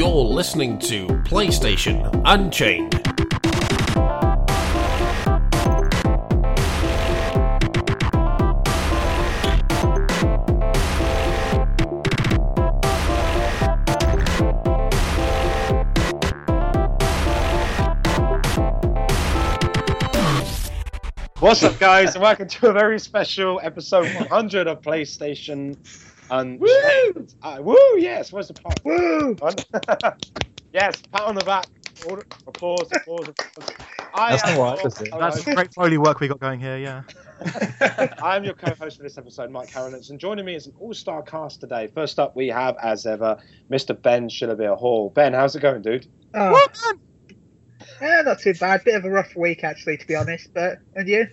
You're listening to PlayStation Unchained. What's up, guys, and welcome to a very special episode 100 of PlayStation Unchained. Uh, woo! Yes, where's the part? Woo! yes, pat on the back. Order, applause, applause, applause. I That's am not right, your is That's great Foley work we got going here, yeah. I am your co-host for this episode, Mike Carolins, and joining me is an all-star cast today. First up, we have, as ever, Mr. Ben Shillabere Hall. Ben, how's it going, dude? Oh. Yeah, not too bad. Bit of a rough week actually, to be honest. But and you?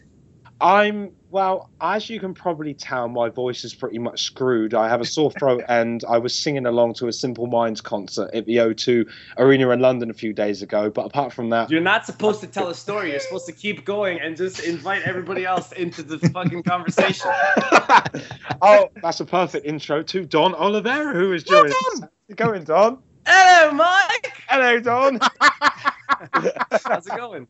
I'm well, as you can probably tell, my voice is pretty much screwed. I have a sore throat, and I was singing along to a Simple Minds concert at the O2 Arena in London a few days ago. But apart from that, You're not supposed to tell a story. You're supposed to keep going and just invite everybody else into the fucking conversation. oh, that's a perfect intro to Don Oliveira, who is joining us. How's it going, Don? Hello, Mike. Hello, Don. How's it going?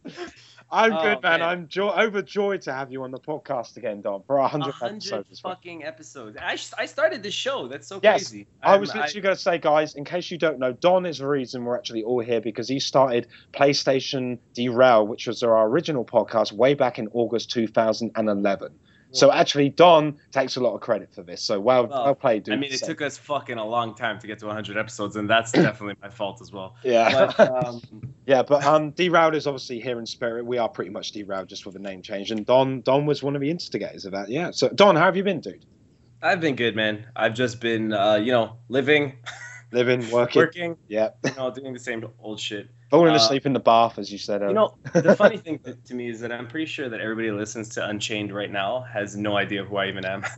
I'm Oh, good, man. man. I'm jo- overjoyed to have you on the podcast again, Don, for our 100th hundred episode. this week. fucking episodes. I, sh- I started this show. That's so Yes, crazy. I I'm- was literally going to say, guys, in case you don't know, Don is the reason we're actually all here because he started PlayStation Derail, which was our original podcast way back in August 2011. So actually, Don takes a lot of credit for this. So well, well, Well, played, dude. I mean, it So- took us fucking a long time to get to 100 episodes, and that's definitely my fault as well. yeah, But um, yeah, but um, Derailed is obviously here in spirit. We are pretty much Derailed, just with a name change. And Don, Don was one of the instigators of that. Yeah. So Don, how have you been, dude? I've been good, man. I've just been, uh, you know, living, Living, working. working, Yeah, you know, doing the same old shit. falling Uh, asleep in the bath, as you said. You know, the funny thing to, to me is that I'm pretty sure that everybody who listens to Unchained right now has no idea who I even am.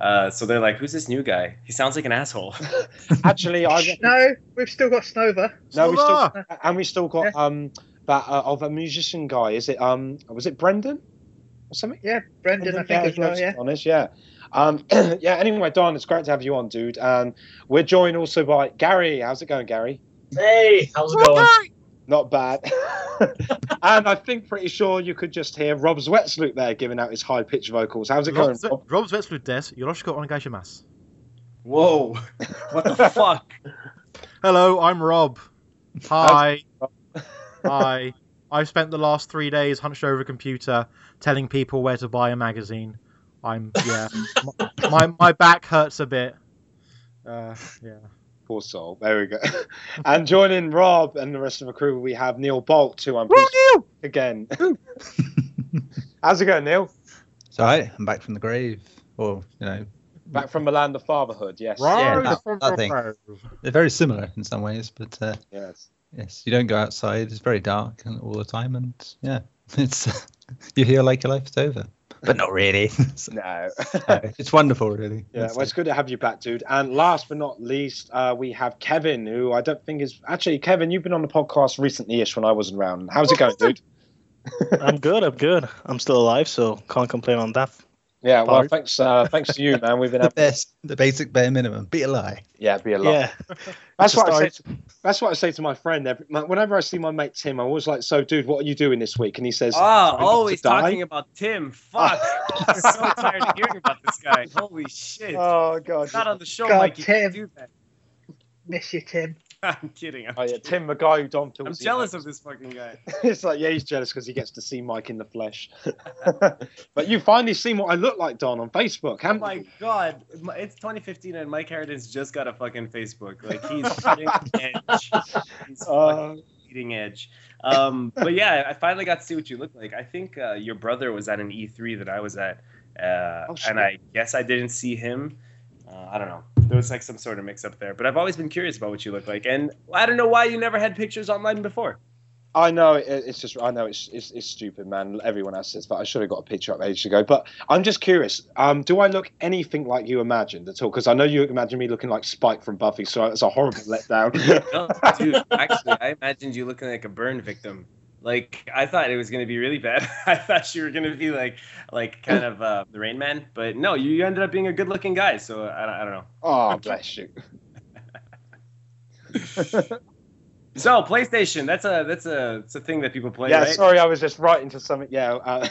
Uh, so they're like, "Who's this new guy? He sounds like an asshole." actually, I No, we've still got Snova. No, we still and we still got um that uh, of a musician guy. Is it um was it Brendan or something? Yeah, Brendan, I think Yeah, as well. Yeah. Honest, yeah. Um, yeah. Anyway, Don, it's great to have you on, dude. And we're joined also by Gary. How's it going, Gary? Hey, how's it going? Not bad. and I think pretty sure you could just hear Rob Zwetsloot there giving out his high pitched vocals. How's it going, Rob? Rob Zwetsloot des, Yoroshika Onegaishimasu. Whoa! What the fuck? Hello, I'm Rob. Hi. Hi. I've spent the last three days hunched over a computer telling people where to buy a magazine. I'm, yeah. my, my, my back hurts a bit. Uh, yeah. Poor soul. There we go. and joining Rob and the rest of the crew, we have Neil Bolt, who I'm pleased to again. How's it going, Neil? It's all right. I'm back from the grave. Or, you know, Back from the land of fatherhood, yes. Yeah, that- that thing. they're very similar in some ways, but uh, Yes. yes, you don't go outside. It's very dark and all the time, and yeah, it's you feel like your life is over, but not really. So, No. uh, it's wonderful, really. yeah, It's, well, it's good to have you back, dude. And last but not least, uh, we have Kevin, who I don't think is actually Kevin. You've been on the podcast recently-ish when I wasn't around. How's it going, dude? I'm good. I'm good. I'm still alive, so can't complain on that. Yeah, well, Pardon? thanks, uh, thanks to you, man. We've been the having, best, the basic bare minimum. Be a lie. yeah, be a lie. Yeah. That's It's a what I say. To, that's what I say to my friend. Every, my- whenever I see my mate Tim, I'm always like, "So, dude, what are you doing this week?" And he says, Oh, "Trying always die." talking about Tim. Fuck! I'm so tired of hearing about this guy. Holy shit! Oh god. Not on the show, God, Mike. Can't Tim. do that. Miss you, Tim. I'm kidding. I'm, Oh yeah, kidding. Tim, the guy who Don feels. I'm jealous knows. of this fucking guy. it's like, yeah, he's jealous because he gets to see Mike in the flesh. but you finally seen what I look like, Don, on Facebook, Oh my you? god, it's 2015 and Mike Harradence just got a fucking Facebook. Like he's cutting edge. He's Uh, fucking edge. Um, but yeah, I finally got to see what you look like. I think uh, your brother was at an E3 that I was at, uh, Oh, and I guess I didn't see him. Uh, I don't know. There was like some sort of mix up there, but I've always been curious about what you look like, and I don't know why you never had pictures online before. I know it's just I know it's, it's it's stupid, man. Everyone else says, but I should have got a picture up ages ago. But I'm just curious. Um, do I look anything like you imagined at all? Because I know you imagine me looking like Spike from Buffy, so it's a horrible letdown. No, dude, actually, I imagined you looking like a burn victim. Like I thought it was gonna be really bad. I thought you were gonna be like, like kind of uh, the Rain Man, but no, you ended up being a good-looking guy. So I, don't- I don't know. oh, bless you. So PlayStation, that's a that's a it's a thing that people play, yeah, right? sorry, I was just writing to something. Yeah, uh,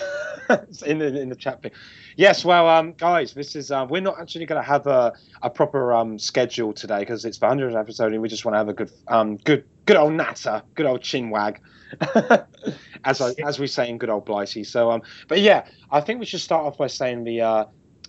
in the in the chat thing. Yes, well, um, guys, this is um, we're not actually going to have a, a proper um schedule today because it's the hundredth episode and we just want to have a good um good good old natter, good old chinwag, as I, as we say in good old Blighty. So um, but yeah, I think we should start off by saying the uh.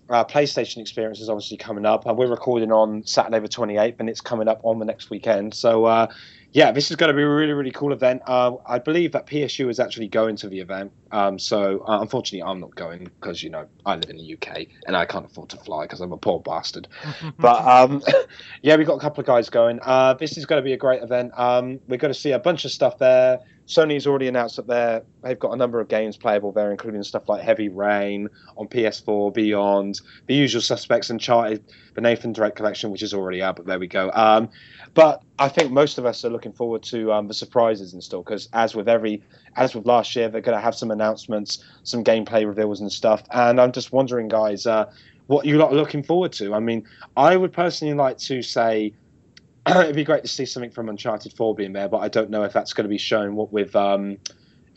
Uh, PlayStation experience is obviously coming up. Uh, we're recording on Saturday the 28th, and it's coming up on the next weekend. So, uh, yeah, this is going to be a really, really cool event. Uh, I believe that PSU is actually going to the event. Um, so, uh, unfortunately, I'm not going because, you know, I live in the UK and I can't afford to fly because I'm a poor bastard. but, um, yeah, we've got a couple of guys going. Uh, this is going to be a great event. Um, we're going to see a bunch of stuff there. Sony's already announced that they're, they've got a number of games playable there, including stuff like Heavy Rain on PS4, Beyond, the usual suspects, Uncharted, the Nathan Drake collection, which is already out, but there we go. Um, but I think most of us are looking forward to um, the surprises in store because, as with every, as with last year, they're going to have some announcements, some gameplay reveals and stuff. And I'm just wondering, guys, uh, what you lot are looking forward to. I mean, I would personally like to say it'd be great to see something from Uncharted 4 being there, but I don't know if that's going to be shown. What with, um,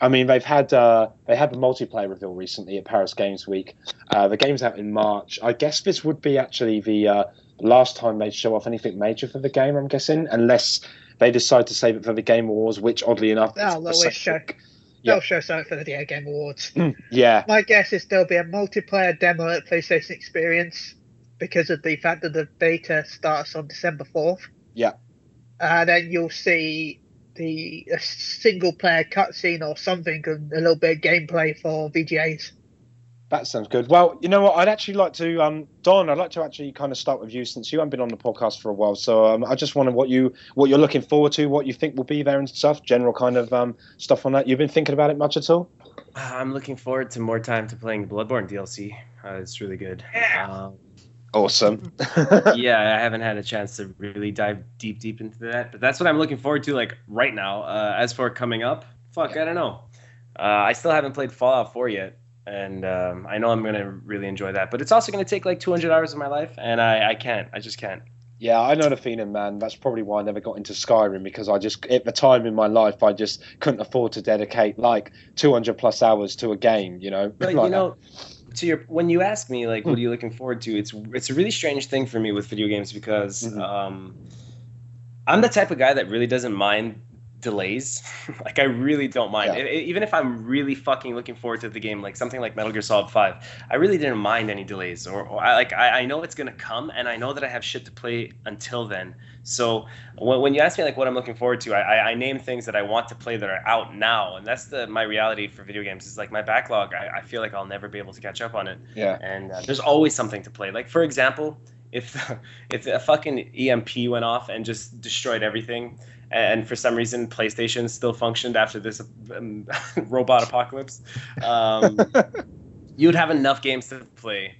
I mean, they've had uh, they had the multiplayer reveal recently at Paris Games Week. Uh, the game's out in March. I guess this would be actually the uh, last time they'd show off anything major for the game. I'm guessing, unless they decide to save it for the Game Awards, which oddly enough, Oh, they'll always show. Pacific. They'll show something for the Video Game Awards. Mm, yeah, My guess is there'll be a multiplayer demo at PlayStation Experience because of the fact that the beta starts on December 4th. Yeah. And then you'll see the a single player cutscene or something and a little bit of gameplay for VGAs. That sounds good. Well, you know what? I'd actually like to, um, Don. I'd like to actually kind of start with you since you haven't been on the podcast for a while. So um, I just wonder what you what you're looking forward to, what you think will be there and stuff. General kind of um, stuff on that. You've been thinking about it much at all? I'm looking forward to more time to playing Bloodborne DLC. Uh, it's really good. Um, Awesome. yeah, I haven't had a chance to really dive deep, deep into that. But that's what I'm looking forward to, like right now. Uh, as for coming up, fuck, I don't know. Uh, I still haven't played Fallout 4 yet, and um, I know I'm gonna really enjoy that. But it's also gonna take like 200 hours of my life, and I, I can't. I just can't. Yeah, I know the feeling, man. That's probably why I never got into Skyrim because I just, at the time in my life, I just couldn't afford to dedicate like 200 plus hours to a game, you know? But Like you know, to your when you ask me like, what are you looking forward to? It's it's a really strange thing for me with video games because Mhm. um, I'm the type of guy that really doesn't mind delays. like I really don't mind, Yeah. E- even if I'm really fucking looking forward to the game, like something like Metal Gear Solid Five. I really didn't mind any delays, or, or I like I, I know it's gonna come, and I know that I have shit to play until then. So when, when you ask me like what I'm looking forward to, I, I, I name things that I want to play that are out now, and that's the my reality for video games. Is like my backlog. I, I feel like I'll never be able to catch up on it, yeah. and uh, there's always something to play. Like for example, if if a fucking EMP went off and just destroyed everything, and for some reason PlayStation still functioned after this um, robot apocalypse, um, you'd have enough games to play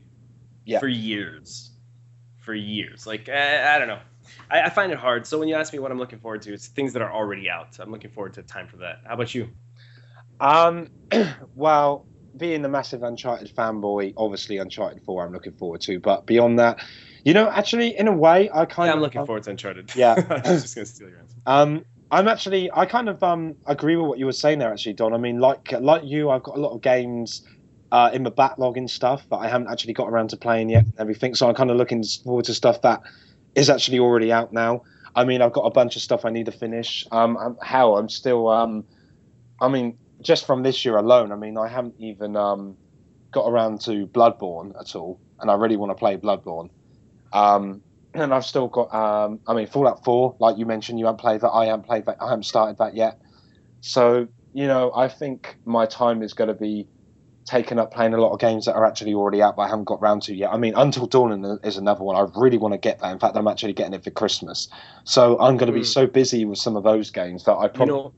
Yeah. for years, for years. Like I, I don't know. I, I find it hard. So when you ask me what I'm looking forward to, it's things that are already out. I'm looking forward to time for that. How about you? Um, well, being the massive Uncharted fanboy, obviously Uncharted 4 I'm looking forward to. But beyond that, you know, actually, in a way, I kind Yeah, of. I'm looking forward to Uncharted. Yeah. I was just gonna steal your answer. Um, I'm actually, I kind of um agree with what you were saying there, actually, Don. I mean, like like you, I've got a lot of games uh, in my backlog and stuff that I haven't actually got around to playing yet. And everything, so I'm kind of looking forward to stuff that is actually already out now. I mean, I've got a bunch of stuff I need to finish. Um, I'm, hell, I'm still um, I mean, just from this year alone, I mean, I haven't even um got around to Bloodborne at all, and I really want to play Bloodborne. Um, and I've still got, um, I mean, Fallout 4, like you mentioned, you haven't played that. I haven't played that. I haven't started that yet. So, you know, I think my time is going to be taken up playing a lot of games that are actually already out, but I haven't got round to yet. I mean, Until Dawn is another one. I really want to get that. In fact, I'm actually getting it for Christmas. So I'm going to be Hmm. so busy with some of those games that I You probably. know,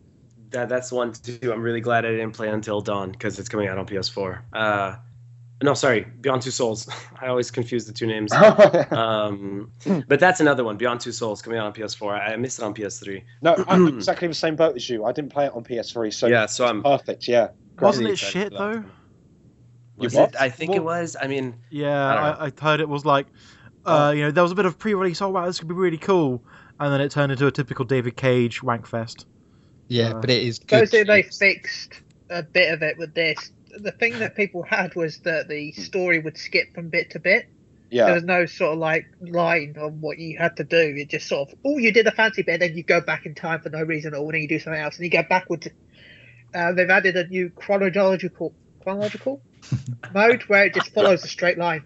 that that's one too. I'm really glad I didn't play Until Dawn because it's coming out on PS4. Uh, no, sorry, Beyond Two Souls. I always confuse the two names. Um, but that's another one, Beyond Two Souls, coming out on PS4. I I missed it on PS3. no, I'm exactly the same boat as you. I didn't play it on PS3. So yeah, so I'm. perfect. Yeah. Wasn't it shit though? Was what? it? I think it was. I mean, Yeah, I I, I, heard it was like uh, you know, there was a bit of pre-release. Oh wow, this could be really cool, and then it turned into a typical David Cage wank fest. Yeah, Uh, but it is good. Supposedly they fixed a bit of it with this. The thing that people had was that the story would skip from bit to bit. Yeah. There was no sort of like line on what you had to do. It just sort of, oh, you did a fancy bit, then you go back in time for no reason at all, and then you do something else, and you go backwards. Uh, they've added a new chronological chronological mode where it just follows a straight line.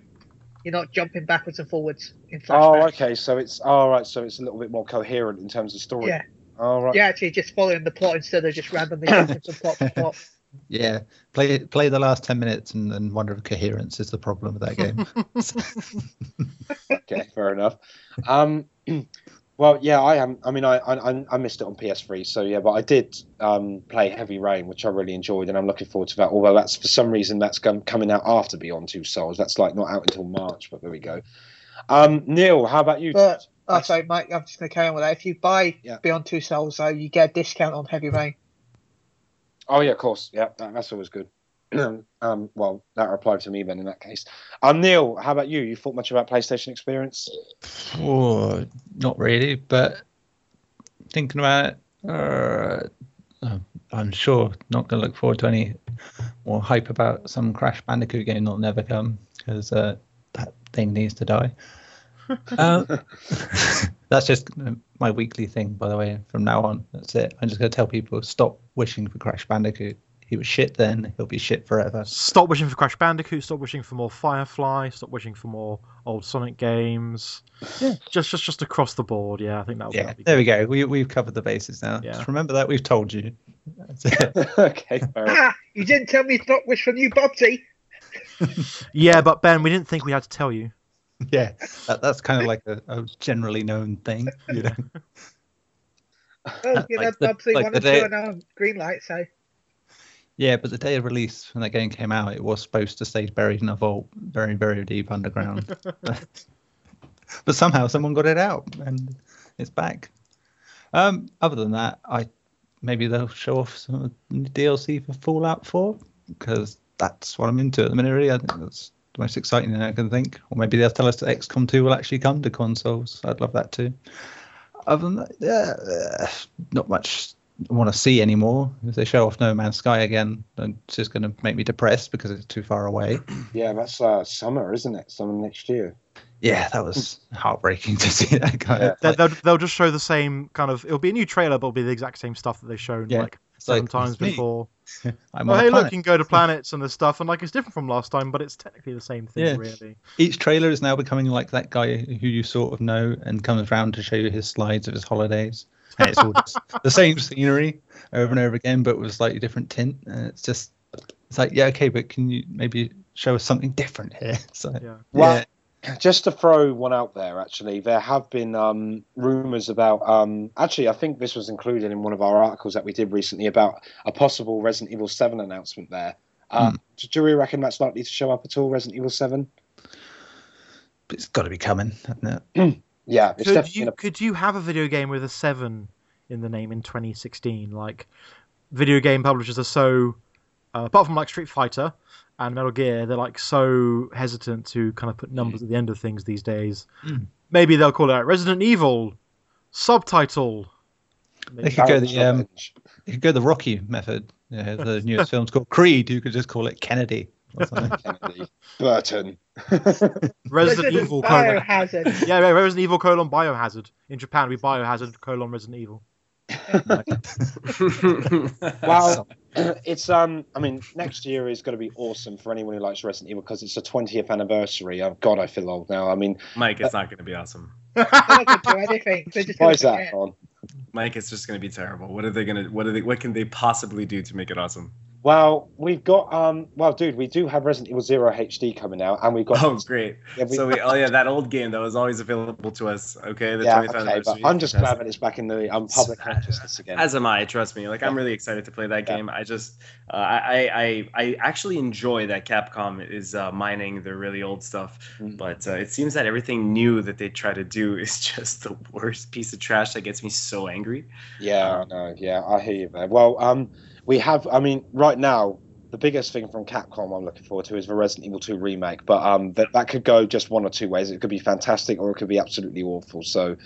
You're not jumping backwards and forwards in flashback. Oh, okay. So it's all right. So it's a little bit more coherent in terms of story. Yeah. All right. You're actually just following the plot instead of just randomly jumping from plot to plot. Yeah, play play the last ten minutes and, and wonder if coherence is the problem with that game. Okay. Fair enough. Um. Well, yeah, I am. I mean, I, I I missed it on PS3, so yeah, but I did um, play Heavy Rain, which I really enjoyed, and I'm looking forward to that. Although that's for some reason that's com- coming out after Beyond Two Souls. That's like not out until March, but there we go. Um, Neil, how about you? But oh, sorry, Mike. I'm just going to carry on with that. If you buy Yeah. Beyond Two Souls, though, you get a discount on Heavy Rain. Oh yeah, of course. Yeah, that, that's always good. um, well, that replied to me then in that case. Um, Neil, how about you? You thought much about PlayStation experience? Oh, not really, but thinking about it, uh, uh, I'm sure not going to look forward to any more hype about some Crash Bandicoot game that'll never come because uh, that thing needs to die. Um, that's just my weekly thing, by the way. From now on, that's it. I'm just going to tell people stop wishing for Crash Bandicoot. He was shit then; he'll be shit forever. Stop wishing for Crash Bandicoot. Stop wishing for more Firefly. Stop wishing for more old Sonic games. Yeah. Just, just, just across the board. Yeah, I think that would Yeah, be there we go. We we've covered the bases now. Yeah. Just remember that we've told you. Okay, fair enough. Ah, you didn't tell me to not wish for new Bubsy. Yeah, but Ben, we didn't think we had to tell you. Yeah, that, that's kind of like a, a generally known thing, you know. Well, you know, Like the- Bubsy like one the and two day- are now green light, so Yeah, but the day of release when that game came out, it was supposed to stay buried in a vault, very, very deep underground. but somehow someone got it out, and it's back. Um, other than that, I maybe they'll show off some DLC for Fallout 4 because that's what I'm into at the minute. Really, I think that's the most exciting thing I can think. Or maybe they'll tell us that XCOM 2 will actually come to consoles. I'd love that too. Other than that, yeah, uh, not much I want to see anymore. If they show off No Man's Sky again, then it's just going to make me depressed because it's too far away. Yeah, that's uh, summer, isn't it? Summer next year. Yeah, that was heartbreaking to see that guy. Yeah. They- They'll, they'll just show the same kind of. It'll be a new trailer, but it'll be the exact same stuff that they've shown Yeah, like seven like, times before. I'm on a hey, look, you can go to planets and this stuff, and like it's different from last time, but it's technically the same thing, Yeah. really. Each trailer is now becoming like that guy who you sort of know and comes round to show you his slides of his holidays. And it's all just the same scenery over and over again, but with a slightly different tint. And it's just, it's like, yeah, okay, but can you maybe show us something different here? So, Yeah. Well, yeah. Just to throw one out there, actually, there have been um, rumors about. Um, actually, I think this was included in one of our articles that we did recently about a possible Resident Evil 7 announcement there. Uh, Hmm. Do we reckon that's likely to show up at all, Resident Evil 7? But it's got to be coming, hasn't it? Yeah, it's Could definitely you gonna- could you have a video game with a seven in the name in 2016? Like, video game publishers are so, uh, apart from like Street Fighter and Metal Gear, they're like so hesitant to kind of put numbers at the end of things these days. Mm. Maybe they'll call it like, Resident Evil subtitle. They could go the um, Revenge. you could go the Rocky method. Yeah, the newest film's called Creed. You could just call it Kennedy. Kennedy. Burton. Resident Evil colon. Biohazard. Yeah, yeah, Resident Evil colon Biohazard. In Japan, we Biohazard colon Resident Evil. Well, it's um. I mean, next year is going to be awesome for anyone who likes Resident Evil because it's a 20th anniversary. Oh God, I feel old now. I mean, Mike, it's not going to be awesome. They're not going to do anything. Why is that on? Mike, it's just going to be terrible. What are they going to? What are they? What can they possibly do to make it awesome? Well, we've got um. Well, dude, we do have Resident Evil Zero HD coming out, and we've got. Oh, great! Yeah, we- So we, oh yeah, that old game that was always available to us. Okay, the yeah, 20th okay, anniversary. but I'm just glad that it's back in the um, public consciousness again. As am I. Trust me. Like I'm really excited to play that Yeah. game. I just, uh, I, I, I actually enjoy that Capcom is uh, mining the really old stuff. Mm. But uh, it seems that everything new that they try to do is just the worst piece of trash that gets me so angry. Yeah, I know. Yeah, I hear you man. Well, um, we have. I mean, right now the biggest thing from Capcom I'm looking forward to is the Resident Evil 2 remake. But um, that that could go just one or two ways. It could be fantastic or it could be absolutely awful. So,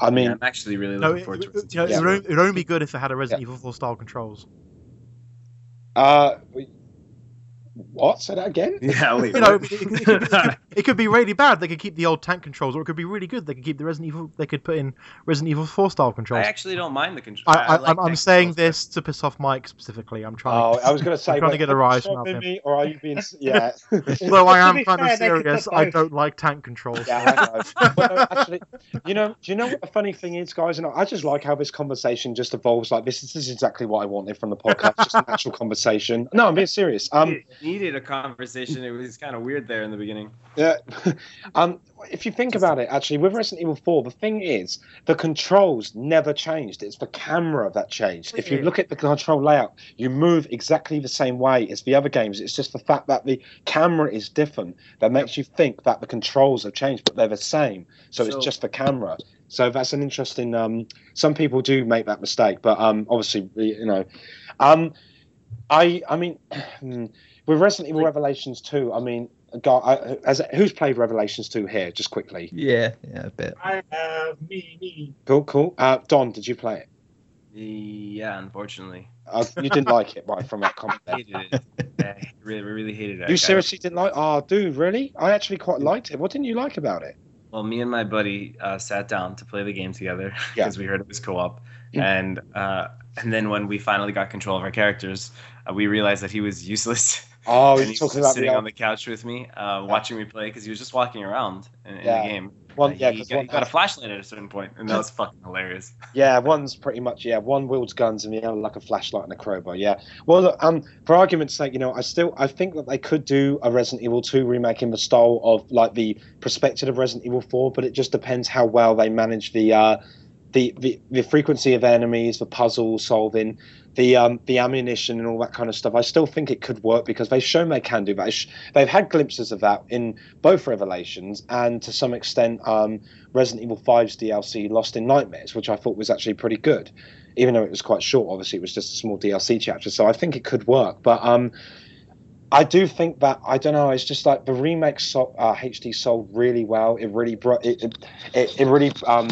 I mean, Yeah, I'm actually really No, looking it, forward to it- you know, It'd two. only, it would only be good if it had a Resident Evil 4 style controls. uh, what? Say that again? Yeah, wait, You know, it, it- it could, it could- it could be really bad. They could keep the old tank controls, or it could be really good. They could keep the Resident Evil. They could put in Resident Evil 4 style controls. I actually don't mind the control. I, I, like I'm, I'm saying control this to piss off Mike specifically. I'm trying. Oh, I was going to say, I'm trying to get a rise from him. me, or are you being? Yeah. Although I am kind fair, of serious, I don't like tank controls. Yeah, I know. Well, no, actually, you know, do you know what the funny thing is, guys? And I just like how this conversation just evolves like this. This is exactly what I wanted from the podcast, just a natural conversation. No, I'm being serious. Um, it needed a conversation. It was kind of weird there in the beginning. Yeah. um, if you think about it, actually, with Resident Evil 4, the thing is, the controls never changed. It's the camera that changed. If you look at the control layout, you move exactly the same way as the other games. It's just the fact that the camera is different that makes you think that the controls have changed, but they're the same. So, So- it's just the camera. So that's an interesting. Um, some people do make that mistake, but um, obviously, you know, um, I I mean, with Resident Evil Revelations 2, I mean, God, I, as who's played Revelations 2 here? Just quickly. Yeah, yeah, a bit. I have me, me. Cool, cool. Uh, Don, did you play it? Yeah, unfortunately. Uh, you didn't like it, right? From that comment. I hated it. I really, really hated it. You I- seriously didn't like? Oh, dude, really? I actually quite liked it. What didn't you like about it? Well, me and my buddy uh, sat down to play the game together Yeah. because we heard it was co-op, Mm. and uh, and then when we finally got control of our characters, uh, we realized that he was useless. Oh, you're he was talking about sitting the on the couch with me, uh, watching me play because he was just walking around in, in Yeah. the game. one. Yeah, he, got, one, he got a flashlight at a certain point, and that was fucking hilarious. yeah, one's pretty much yeah. One wields guns and the other like a flashlight and a crowbar. Yeah. Well, look, um, for argument's sake, you know, I still I think that they could do a Resident Evil 2 remake in the style of like the perspective of Resident Evil 4, but it just depends how well they manage the uh, the, the the frequency of enemies, the puzzle solving, the um the ammunition and all that kind of stuff. I still think it could work because they've shown they can do that. They've had glimpses of that in both Revelations and to some extent um Resident Evil 5's DLC Lost in Nightmares, which I thought was actually pretty good. Even though it was quite short, obviously it was just a small DLC chapter, so I think it could work. But um I do think that I don't know. It's just like the remake uh, HD sold really well. It really brought it. It, it, it really um,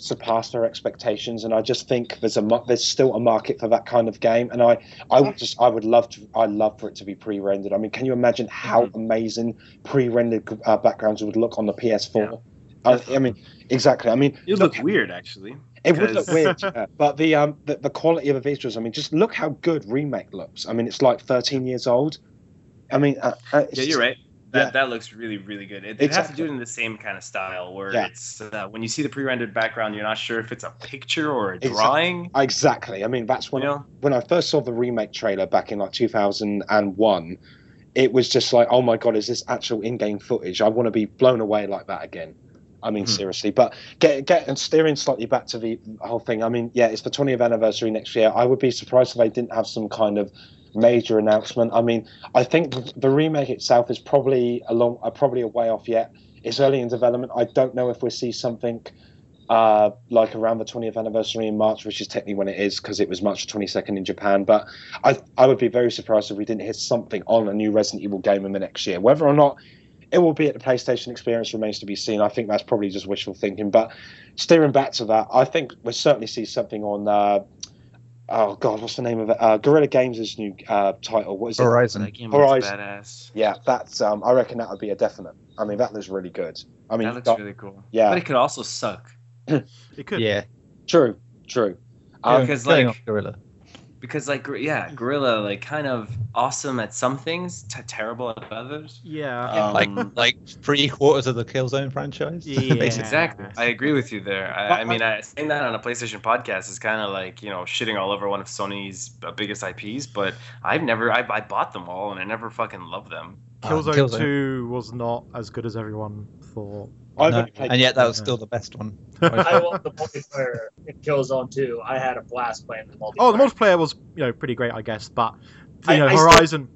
surpassed our expectations, and I just think there's a there's still a market for that kind of game. And I I would just I would love to I love for it to be pre-rendered. I mean, can you imagine how amazing pre-rendered uh, backgrounds would look on the PS4? I, I mean, exactly. I mean, It look- looked weird, actually. it would look weird, yeah. but the um the, the quality of the visuals. I mean, just look how good remake looks. I mean, it's like 13 years old. I mean, uh, uh, Yeah, you're right. That, yeah. that looks really, really good. It, they have to do it in the same kind of style where Yeah. it's uh, when you see the pre-rendered background, you're not sure if it's a picture or a Exactly. drawing. Exactly. I mean, that's when You I, when I first saw the remake trailer back in like 2001. It was just like, oh my god, is this actual in-game footage? I want to be blown away like that again. I mean, Hmm. seriously. But get get and steering slightly back to the whole thing. I mean, yeah, it's the 20th anniversary next year. I would be surprised if they didn't have some kind of major announcement. I mean, I think the- remake itself is probably a long, uh, probably a way off yet. It's early in development. I don't know if we'll see something uh, like around the 20th anniversary in March, which is technically when it is because it was March 22nd in Japan. But I, I would be very surprised if we didn't hit something on a new Resident Evil game in the next year. Whether or not it will be at the PlayStation experience remains to be seen. I think that's probably just wishful thinking. But steering back to that, I think we'll certainly see something on. Uh, oh God, what's the name of it? Uh, Guerrilla Games' new uh, title. What is it? Horizon. That game Horizon. badass. Yeah, that's. Um, I reckon that would be a definite. I mean, that looks really good. I mean, that looks that- really cool. yeah. But it could also suck It could. Yeah. true, true. Um, because Going like off Guerrilla. Because like yeah, Guerrilla like kind of awesome at some things, t- terrible at others. Yeah. Um, like like three quarters of the Killzone franchise. Yeah. Exactly. I agree with you there. I, I mean, I, saying that on a PlayStation podcast is kind of like you know shitting all over one of Sony's uh, biggest IPs. But I've never, I, I bought them all and I never fucking loved them. Killzone, Killzone. 2 was not as good as everyone thought. I've No, only played- and yet that was still the best one. I love the multiplayer in Killzone 2. I had a blast playing the multiplayer. Oh, the multiplayer was you know pretty great, I guess, but you I- know I Horizon.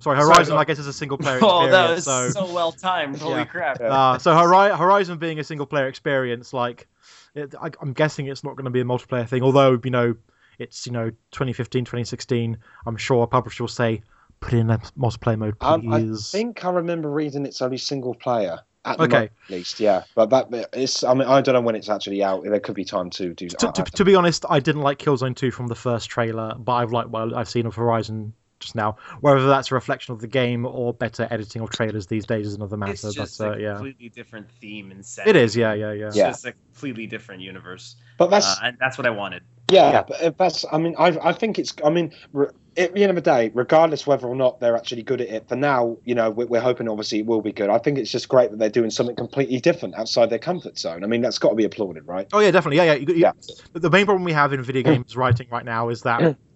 Sorry, Sorry, Horizon, go- I guess, is a single player Oh, experience. that was so, so, well timed. Holy Yeah. crap! uh, so Horizon being a single player experience, like it, I, I'm guessing it's not going to be a multiplayer thing. Although you know, it's you know 2015, 2016. I'm sure a publisher will say, put in a multiplayer mode, Um, I please. think I remember reading it's only single player. At Okay. moment, at least, yeah. But that it's. I mean, I don't know when it's actually out. There could be time to do. to, to, to- be honest, I didn't like Killzone 2 from the first trailer, but I've liked well, I've seen of Horizon just now. Whether that's a reflection of the game or better editing of trailers these days is another matter. It's just but uh, a yeah, completely different theme and setting. it is. Yeah, yeah, yeah. It's Yeah. just a completely different universe. But that's Uh, and that's what I wanted. Yeah, but if that's. I mean, I I think it's. I mean, re- at the end of the day, regardless whether or not they're actually good at it, for now, you know, we're, we're hoping obviously it will be good. I think it's just great that they're doing something completely different outside their comfort zone. I mean, that's got to be applauded, right? Oh yeah, definitely. Yeah, yeah. You, you, Yeah. The main problem we have in video games writing right now is that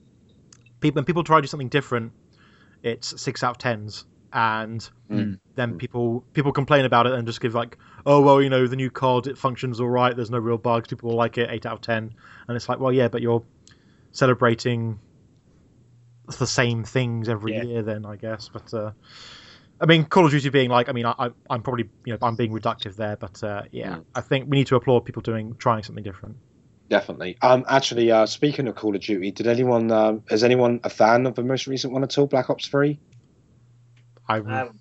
people when people try to do something different, it's six out of tens, and Mm. then people people complain about it and just give like, oh well, you know, the new COD it functions all right. There's no real bugs. People will like it. Eight out of ten, and it's like, well, yeah, but you're celebrating the same things every Yeah. year, then I guess. But uh, I mean, Call of Duty being like, I mean, I, I I'm probably you know I'm being reductive there, but uh, yeah, Mm. I think we need to applaud people doing trying something different. Definitely. Um, actually, uh, speaking of Call of Duty, did anyone? Um, is anyone a fan of the most recent one at all? Black Ops Three. I Um,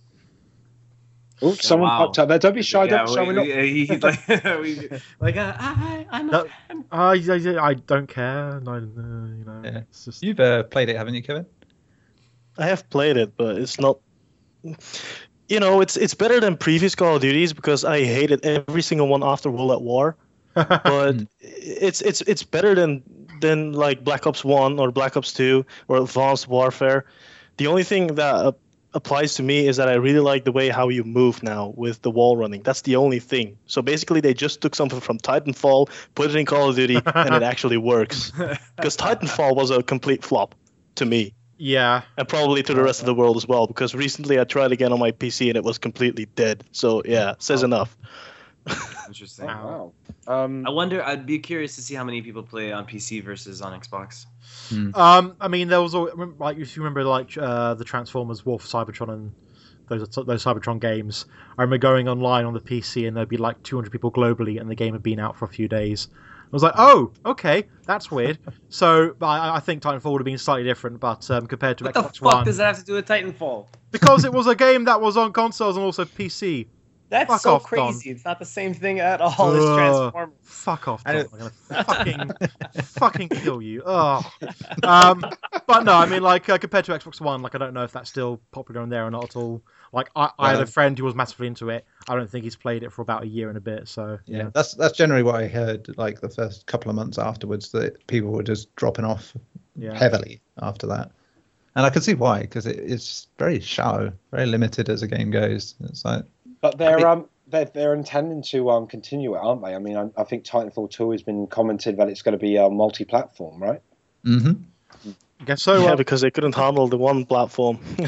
Oh, someone wow. popped up there. Don't be shy. yeah, don't be shy. we, we're not- we- like, like uh, I, I'm No. a fan. I, I, I don't care. No, no, you know, Yeah. it's just You've uh, played it, haven't you, Kevin? I have played it, but it's not. You know, it's it's better than previous Call of Duties because I hated every single one after World at War. But it's it's it's better than than like Black Ops One or Black Ops Two or Advanced Warfare. The only thing that uh, applies to me is that I really like the way how you move now with the wall running. That's the only thing. So basically, they just took something from Titanfall, put it in Call of Duty, and it actually works. Because Titanfall was a complete flop to me yeah. and probably to the rest of the world as well because recently I tried again on my PC and it was completely dead. So yeah, says enough. Interesting. Oh, wow. Um, I wonder. I'd be curious to see how many people play on PC versus on Xbox. Um, I mean, there was al- like if you remember like uh, the Transformers, War for Cybertron, and those those Cybertron games. I remember going online on the PC and there'd be like 200 people globally, and the game had been out for a few days. I was like, oh, okay, that's weird. so I, I think Titanfall would have been slightly different, but um, compared to What the fuck One, does that have to do with Titanfall? because it was a game that was on consoles and also PC. That's Fuck so off, Don. crazy. It's not the same thing at all as Ugh. Transformers. Fuck off! I don't- I'm gonna fucking fucking kill you. Oh. Um, but no, I mean, like uh, compared to Xbox One, like I don't know if that's still popular on there or not at all. Like I, I had a friend who was massively into it. I don't think he's played it for about a year and a bit. So Yeah, that's that's generally what I heard. Like the first couple of months afterwards, that people were just dropping off yeah. heavily after that, and I can see why because it, it's very shallow, very limited as a game goes. It's like But they're I mean- um they're, they're intending to um continue it, aren't they? I mean, I, I think Titanfall Two has been commented that it's going to be uh, multi-platform, right? hmm I guess so. yeah, uh, because they couldn't handle the one platform.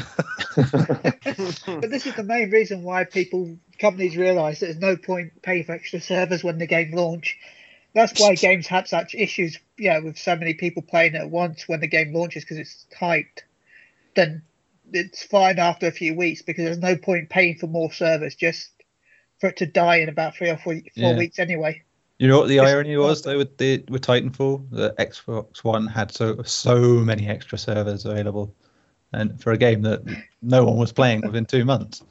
But this is the main reason why people companies realise there's no point paying for extra servers when the game launch. That's why games have such issues, yeah, with so many people playing at once when the game launches because it's hyped. Then it's fine after a few weeks because there's no point paying for more servers just for it to die in about three or four, four Yeah. weeks anyway. You know what the It's- irony was though with the with Titanfall, the Xbox One had so so many extra servers available, and for a game that no one was playing within two months.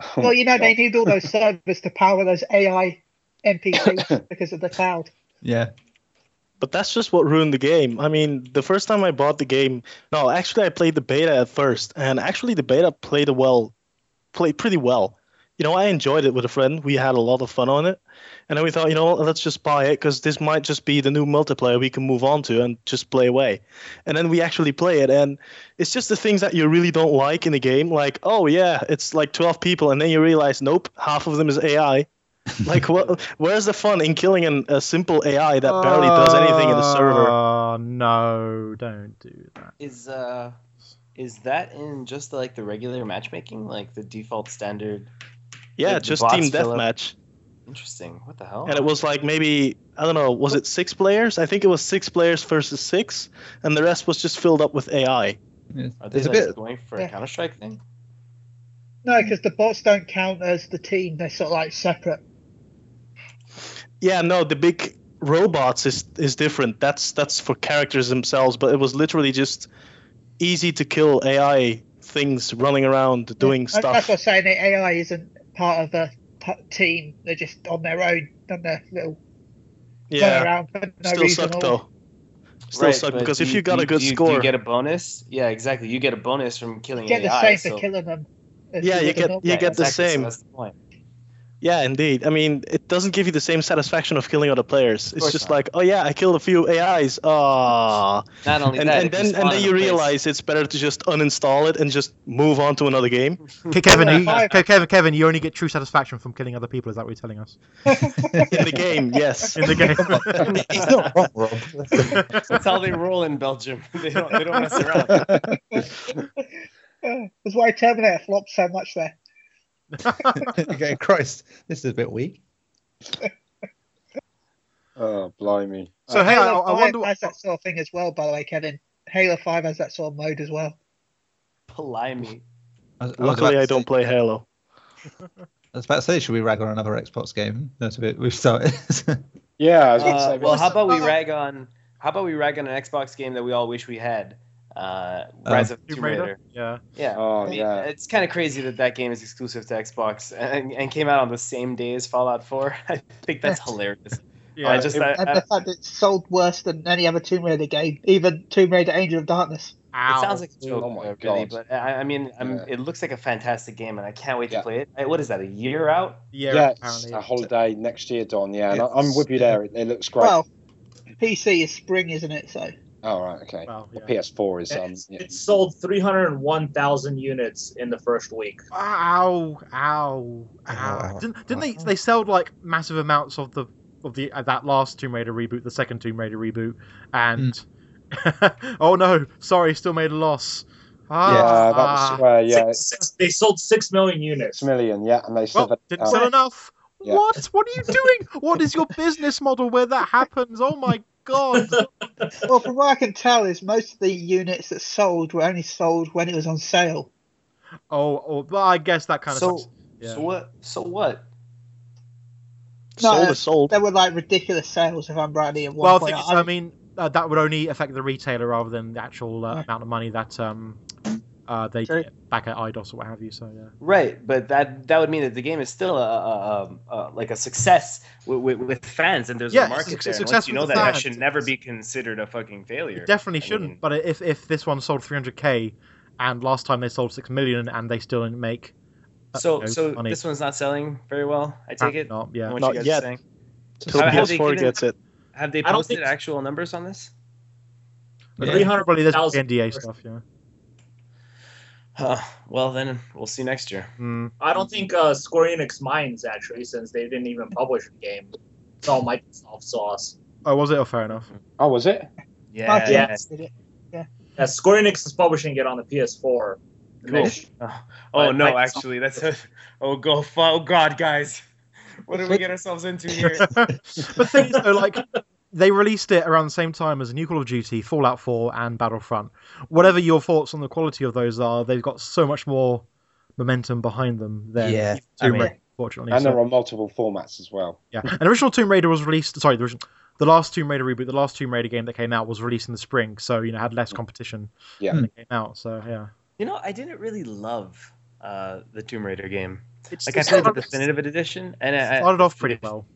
Oh well, you know, they need all those servers to power those AI NPCs because of the cloud. Yeah, But that's just what ruined the game. I mean, the first time I bought the game, no, actually I played the beta at first, and actually the beta played well, played pretty well. You know, I enjoyed it with a friend. We had a lot of fun on it, and then we thought, you know, let's just buy it because this might just be the new multiplayer we can move on to and just play away. And then we actually play it, and it's just the things that you really don't like in the game, like, oh yeah, it's like 12 people, and then you realize, nope, half of them is AI. like, what? Where's the fun in killing an, a simple AI that barely does anything in the server? Oh no! Don't do that. Is uh, is that in just like the regular matchmaking, like the default standard? Yeah, Like just team deathmatch. Interesting. What the hell? And it was like maybe I don't know, was it six players? I think it was six players versus six, and the rest was just filled up with AI. It's- Are they there's a like bit. going for Yeah. a Counter Strike thing? No, because the bots don't count as the team; they're sort of like separate. Yeah, no, the big robots is is different. That's that's for characters themselves, but it was literally just easy to kill AI things running around doing That's- That's stuff. what I'm saying. The AI isn't part of the team. They're just on their own, on their little Yeah, around for no still reason. suck though. Still Right, suck because do if you got do a good do you, score, do you get a bonus. Yeah, exactly. You get a bonus from killing You get the AI. same so- for killing them. Yeah, you would a get- normal- you Yeah, get the exactly, so same. that's the point. Yeah, indeed. I mean, it doesn't give you the same satisfaction of killing other players. It's just not. like, oh yeah, I killed a few AIs. Ah, Not only and, that, and then and then you a place- realize it's better to just uninstall it and just move on to another game. Kevin, you, Kevin, Kevin, you only get true satisfaction from killing other people. Is that what you're telling us? In the game, yes. In the game. He's not wrong, Rob. That's how they roll in Belgium. They don't, they don't mess around. That's why Terminator flopped so much there. You're Christ, this is a bit weak. Oh, blimey. So hey, I, Halo I 5 wonder. has that sort of thing as well, by the way, Kevin. Halo 5 has that sort of mode as well. Blimey. I was, I Luckily, I don't play Halo. I was about to say, should we rag on another Xbox game? That's a bit. We've started. Yeah, I was Uh, well, how about we rag on? How about we rag on an Xbox game that we all wish we had? Uh, Um, Rise of Tomb Tomb Raider? Raider. Yeah. Yeah. Oh, I mean, yeah. It's kind of crazy that that game is exclusive to Xbox and, and came out on the same day as Fallout 4. I think that's hilarious. Yeah. I just, I, And I- the fact it's sold worse than any other Tomb Raider game, even Tomb Raider Angel of Darkness. Ow. it sounds like a joke, Oh my uh, really, God. but I, I mean, I'm, Yeah. it looks like a fantastic game, and I can't wait to Yeah. play it. Uh, What is that? A year out? yeah. yeah, it's a holiday next year, Don. Yeah, and I- It's- I'm with you there. It, it looks great. Well, PC is spring, isn't it? So oh, right, okay. Well, The yeah. PS4 is. Um, It's, yeah. it sold 301,000 units in the first week. Ow! Ow! Ow! ow. Didn't, didn't they? They sold like massive amounts of the of the uh, that last Tomb Raider reboot, the second Tomb Raider reboot, and oh no, sorry, still made a loss. Ah, Yeah, that was where, yeah, Six, six, they sold 6 million units. six million. Yeah, and they still. well, didn't uh, sell enough. Yeah. What? What are you doing? what is your business model where that happens? Oh my god! well, from what I can tell, is most of the units that sold were only sold when it was on sale. Oh, oh well, I guess that kind of. So, sucks. Yeah. so what? So what? No, sold uh, sold. There were like ridiculous sales, if I'm rightly. At Well, I think I mean uh, that would only affect the retailer rather than the actual uh, Yeah. amount of money that um uh, they True. get back at Eidos or what have you. So yeah. Right, but that that would mean that the game is still a, a, a, a like a success with, with, with fans, and there's Yeah, a market it's a there. Success once you know that, the that should never be considered a fucking failure. It definitely I shouldn't. mean- but if if this one sold 300k, and last time they sold six million, and they still didn't make. uh, So you know, so money, this one's not selling very well. I take apparently it. Not, yeah. What Not you guys yet. are saying? Till Have- have they PS4 given- gets it. Have they posted think- actual numbers on this? But Yeah. Probably there's 300,000 NDA stuff. Yeah. Huh, well, then we'll see next year. Mm. I don't think uh, Square Enix minds, actually, since they didn't even publish the game. It's all Microsoft sauce. Oh, was it? Oh, fair enough. Oh, was it? Yeah. Microsoft did it. Yeah, Square Enix is publishing it on the PS4. Cool. Oh, oh no, Microsoft- actually, that's a, oh go oh god, guys, what did we get ourselves into here? but the thing is, though, like they released it around the same time as New Call of Duty, Fallout 4, and Battlefront. Whatever your thoughts on the quality of those are, they've got so much more momentum behind them than Yeah, Tomb I mean- Raider, fortunately. And So- there are multiple formats as well. Yeah, and original Tomb Raider was released. Sorry, the, original, the last Tomb Raider reboot, the last Tomb Raider game that came out was released in the spring, so you know had less competition Yeah. when it came out. So yeah, You know, I didn't really love uh, the Tomb Raider game. it's, Like I played the definitive edition, and I, I started off pretty well.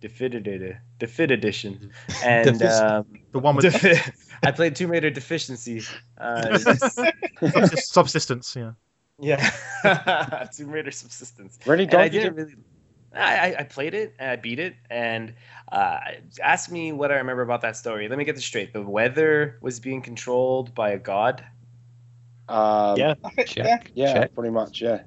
Definitive, Defid edition, and um, The one with Defi- I played Tomb Raider Deficiency. Uh, subsist- subsistence. Yeah, yeah, Tomb Raider Subsistence. Really, and Don? I did didn't really. I, I- I played it and I beat it and uh, ask me what I remember about that story. Let me get this straight. The weather was being controlled by a god, Um, Yeah. Check. yeah, Yeah, Check. pretty much. Yeah.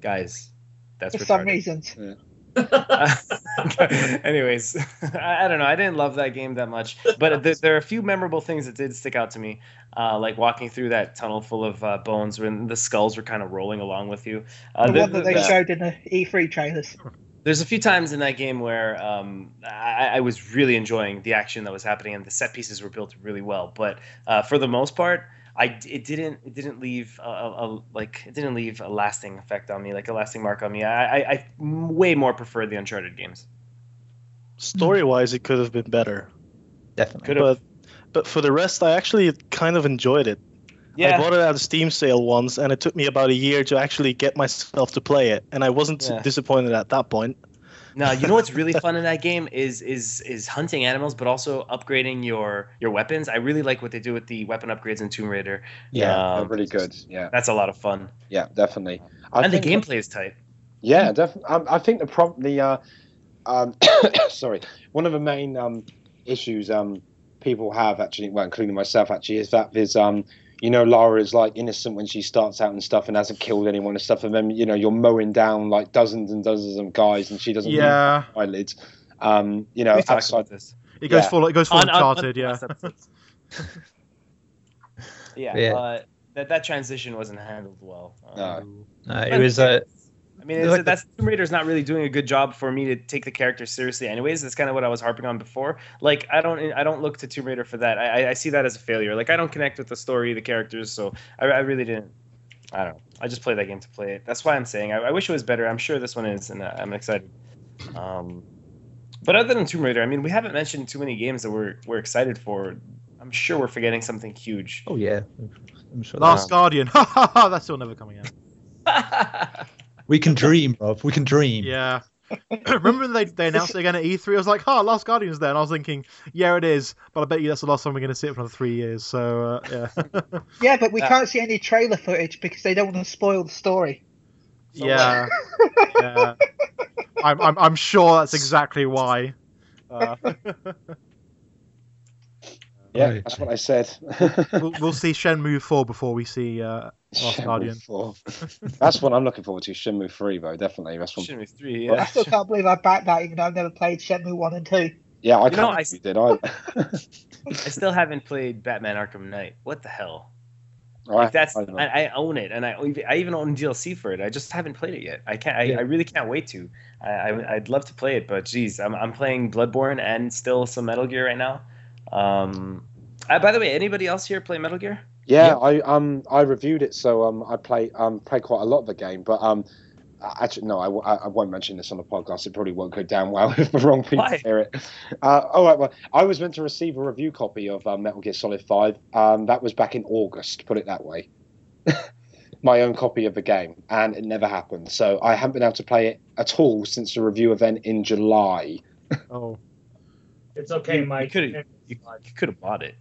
guys. That's for some retarded. Anyways, I, I don't know. I didn't love that game that much, but th- there are a few memorable things that did stick out to me, uh, like walking through that tunnel full of uh, bones when the skulls were kind of rolling along with you. Uh, the the- one that they the- showed in the E3 trailers. there's a few times in that game where um, I, I was really enjoying the action that was happening and the set pieces were built really well. But uh, for the most part, I it didn't it didn't leave a, a, a- like it didn't leave a lasting effect on me, like a lasting mark on me. I, I, I way more prefer the Uncharted games. Story wise, it could have been better. Definitely. Could have. But but for the rest, I actually kind of enjoyed it. Yeah. I bought it at a Steam sale once, and it took me about a year to actually get myself to play it, and I wasn't Yeah. disappointed at that point. No, you know what's really fun in that game is is is hunting animals, but also upgrading your your weapons. I really like what they do with the weapon upgrades in Tomb Raider. Yeah, Um, they're really good. Yeah, That's a lot of fun, yeah, definitely. I and the gameplay is tight. Yeah, definitely. Um, I think the prob the uh, um, sorry, one of the main um, issues um, people have actually, well, including myself, actually, is that there's um, you know, Lara is like innocent when she starts out and stuff, and hasn't killed anyone and stuff, and then you know you're mowing down like dozens and dozens of guys, and she doesn't Yeah, blink her eyelids. Um, you know, we talked outside about this. it goes Yeah. full. It goes full On- on- on Uncharted. yeah. yeah, Yeah. Uh, that that transition wasn't handled well. No. Um, No, it was uh, I mean, It's it's, like the- that's Tomb Raider's not really doing a good job for me to take the character seriously. Anyways, that's kind of what I was harping on before. Like, I don't, I don't look to Tomb Raider for that. I, I- I see that as a failure. Like, I don't connect with the story, the characters, so I, I really didn't. I don't know. I just play that game to play it. That's why I'm saying I, I wish it was better. I'm sure this one is, and uh, I'm excited. Um, but other than Tomb Raider, I mean, we haven't mentioned too many games that we're we're excited for. I'm sure we're forgetting something huge. oh yeah, I'm sure. Last Um, Guardian. Ha ha ha! That's still never coming out. We can dream, Rob. We can dream. Yeah. Remember when they, they announced it again at E3? I was like, "Oh, Last Guardian's there," and I was thinking, "Yeah, it is." But I bet you that's the last time we're going to see it for another three years. So uh, yeah, Yeah, but we Uh, can't see any trailer footage because they don't want to spoil the story. yeah, yeah. I'm, I'm I'm sure that's exactly why. Uh, yeah, Right. that's what I said. we'll, we'll see Shenmue 4 before we see uh, Last Shenmue Guardian. 4. That's what I'm looking forward to. Shenmue 3, though, definitely. That's one. Shenmue three. I still can't believe I backed that, even though I've never played Shenmue 1 and 2. Yeah, I You know, can't I- did. I, I still haven't played Batman Arkham Knight. What the hell? I, Like that's I I. I own it, and I I even own DLC for it. I just haven't played it yet. I can't. I, Yeah. I really can't wait to. I, I I'd love to play it, but geez, I'm I'm playing Bloodborne and still some Metal Gear right now. Um, uh, by the way, anybody else here play Metal Gear? Yeah, I um I reviewed it, so um I play um play quite a lot of the game, but um actually no, I, w- I- I won't mention this on the podcast. It probably won't go down well if the wrong people Why? hear it. Uh, all right, well, I was meant to receive a review copy of um, Metal Gear Solid Five. Um, that was back in August. Put it that way. My own copy of the game, and it never happened. So I haven't been able to play it at all since the review event in July. Oh, It's okay, Mike. You could have you, you could have bought it.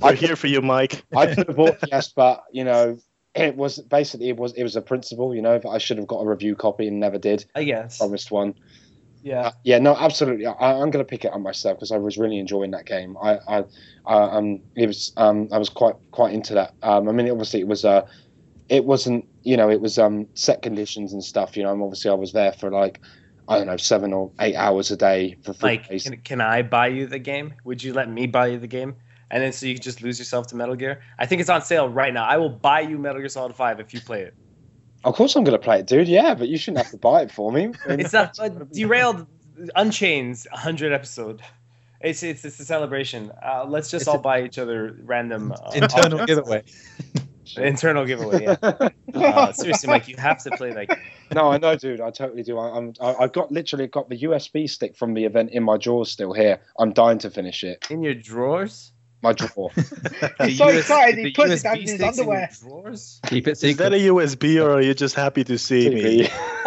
We're here for you, Mike. I could have bought yes, but you know, it was basically it was it was a principle. You know, I should have got a review copy and never did. I guess. Promised one. Yeah. Yeah, no, absolutely. I, I'm going to pick it up myself because I was really enjoying that game. I, I, I um, it was, um, I was quite, quite into that. Um, I mean, obviously, it was, uh, it wasn't, you know, it was um, set conditions and stuff. You know, and obviously, I was there for like, I don't know, seven or eight hours a day for three Mike, days. can, can I buy you the game? Would you let me buy you the game? And then so you just lose yourself to Metal Gear. I think it's on sale right now. I will buy you Metal Gear Solid Five if you play it. Of course, I'm going to play it, dude. Yeah, but you shouldn't have to buy it for me. It's not uh, derailed. Unchained's 100 episode. It's it's it's a celebration. Uh, let's just It's all a- buy each other random uh, Internal giveaway. Internal giveaway. Yeah. Uh, seriously, Mike, you have to play that. Game. No, I know, dude. I totally do. I, I'm, I, I've got literally got the USB stick from the event in my drawers still here. I'm dying to finish it. In your drawers. My drawer. He's so excited, he the puts it down in his sticks your underwear. drawers? Keep it Is that a USB or are you just happy to see me?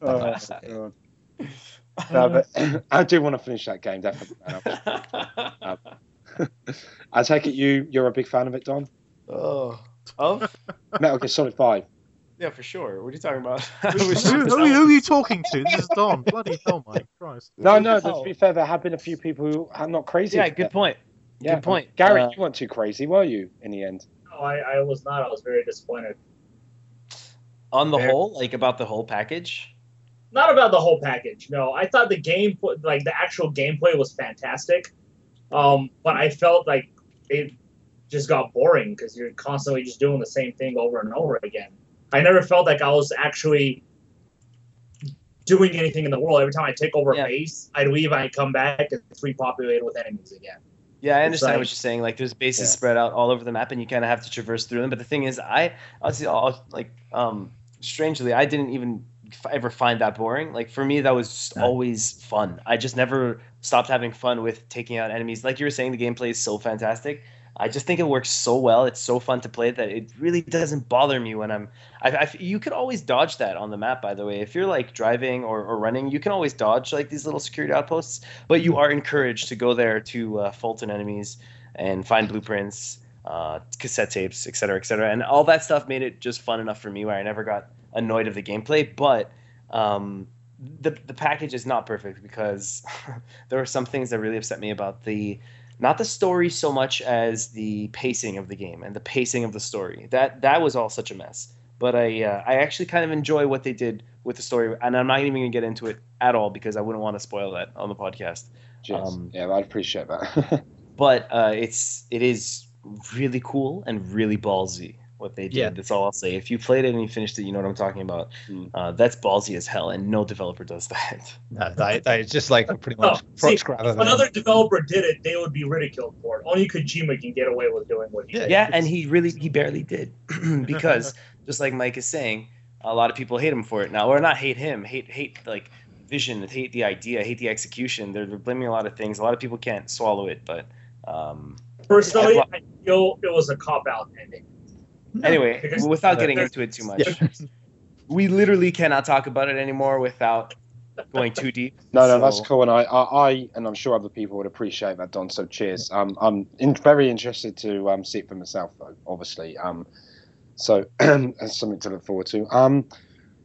oh, God. No, but I do want to finish that game definitely. man. I take it you you're a big fan of it, Don. oh. Of? Metal Gear Solid Five. Yeah, for sure. What are you talking about? who, who, who are you talking to? This is Don. Bloody hell, Mike Christ. No, no. But Oh. to be fair, there have been a few people who are not crazy. yeah, good it. point. Yeah, Good point. Gary, Uh, you weren't too crazy, were you? In the end. No, I, I was not. I was very disappointed. On the Fair. whole, like about the whole package. Not about the whole package. No, I thought the game, like the actual gameplay, was fantastic. Um, but I felt like it just got boring because you're constantly just doing the same thing over and over again. I never felt like I was actually doing anything in the world. Every time I take over Yeah. a base, I'd leave, and I'd come back, and it's repopulated with enemies again. Yeah, I understand like- what you're saying. Like, there's bases Yeah. spread out all over the map, and you kind of have to traverse through them. But the thing is, I, I'll see, I'll, like, um, strangely, I didn't even f- ever find that boring. Like for me, that was always fun. I just never stopped having fun with taking out enemies. Like you were saying, the gameplay is so fantastic. I just think it works so well. It's so fun to play that it really doesn't bother me when I'm. I, I you could always dodge that on the map, by the way. If you're like driving or, or running, you can always dodge like these little security outposts. But you are encouraged to go there to uh, Fulton enemies and find blueprints, uh, cassette tapes, etc., cetera, et cetera. And all that stuff made it just fun enough for me where I never got annoyed of the gameplay. But um, the the package is not perfect because there were some things that really upset me about the not the story so much as the pacing of the game and the pacing of the story. That that was all such a mess. But I uh, I actually kind of enjoy what they did with the story, and I'm not even going to get into it at all because I wouldn't want to spoil that on the podcast. Um, yeah, I'd appreciate that. But uh, it's it is really cool and really ballsy what they did. Yeah. That's all I'll say. If you played it and you finished it, you know what I'm talking about. Hmm. Uh, that's ballsy as hell, and no developer does that. No, that, that is just like pretty Oh, much see. If another developer did it, they would be ridiculed for it. Only Kojima can get away with doing what he Yeah. did. Yeah, and he really he barely did because just like Mike is saying, a lot of people hate him for it now, or not hate him, hate hate like vision, hate the idea, hate the execution. They're, they're blaming a lot of things. A lot of people can't swallow it, but um, Personally, Yeah. I feel it was a cop out ending. Anyway, without getting into it too much, we literally cannot talk about it anymore without going too deep. No, no, So- that's cool, and I, I, I, and I'm sure other people would appreciate that, Don. So cheers. Um, I'm in, very interested to um, see it for myself, though. Obviously, um, so that's something to look forward to. Um,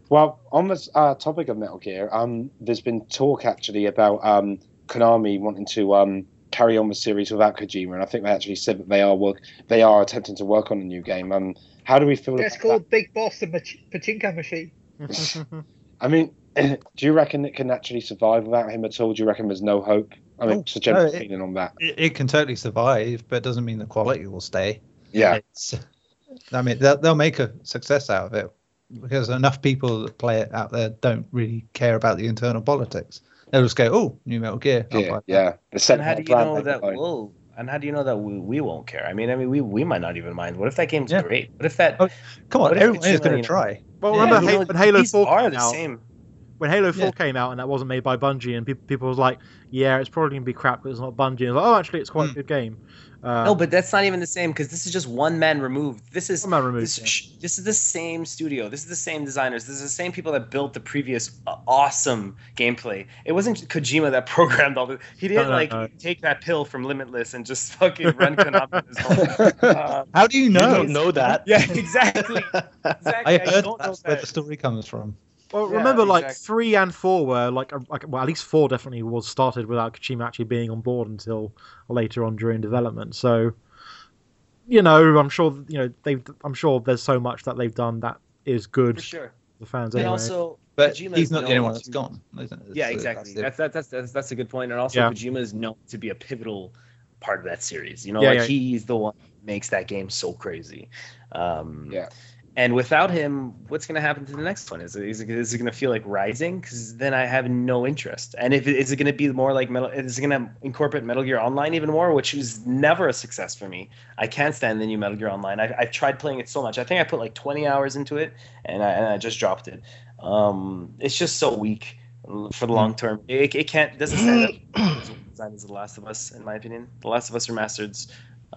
well, on this uh, topic of Metal Gear, um, there's been talk actually about um, Konami wanting to um, carry on the series without Kojima, and I think they actually said that they are work, they are attempting to work on a new game. Um, how do we feel? That's about called Big Boss the Mach- Pachinko machine. I mean, do you reckon it can actually survive without him at all? Do you reckon there's no hope? I mean, Oh, it's a general no, it- feeling on that. it, it can totally survive, but it doesn't mean the quality will stay. Yeah. It's, I mean, they'll, they'll make a success out of it because enough people that play it out there don't really care about the internal politics. They'll just go, "Oh, new Metal Gear." I'll Yeah, yeah. The set And how do you know that it own. we'll? And how do you know that we, we won't care? I mean, I mean, we, we might not even mind. What if that game's Yeah. great? What if that? Oh, Come on, What if everyone is going to try. Well, Yeah, remember you Halo, know, when Halo 4 are came the out? same. When Halo 4 Yeah. came out and that wasn't made by Bungie, and people, people was like, "Yeah, it's probably gonna be crap because it's not Bungie." And like, "Oh, actually, it's quite a Hmm. good game." Uh, No, but that's not even the same because this is just one man removed. This is One man removed, This, yeah. sh- this is the same studio. This is the same designers. This is the same people that built the previous uh, awesome gameplay. It wasn't Kojima that programmed all this. He didn't no, like no. take that pill from Limitless and just fucking run Konami. his whole- uh, How do you You know? don't know that. yeah, exactly. Exactly. I heard don't know that's where the story comes from. Well, Yeah, remember, like three and four were like, like, well, at least four definitely was started without Kojima actually being on board until later on during development. So, you know, I'm sure you know they've. I'm sure there's so much that they've done that is good For sure. the fans And anyway. also, But Kojima's he's not the only known one that's to- gone. Isn't it? Yeah, So exactly. That's, that's that's that's that's a good point. And also, Yeah. Kojima is known to be a pivotal part of that series. You know, Yeah, like yeah. he's the one that makes that game so crazy. Um, Yeah. And without him, what's going to happen to the next one? Is it, is it, is it going to feel like Rising? Because then I have no interest. And if it, is it going to be more like Metal? Is it going to incorporate Metal Gear Online even more, which was never a success for me? I can't stand the new Metal Gear Online. I, I've tried playing it so much. I think I put like 20 hours into it, and I, and I just dropped it. Um, it's just so weak for the long term. It, it can't it doesn't stand up as well designed as The Last of Us, in my opinion. The Last of Us Remastered's.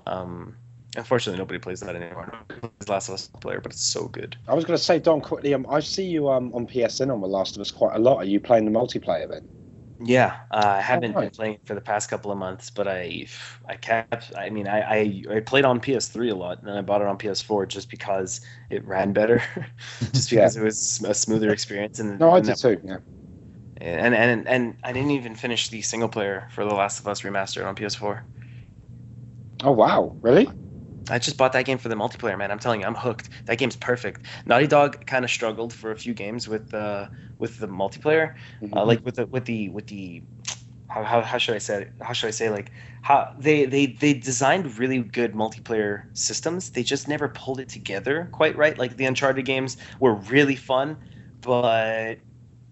Um, unfortunately, nobody plays that anymore. Nobody plays The Last of Us player, but it's so good. I was going to say, Don, quickly. Um, I see you um on PSN on The Last of Us quite a lot. Are you playing the multiplayer then? Yeah, uh, I haven't been playing it for the past couple of months, but I, I kept. I mean, I, I, I played on PS3 a lot, and then I bought it on PS4 just because it ran better, just because it was a smoother experience. And No, I and did too. Yeah. and and and I didn't even finish the single player for The Last of Us remastered on PS4. Oh wow, really? I just bought that game for the multiplayer, man. I'm telling you, I'm hooked. That game's perfect. Naughty Dog kind of struggled for a few games with uh, with the multiplayer, Mm-hmm. uh, like with the with the with the how, how, how should I say it? how should I say like how they, they they designed really good multiplayer systems. They just never pulled it together quite right. Like the Uncharted games were really fun, but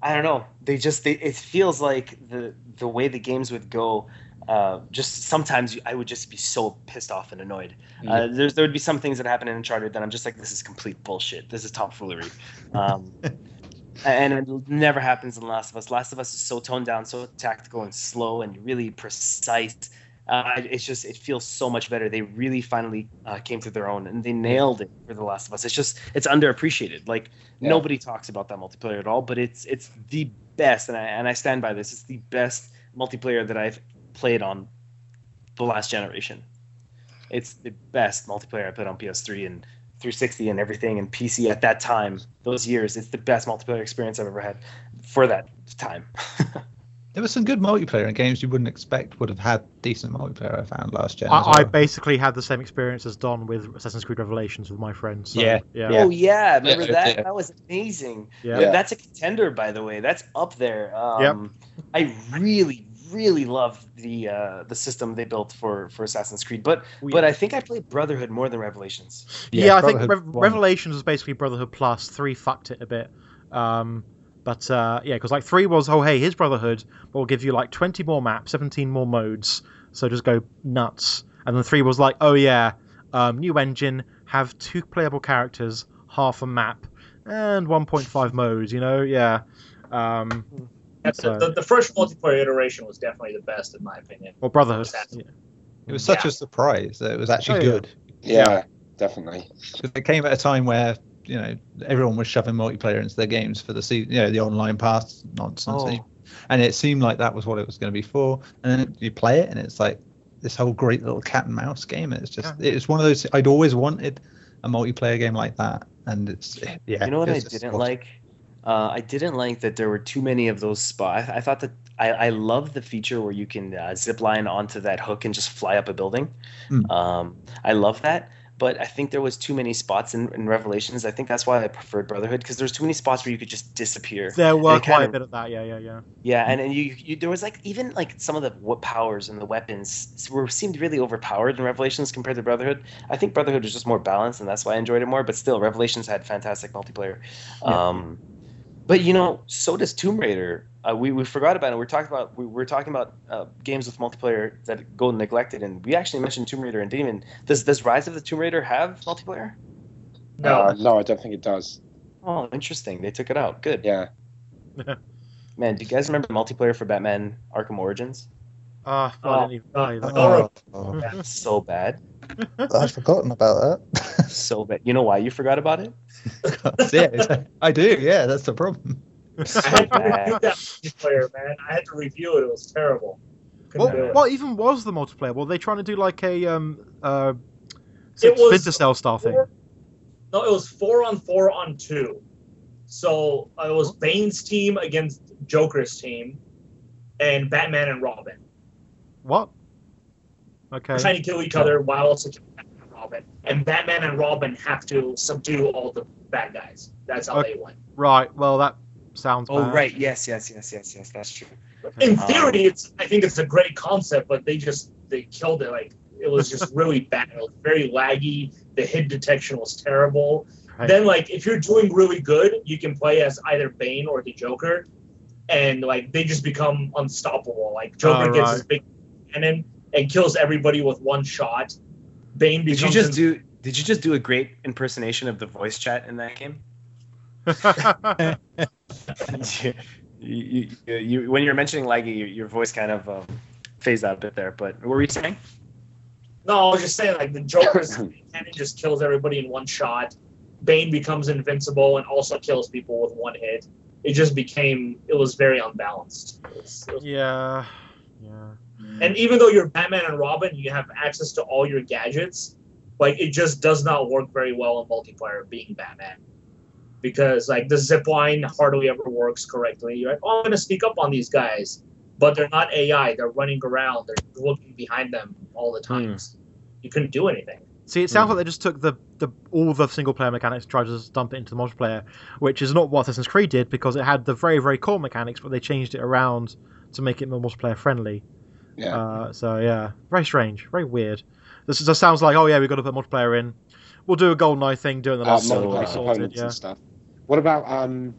I don't know. They just they, it feels like the the way the games would go. Uh, just sometimes I would just be so pissed off and annoyed. Uh, there's there would be some things that happen in Uncharted that I'm just like, this is complete bullshit. This is tomfoolery. Um, and it never happens in Last of Us. Last of Us is so toned down, so tactical and slow and really precise. Uh, it's just it feels so much better. They really finally uh, came to their own and they nailed it for The Last of Us. It's just it's underappreciated. Like Yeah. nobody talks about that multiplayer at all, but it's it's the best, and I and I stand by this. It's the best multiplayer that I've played on the last generation. It's the best multiplayer I played on PS3 and 360 and everything and PC at that time. Those years, it's the best multiplayer experience I've ever had for that time. There was some good multiplayer in games you wouldn't expect would have had decent multiplayer. I found last gen. as I, I basically had the same experience as Don with Assassin's Creed Revelations with my friends. So, Yeah. yeah, Yeah. Oh yeah, remember Yeah, that? yeah. That was amazing. yeah. Yeah. That's a contender, by the way. That's up there. Um, I really, really love the uh, the system they built for, for Assassin's Creed, but We- but I think I played Brotherhood more than Revelations. Yeah, I think Brotherhood Rev- one. Revelations was basically Brotherhood. Three fucked it a bit. Um, but uh, yeah, because like three was, oh hey, here's Brotherhood, but we'll give you like 20 more maps, 17 more modes, so just go nuts. And then three was like, oh yeah, um, new engine, have two playable characters, half a map, and 1.5 modes. You know, yeah. Um, The, So- the, the first multiplayer iteration was definitely the best in my opinion. well, Brotherhood. Yeah. It was such Yeah. a surprise that it was actually Oh, yeah. good. Yeah, definitely. it came at a time where you know everyone was shoving multiplayer into their games for the se- you know the online pass nonsense, Oh. and it seemed like that was what it was going to be for. And then you play it, and it's like this whole great little cat and mouse game. It's just it's one of those I'd always wanted a multiplayer game like that, and it's yeah. you know what I didn't awesome. like? Uh, I didn't like that there were too many of those spots. I, I thought that I, I love the feature where you can uh, zip line onto that hook and just fly up a building. Mm. Um, I love that, but I think there was too many spots in, in Revelations. I think that's why I preferred Brotherhood because there's too many spots where you could just disappear. There were it quite a kinda- bit of that. Yeah, yeah, yeah. Yeah, and, and you, you there was like even like some of the what powers and the weapons were seemed really overpowered in Revelations compared to Brotherhood. I think Brotherhood was just more balanced, and that's why I enjoyed it more. But still, Revelations had fantastic multiplayer. Um, but you know, so does Tomb Raider. Uh, we, we forgot about it. We're talking about we were talking about uh, games with multiplayer that go neglected, and we actually mentioned Tomb Raider and didn't even. Does Does Rise of the Tomb Raider have multiplayer? No, Uh, no, I don't think it does. Oh, interesting. They took it out. Good. Yeah. Man, do you guys remember multiplayer for Batman Arkham Origins? Ah, I Oh, didn't uh. Oh, Oh, So bad. I'd forgotten about that. so bad. You know why you forgot about it? yeah, it's- I do. Yeah, that's the problem. I had to review that multiplayer, man. I had to review it. It was terrible. Couldn't What, it. what even was the multiplayer? Were they trying to do like a um uh It was- Splinter Cell style thing? Four- No, it was four on four on two. So uh, it was Bane's team against Joker's team, and Batman and Robin. What? Okay. They're trying to kill each other while also killing Batman and Robin. And Batman and Robin have to subdue all the bad guys. That's how Okay. they win. Right. Well, that sounds. Oh bad. right, yes, yes, yes, yes, yes. That's true. In Um, theory, it's I think it's a great concept, but they just they killed it. Like it was just really bad. It was very laggy. The hit detection was terrible. Right. Then like if you're doing really good, you can play as either Bane or the Joker, and like they just become unstoppable. Like Joker Oh, gets his big cannon and kills everybody with one shot. Bane Did you just in- do? Did you just do a great impersonation of the voice chat in that game? you, you, you, you, when you're mentioning laggy, your, your voice kind of um, phased out a bit there. But what were you saying? No, I was just saying like the Joker's cannon just kills everybody in one shot. Bane becomes invincible and also kills people with one hit. It just became it was very unbalanced. It was- it was- yeah. Yeah. Mm. and even though you're Batman and Robin, you have access to all your gadgets. Like it just does not work very well in multiplayer being Batman. Because like the zip line hardly ever works correctly. You're like, oh, I'm gonna sneak up on these guys, but they're not AI. They're running around. They're looking behind them all the times. Mm. You couldn't do anything. See, it sounds mm. like they just took the, the all the single player mechanics and tried to just dump it into the multiplayer, which is not what Assassin's Creed did because it had the very very core mechanics, but they changed it around to make it more multiplayer friendly. Yeah. Uh, so yeah, very strange, very weird. This just sounds like oh yeah, we've got to put multiplayer in. We'll do a GoldenEye thing, doing the Uh, last so, multiplayer uh, sorted, components yeah. and stuff. What about um,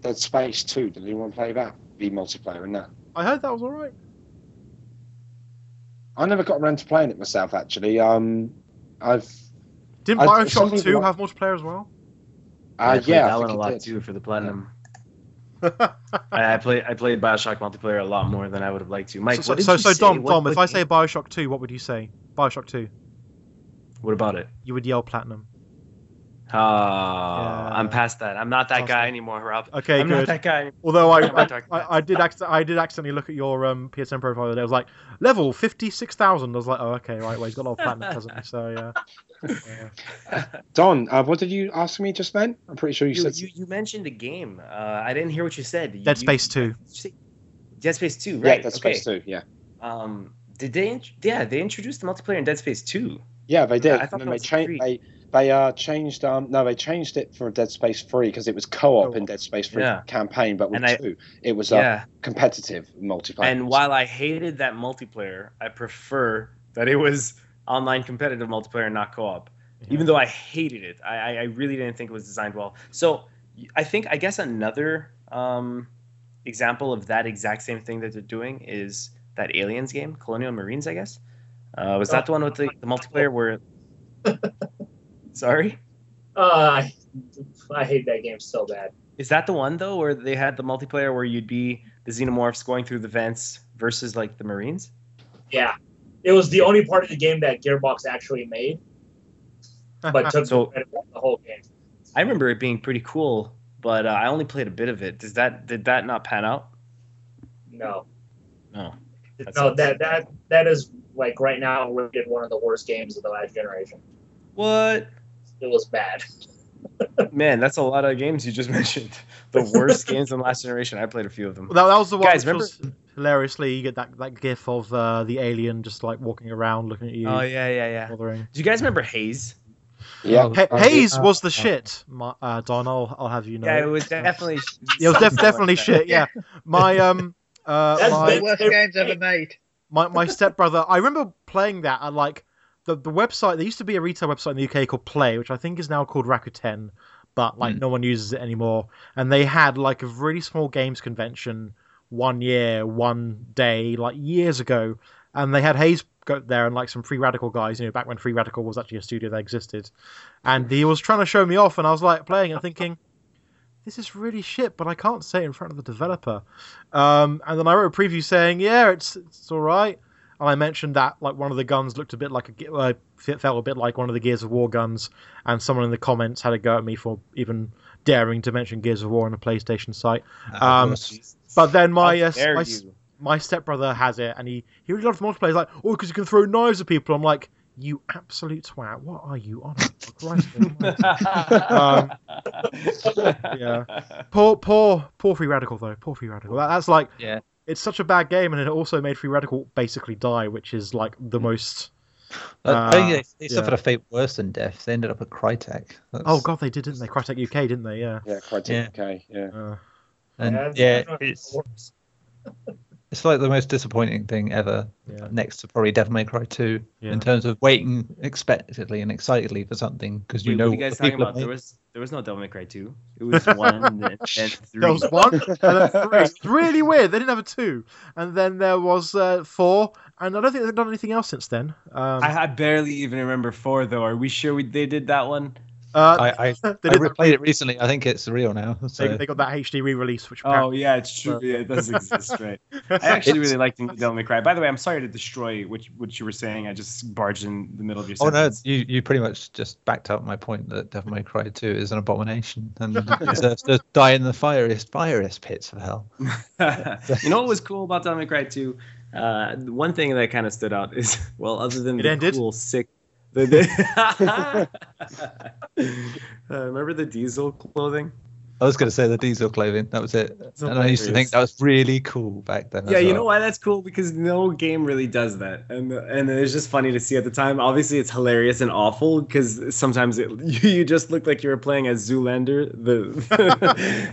Dead Space 2? Did anyone play that? Be multiplayer in that? I heard that was all right. I never got around to playing it myself, actually. Um, I've. Didn't I- Bioshock Two Uh, have multiplayer as well? Uh, played yeah, I that one think a lot did. too for the platinum. I, I played I played Bioshock multiplayer a lot more than I would have liked to. Mike, so, so, so? Dom, What- Dom, if what I say Bioshock 2, what would you say? Bioshock 2. what about it? You would yell platinum. Ah, I'm past that. I'm not that Awesome. guy anymore, Rob. Okay, I'm not good. that guy. Although I, I'm I, I, did acc- I did accidentally look at your um, PSN profile. and It was like level fifty six thousand. I was like, oh okay, right. Well, he's got a lot of platinum, hasn't he? So yeah. yeah. Don, uh, what did you ask me just then? I'm pretty sure you, You, said. you, you mentioned a game. Uh, I didn't hear what you said. You- Dead Space 2. Did you say- Dead Space 2, right? yeah, right? Dead okay. Space 2. Yeah. Um, did they? int- Yeah, they introduced the multiplayer in Dead Space 2. Yeah, they did. I thought and then that they was changed. Free. They they uh changed. Um, no, they changed it for Dead Space 3 because it was co-op in Co-op. Dead Space 3 Yeah. campaign, but with And I- two, it was uh, yeah. competitive multiplayer. And while I hated that multiplayer, I prefer that it was online competitive multiplayer, and not co-op. Even though I hated it, I, I I really didn't think it was designed well. So I think I guess another um, example of that exact same thing that they're doing is that Aliens game, Colonial Marines. I guess uh, was that the one with the, the multiplayer where? Sorry, Uh, I, I hate that game so bad. is that the one though where they had the multiplayer where you'd be the xenomorphs going through the vents versus like the Marines? Yeah, it was the only part of the game that Gearbox actually made, but took So- the whole game. I remember it being pretty cool, but uh, I only played a bit of it. Does that did that not pan out? No, No. That no, that that that is like right now rated one of the worst games of the last generation. What? It was bad. Man, that's a lot of games you just mentioned. The worst games in the last generation. I played a few of them. Well, that, that was the one Guys, which was hilariously you get that that gif of uh, the alien just like walking around looking at you. Oh yeah, yeah, yeah. bothering. Do you guys remember Haze? yeah, Ha- Oh, Haze was the shit, my, uh, Don. I'll, I'll have you know. Yeah, it was definitely. It was def- something like definitely shit. Yeah, my um, uh, That's my, big- worst games ever made. my my stepbrother. I remember playing that at like the the website. There used to be a retail website in the UK called Play, which I think is now called Rakuten, but like Mm. no one uses it anymore. And they had like a really small games convention one year, one day, like years ago, and they had Haze go there and like some Free Radical guys. You know, back when Free Radical was actually a studio that existed, and he was trying to show me off, and I was like playing and thinking. This is really shit, but I can't say it in front of the developer. Um, and then I wrote a preview saying, "Yeah, it's it's all right." And I mentioned that like one of the guns looked a bit like a ge- uh, felt a bit like one of the Gears of War guns, and someone in the comments had a go at me for even daring to mention Gears of War on a PlayStation site. Um, But then my uh, my, my stepbrother has it, and he he really loves multiplayer. He's like, "Oh, because you can throw knives at people." I'm like, "You absolute twat! What are you on? about? Christ. Um, yeah. Poor, poor, poor Free Radical though. Poor Free Radical. That, that's like, Yeah. It's such a bad game, and it also made Free Radical basically die, which is like the most. I think they, Uh, they yeah. suffered a fate worse than death. They ended up at Crytek. That's- Oh god, they did, didn't they? Crytek UK, didn't they? Yeah. yeah, quite Yeah. okay. Yeah. Uh, And that's- yeah, that's not it's worse. it's like the most disappointing thing ever. yeah. Next to probably Devil May Cry 2 Yeah. in terms of waiting expectantly and excitedly for something because you Wait, know what are you guys talking people about? There was there was no Devil May Cry two. It was one and then, then three. There was one, and then three. It's really weird. They didn't have a two, and then there was uh, four, and I don't think they've done anything else since then. Um, I, I barely even remember four though. Are we sure we, they did that one? Uh, I, I, they, I replayed it recently. I think it's real now. So. they, they got that HD re-release, which Oh yeah, it's true. Yeah, it does exist, right? I actually really liked the Devil May Cry. By the way, I'm sorry to destroy which what you were saying. I just barged in the middle of your Oh no, you, you pretty much just backed up my point that Devil May Cry 2 is an abomination and deserves to die in the fieriest, fieriest pits of hell. you know what was cool about Devil May Cry 2? Uh, one thing that kind of stood out is, well, other than It the ended? cool, sick. The, the uh, remember the diesel clothing? I was going to say the diesel clothing. That was it. So and I used to think that was really cool back then. Yeah, you well. know why that's cool? Because no game really does that, and and it's just funny to see at the time. Obviously, it's hilarious and awful because sometimes it, you, you just look like you were playing as Zoolander, the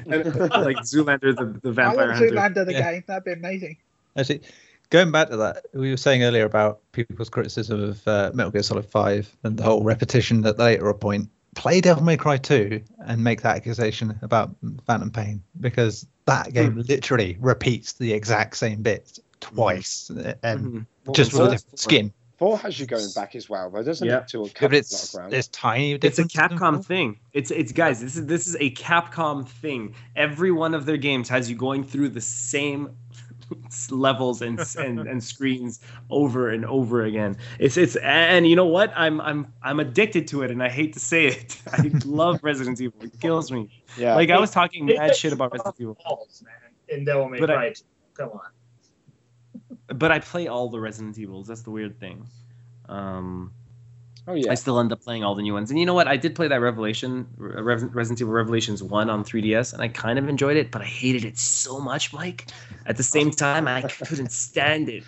and, like Zoolander, the, the I vampire want hunter. Zoolander the Yeah. game. That'd be amazing. Actually, going back to that, we were saying earlier about people's criticism of uh, Metal Gear Solid 5 and the whole repetition at the later point. Play Devil May Cry 2 and make that accusation about Phantom Pain because that game literally repeats the exact same bits twice and Mhm. Just was with a different skin. Four has you going back as well, though, doesn't Yeah. it? To a Yeah, but it's ground. it's tiny. It's a Capcom thing. It's it's guys. This is this is a Capcom thing. Every one of their games has you going through the same levels and and, and screens over and over again. It's it's and you know what? I'm I'm I'm addicted to it, and I hate to say it. I love Resident Evil. It kills me. Yeah. Like I was talking They mad shit about Resident Evil, balls, man, in Devil May Cry. 2. Come on. but I play all the Resident Evils. That's the weird thing. Um, oh yeah. I still end up playing all the new ones. And you know what? I did play that Revelation, uh, Re- Resident Evil Revelations 1 on 3DS, and I kind of enjoyed it, but I hated it so much, Mike. At the same time, I couldn't stand it.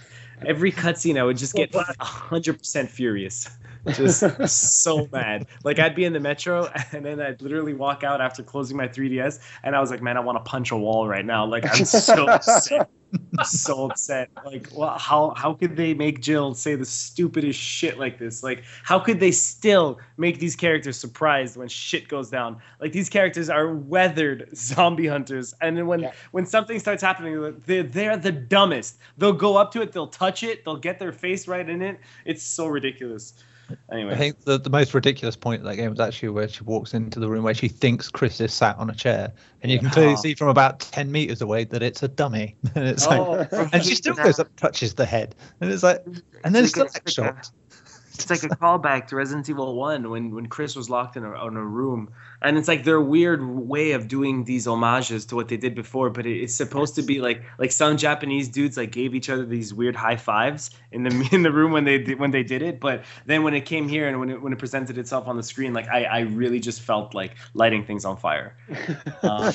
Every cutscene, I would just get 100% furious. Just so mad. Like, I'd be in the metro, and then I'd literally walk out after closing my 3DS, and I was like, man, I want to punch a wall right now. Like, I'm so upset. I'm so upset. Like, well, how how could they make Jill say the stupidest shit like this? Like, how could they still make these characters surprised when shit goes down? Like, these characters are weathered zombie hunters, and then when Yeah. when something starts happening, they're they're the dumbest. They'll go up to it, they'll touch it, they'll get their face right in it. It's so ridiculous. Anyway, I think the, the most ridiculous point of that game was actually where she walks into the room where she thinks Chris is sat on a chair, and you can clearly see from about ten meters away that it's a dummy. and it's Oh, like, and she still goes up, touches the head, and it's like, and then It's still a- shot. It's like a callback to Resident Evil One when when Chris was locked in a, in a room, and it's like their weird way of doing these homages to what they did before. But it, it's supposed to be like like some Japanese dudes like gave each other these weird high fives in the in the room when they did, when they did it. But then when it came here and when it when it presented itself on the screen, like I I really just felt like lighting things on fire. Um,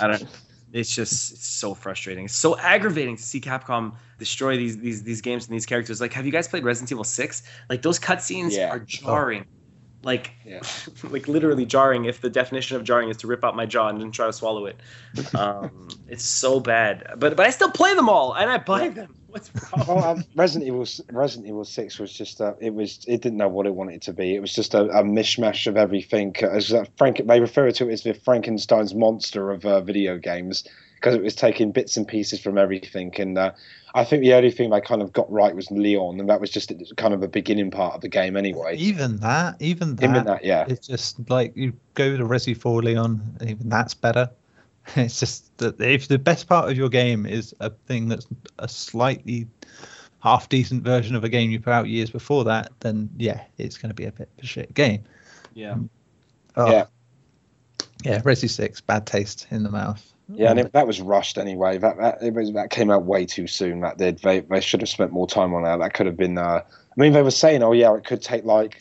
I don't. It's just it's so frustrating. It's so aggravating to see Capcom destroy these these these games and these characters. Like, have you guys played Resident Evil Six? Like those cutscenes Yeah. are oh. jarring. Like, Yeah. like literally jarring. If the definition of jarring is to rip out my jaw and then try to swallow it, um, it's so bad. But but I still play them all and I buy them. What's wrong? well, um, Resident Evil Resident Evil Six was just uh, it was it didn't know what it wanted to be. It was just a, a mishmash of everything. As uh, Frank, they refer to it as the Frankenstein's monster of uh, video games because it was taking bits and pieces from everything. And uh, I think the only thing they kind of got right was Leon, and that was just kind of a beginning part of the game anyway. Even that, even that, Even that, yeah. it's just like you go to Resi 4 Leon, even that's better. It's just that if the best part of your game is a thing that's a slightly half decent version of a game you put out years before that, then yeah, it's going to be a bit of a shit game. Yeah. Um, oh, Yeah. Yeah, Resi 6, bad taste in the mouth. Yeah, and it, that was rushed anyway. That that it was, that came out way too soon. That did. They they should have spent more time on that. That could have been. Uh, I mean, they were saying, oh yeah, it could take like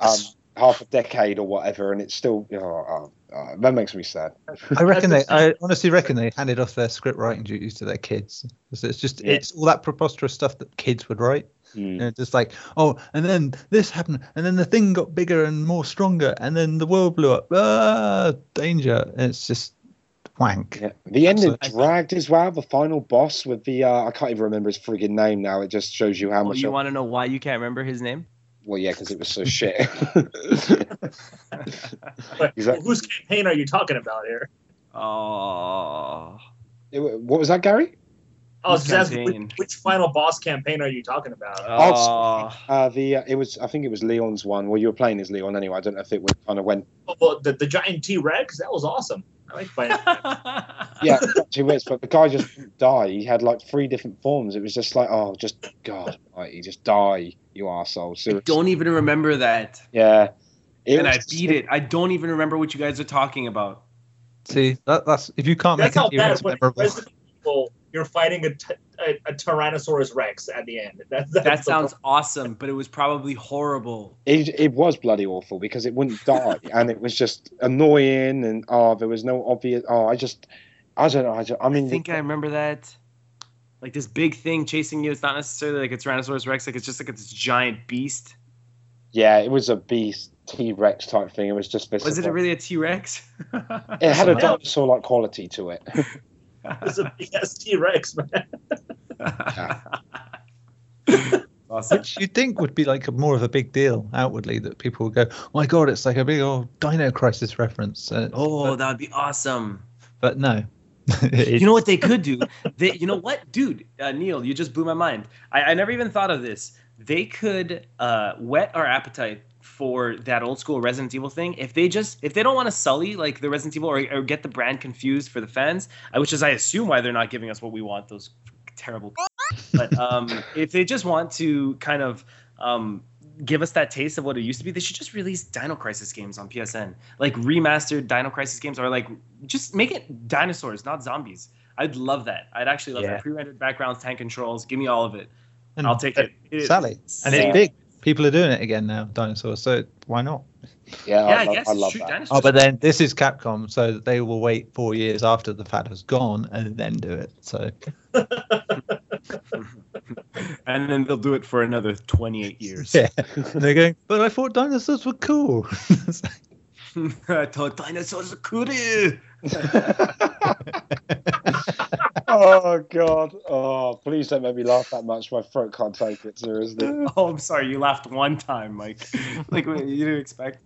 um, half a decade or whatever, and it's still. Oh, oh, oh, that makes me sad. I reckon they. I honestly reckon they handed off their script writing duties to their kids. 'Cause It's just Yeah. it's all that preposterous stuff that kids would write. Mm. And it's just like, oh, and then this happened, and then the thing got bigger and more stronger, and then the world blew up. Ah, danger! And it's just wank. Yeah. The ending Absolutely. dragged as well. The final boss with the uh, I can't even remember his friggin' name now. It just shows you how Oh, much. you want to know why you can't remember his name? well, yeah, because it was so shit. But Exactly. whose campaign are you talking about here? Oh, It- what was that, Gary? I was just asking which, which final boss campaign are you talking about? oh. Uh, the uh, it was I think it was Leon's one. Well, you were playing as Leon anyway. I don't know if it was kind of went. Oh, well, the, the giant T Rex that was awesome. I like playing. Yeah, two minutes, but the guy just didn't die. He had like three different forms. It was just like, oh, just God, he just die, you arsehole. I don't even remember that. Yeah. It and I was- beat it. I don't even remember what you guys are talking about. See, that, that's if you can't That's make it bad events memorable. Resident Evil, you're fighting a, t- a, a Tyrannosaurus Rex at the end. That's, that's That the sounds awesome, but it was probably horrible. It, it was bloody awful because it wouldn't die, and it was just annoying, and oh, there was no obvious. Oh, I just, I don't know. I, just, I mean, I think I remember that. Like this big thing chasing you. It's not necessarily like a Tyrannosaurus Rex. Like it's just like this giant beast. yeah, it was a beast T Rex type thing. It was just this. Was it really a T Rex? It had a dinosaur-like quality to it. It's a big ass T Rex, man. Which you'd think would be like a, more of a big deal outwardly that people would go, oh my god, it's like a big old Dino Crisis reference. Uh, Oh, that would be awesome. but no. You know what they could do? They, you know what, dude? Uh, Neil, you just blew my mind. I, I never even thought of this. they could uh, whet our appetite for that old school Resident Evil thing. If they just if they don't want to sully like the Resident Evil or, or get the brand confused for the fans, uh, which is I assume why they're not giving us what we want. Those terrible. But um, if they just want to kind of um, give us that taste of what it used to be, they should just release Dino Crisis games on PSN, like remastered Dino Crisis games, or like just make it dinosaurs, not zombies. I'd love that. I'd actually love Yeah. that. Pre-rendered backgrounds, tank controls, give me all of it. And I'll take it. It is Sally. And it's big. People are doing it again now, dinosaurs. So why not? Yeah, Yeah, I, I love, guess I love shoot that. dinosaurs. Oh, but then this is Capcom, so they will wait four years after the fad has gone and then do it. So and then they'll do it for another 28 years. yeah, And they're going. But I thought dinosaurs were cool. I thought dinosaurs are cool. oh god. Oh, please don't make me laugh that much. My throat can't take it. Seriously. Oh, I'm sorry. You laughed one time, Mike. like what you didn't expect.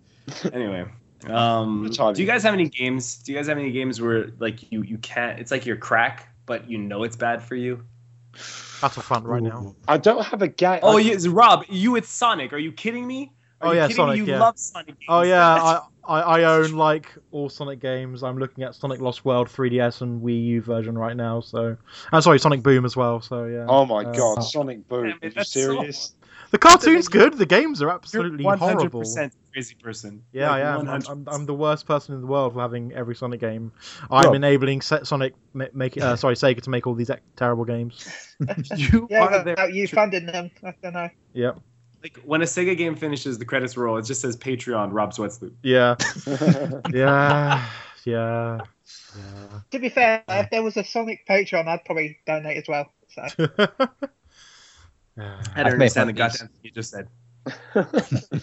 Anyway, um, do you guys have any games? Do you guys have any games where like you you can't? It's like you're crack, but you know it's bad for you. Battlefront right now. I don't have a game. Oh, I, yes, Rob, you with Sonic? Are you kidding me? Are Oh, you yeah, kidding Sonic, me? You yeah. love Sonic games. Oh yeah, I, I, I own like all Sonic games. I'm looking at Sonic Lost World 3DS and Wii U version right now. So, I'm sorry, Sonic Boom as well. So yeah. Oh my Uh, god, Sonic Boom. Damn Are you that's so- serious? The cartoon's good. The games are You're absolutely 100% horrible. crazy person. Yeah, Like, I am. I'm, I'm, I'm the worst person in the world for having every Sonic game. I'm Rob. enabling Se- Sonic, ma- make uh, sorry, Sega to make all these ec- terrible games. you Yeah, are there. without you funding them, I don't know. Yep. Like when a Sega game finishes, the credits roll. It just says Patreon Rob Sweatsloop. Yeah. yeah. Yeah. Yeah. To be fair, if there was a Sonic Patreon, I'd probably donate as well. So Yeah. I don't understand the one of goddamn thing you just said.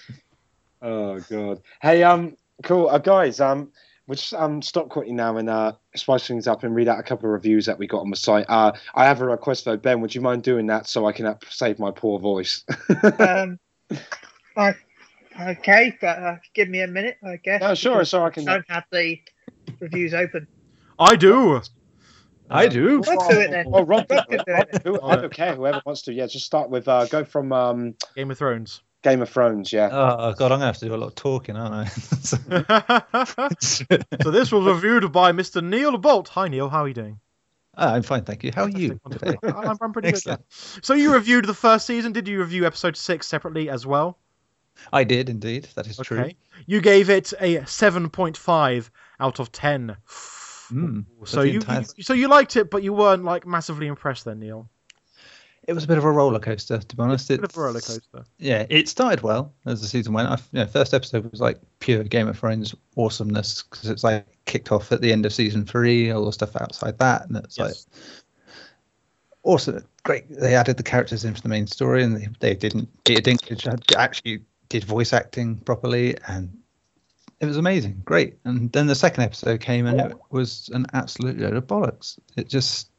oh god. Hey, um, cool, uh, guys. Um, we'll just um stop quickly now and uh spice things up and read out a couple of reviews that we got on the site. Uh, I have a request though, Ben. Would you mind doing that so I can uh, save my poor voice? um, I, okay, but uh, give me a minute, I guess. no, sure. So I I can. don't have the reviews open. I do. I do. Let's do it then. Oh, Rob, Rob can do Rob, it. I don't care. Whoever wants to. Yeah, just start with. Uh, go from um Game of Thrones. Game of Thrones. Yeah. Oh god, I'm gonna have to do a lot of talking, aren't I? so this was reviewed by Mr. Neil Bolt. Hi Neil, how are you doing? Ah, I'm fine, thank you. How are you? I'm, I'm pretty good. Excellent. yeah. So you reviewed the first season. Did you review episode six separately as well? I did indeed. That is true. Okay. You gave it a seven point five out of ten. Mm, So you, entire- you so you liked it, but you weren't like massively impressed then, Neil. It was a bit of a roller coaster, to be honest. Bit of It's- a roller coaster. Yeah, it started well as the season went. I, you know, first episode was like pure Game of Thrones awesomeness because it's like kicked off at the end of season three, all the stuff outside that, and it's like awesome, great. They added the characters into the main story, and they, they didn't. Peter Dinklage actually did voice acting properly, and it was amazing, great. And then the second episode came, and it was an absolute load of bollocks. It just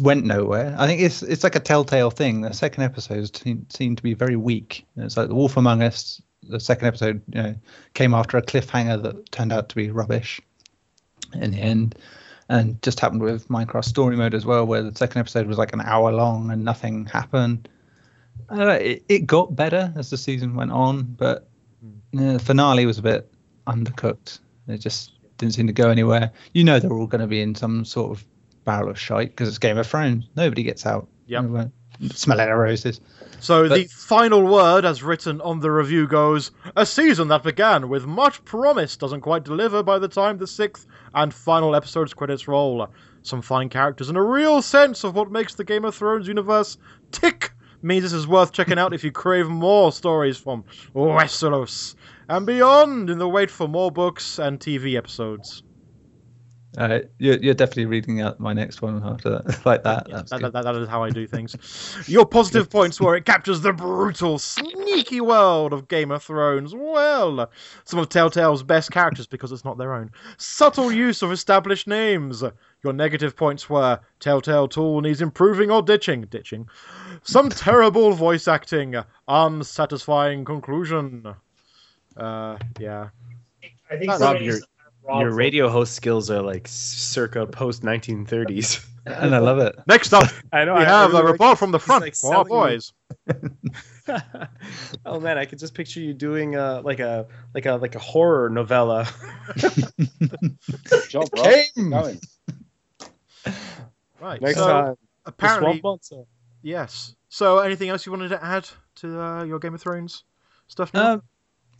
went nowhere. I think it's it's like a telltale thing. The second episode seem, seemed to be very weak. It's like The Wolf Among Us. The second episode, you know, came after a cliffhanger that turned out to be rubbish in the end. And just happened with Minecraft Story Mode as well, where the second episode was like an hour long and nothing happened. Uh, it, it got better as the season went on, but yeah, the finale was a bit undercooked. It just didn't seem to go anywhere. You know they're all going to be in some sort of barrel of shite because it's Game of Thrones. Nobody gets out. Yep. You won't Smell any roses. So But- the final word, as written on the review, goes: a season that began with much promise doesn't quite deliver by the time the sixth and final episode's credits roll. Some fine characters and a real sense of what makes the Game of Thrones universe tick means this is worth checking out if you crave more stories from Westeros and beyond in the wait for more books and TV episodes. Uh, you're, you're definitely reading out my next one after that, like that. Yeah, That's that, that- that is how I do things. Your positive points were it captures the brutal, sneaky world of Game of Thrones. Well, some of Telltale's best characters because it's not their own. Subtle use of established names. Your negative points were Telltale tool needs improving or ditching. Ditching. Some terrible voice acting. Unsatisfying conclusion. Uh, yeah. I think Rob, somebody you're- needs to have Rob Your radio host skills are like circa post 1930s. and I love it. Next up, I know. we I- I have a really like- report from the front like, for our boys. oh man, I could just picture you doing uh like a like a like a horror novella. Good job, Came. Going. Right. Next so time, apparently, Swamp Monster. yes. So anything else you wanted to add to uh, your Game of Thrones stuff? Neil? Um,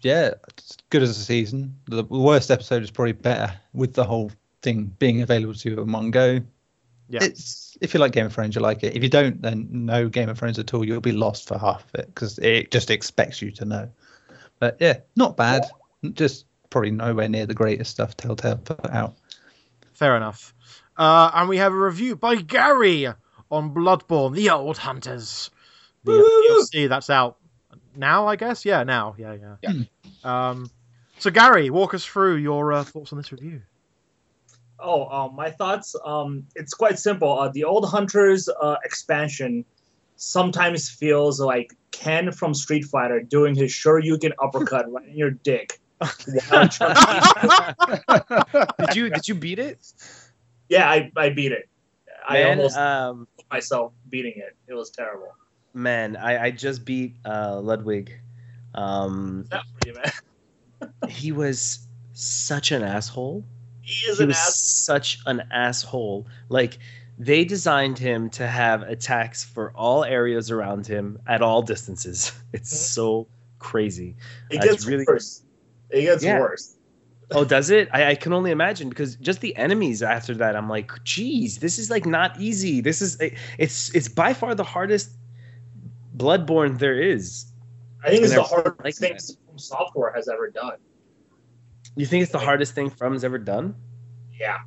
yeah, it's good as a season. The worst episode is probably better with the whole thing being available to you in one go. Yeah. It's if you like Game of Thrones, you like it. If you don't, then no Game of Thrones at all. You'll be lost for half of it because it just expects you to know. But yeah, not bad. Just probably nowhere near the greatest stuff Telltale put out. Fair enough. Uh, and we have a review by Gary on Bloodborne: The Old Hunters. The see, that's out now, I guess. Yeah, now. Yeah, yeah. Yeah. Um, so Gary, walk us through your uh, thoughts on this review. Oh, um, my thoughts. Um, it's quite simple. Uh, the Old Hunters uh, expansion sometimes feels like Ken from Street Fighter doing his Shoryuken uppercut right in your dick. while trying to- did you did you beat it? yeah, I, I beat it. I almost um, myself beating it. It was terrible. Man, I, I just beat uh, Ludwig. Um, you, man. he was such an asshole. He is he an was ass. such an asshole. Like they designed him to have attacks for all areas around him at all distances. It's Mhm. so crazy. It It's gets really- worse. It gets Yeah. worse. Oh, does it? I, I can only imagine because just the enemies after that, I'm like, geez, this is like not easy. This is it's it's by far the hardest Bloodborne there is. I think it's the hardest like thing that. From Software has ever done. You think it's the hardest thing From's ever done? Yeah.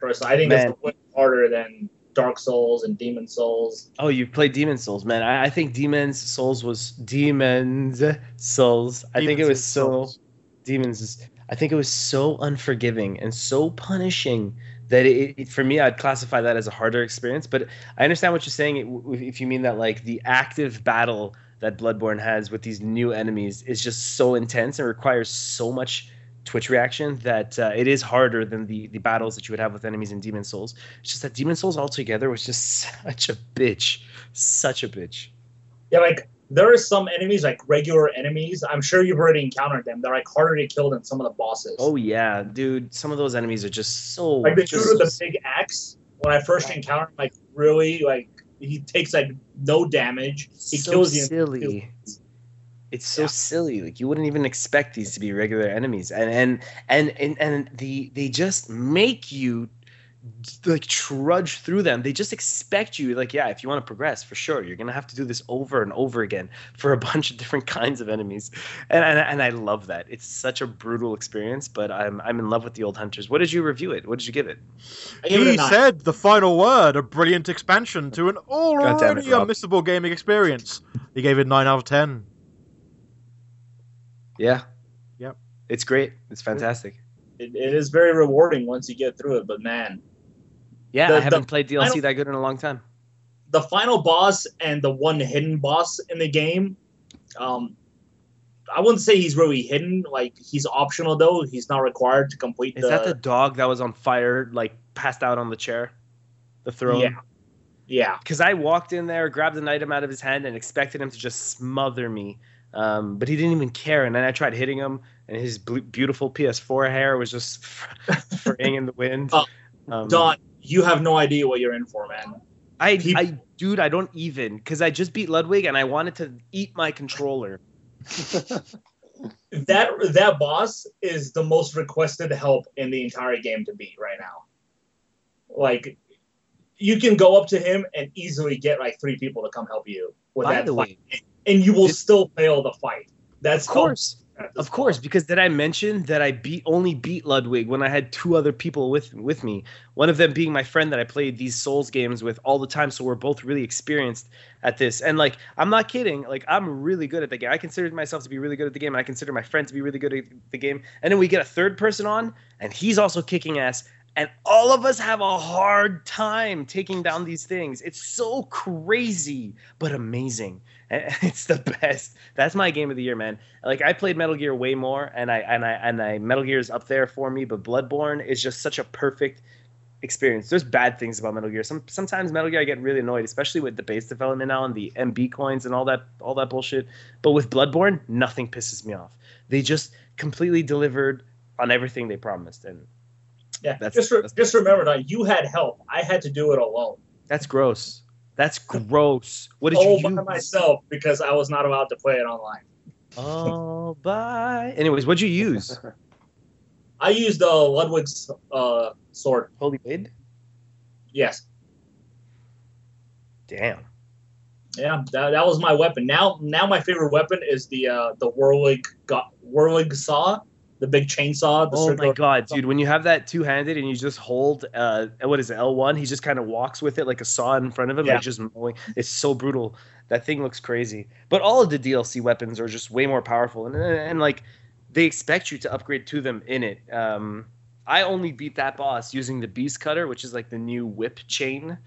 Personally, I think Man. it's way harder than Dark Souls and Demon Souls. Oh, you played Demon Souls, man. I, I think Demon's Souls was Demon's Souls. I think it was so Souls. Demons. I think it was so unforgiving and so punishing that it, it for me I'd classify that as a harder experience. But I understand what you're saying if- you mean that like the active battle that Bloodborne has with these new enemies is just so intense and requires so much Twitch reaction that uh, it is harder than the the battles that you would have with enemies in Demon Souls. It's just that Demon Souls altogether was just such a bitch, such a bitch. Yeah, like there are some enemies, like regular enemies. I'm sure you've already encountered them. They're like harder to kill than some of the bosses. Oh yeah, dude. Some of those enemies are just so. like the dude with the big axe. When I first encountered, like really, like he takes like no damage. He so kills you. silly. It's so Yeah. silly. Like you wouldn't even expect these to be regular enemies, and and and and, and the they just make you like trudge through them. They just expect you, like, yeah, if you want to progress, for sure, you're gonna have to do this over and over again for a bunch of different kinds of enemies, and and, and I love that. It's such a brutal experience, but I'm I'm in love with the old hunters. What did you review it? What did you give it? I give He nine. said the final word, a brilliant expansion to an damn it, already unmissable gaming experience. He gave it 9 out of 10. Yeah. Yep. It's great. It's fantastic. It, it is very rewarding once you get through it, but man, Yeah, The- I haven't the played DLC that good in a long time. the final boss and the one hidden boss in the game, um, I wouldn't say he's really hidden. Like he's optional though. He's not required to complete Is the. that the dog that was on fire, like passed out on the chair, the throne? Yeah. Yeah. Because I walked in there, grabbed an item out of his hand, and expected him to just smother me. Um, but he didn't even care. And then I tried hitting him, and his beautiful PS4 hair was just fraying in the wind. Oh, Um, Don, you have no idea what you're in for, man. I, peop- I, dude, I don't even because I just beat Ludwig, and I wanted to eat my controller. That that boss is the most requested help in the entire game to beat right now. Like, you can go up to him and easily get like three people to come help you with By that the fight, way, and you will Did- still fail the fight. That's of how course. Of course, boss- because did I mention that I beat only beat Ludwig when I had two other people with with me? One of them being my friend that I played these Souls games with all the time, so we're both really experienced at this. And like, I'm not kidding. Like, I'm really good at the game. I consider myself to be really good at the game, and I consider my friend to be really good at the game. And then we get a third person on, and he's also kicking ass, and all of us have a hard time taking down these things. It's so crazy, but amazing. It's the best. That's my game of the year, man. Like I played Metal Gear way more, and I and I and I Metal Gear is up there for me. But Bloodborne is just such a perfect experience. There's bad things about Metal Gear. Some sometimes Metal Gear I get really annoyed, especially with the base development now and the MB coins and all that all that bullshit. But with Bloodborne, nothing pisses me off. They just completely delivered on everything they promised, and Yeah, That's- just re- that's- just remember that you had help. I had to do it alone. that's gross. That's gross. What did all you All by myself because I was not allowed to play it online. Oh, bye. Anyways, what'd you use? I used uh, Ludwig's uh, sword. Holy Blade. Yes, Damn. yeah, that, that was my weapon. Now, now my favorite weapon is the uh, the Whirlig go- Whirlig saw, the big chainsaw. The Oh my god, dude! When you have that two-handed and you just hold, uh, what is it, L one? He just kind of walks with it like a saw in front of him, Yeah. like just mowing. It's so brutal. That thing looks crazy. But all of the DLC weapons are just way more powerful, and and, and like they expect you to upgrade to them in it. Um, I only beat that boss using the Beast Cutter, which is like the new whip chain.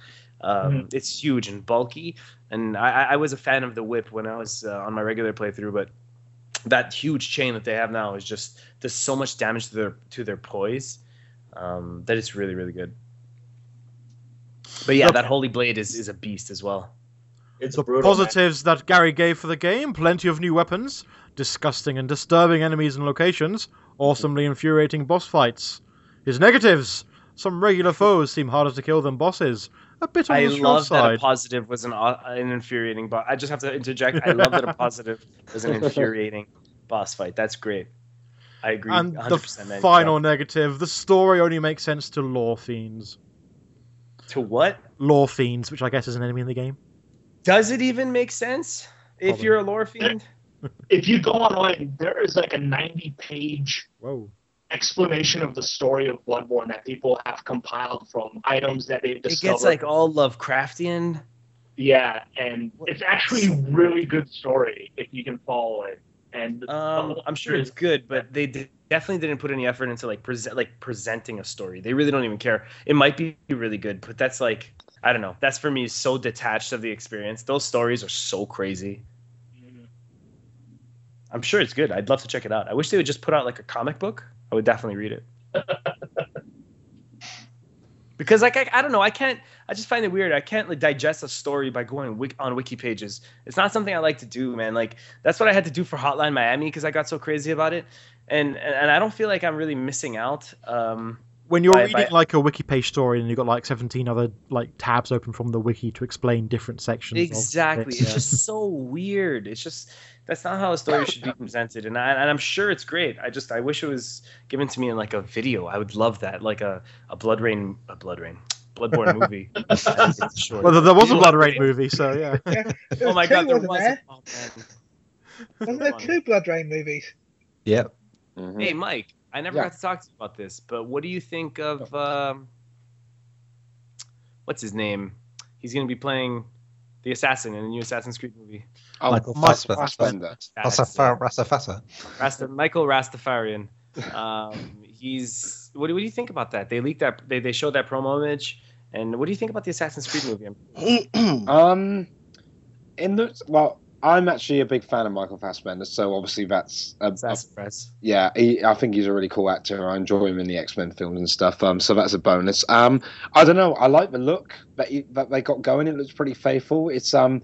Um, It's huge and bulky, and I, I- I was a fan of the whip when I was uh, on my regular playthrough, but that huge chain that they have now is just does so much damage to their to their poise um, that it's really really good. But yeah, Look- that holy blade is is a beast as well. It's The brutal. man. positives that Gary gave for the game plenty of new weapons, disgusting and disturbing enemies and locations, awesomely infuriating boss fights. His negatives some regular foes seem harder to kill than bosses. A bit on I the slow love that a positive was an au- an infuriating boss. I just have to interject. I love that a positive was an infuriating boss fight. That's great. I agree. and 100%, the man. final negative, the story only makes sense to law fiends. to what Law fiends, which I guess is an enemy in the game. does it even make sense if Probably. you're a lore fiend? If you go online, there is like a 90 page Whoa. Explanation of the story of Bloodborne that people have compiled from items that they've It gets like all Lovecraftian. yeah, and it's actually a really good story if you can follow it. And Um, I'm sure it's good, but they d- definitely didn't put any effort into like present like presenting a story. They really don't even care. It might be really good, but that's like I don't know. That's for me so detached of the experience. Those stories are so crazy. I'm sure it's good. I'd love to check it out. I wish they would just put out like a comic book. I would definitely read it. because like I, I don't know, I can't. I just find it weird. I can't like digest a story by going on wiki pages. It's not something I like to do, man. Like that's what I had to do for Hotline Miami because I got so crazy about it, and and I don't feel like I'm really missing out. Um, When you're By- reading by- like a wiki page story and you've got like 17 other like tabs open from the wiki to explain different sections. of Exactly. it, It's yeah. just so weird. It's just that's not how a story should be presented, and I, and I'm sure it's great. I just I wish it was given to me in like a video. I would love that, like a a Blood Rain, a Blood Rain, Bloodborne movie. It's short. Well, there- there was a Blood Rain movie, so yeah. There Oh my was god, there wasn't was. there? Oh man. Wasn't there two Blood Rain movies? Yep. Mhm. Hey Mike, I never Yeah. got to talk to you about this, but what do you think of um, what's his name? He's going to be playing the assassin in the new Assassin's Creed movie. Oh, Michael Mike Fassbender. Fassbender. Rastafari. Rastafari. Rasta, Michael Rastafarian. Um, he's what do, what do you think about that? They leaked that they, they showed that promo image, and what do you think about the Assassin's Creed movie? Um, in the well, I'm actually a big fan of Michael Fassbender, so obviously that's a, a- Press. yeah. He, I think he's a really cool actor. I enjoy him in the X Men films and stuff. Um, so that's a bonus. Um, I don't know. I like the look that he, that they got going. It looks pretty faithful. It's um,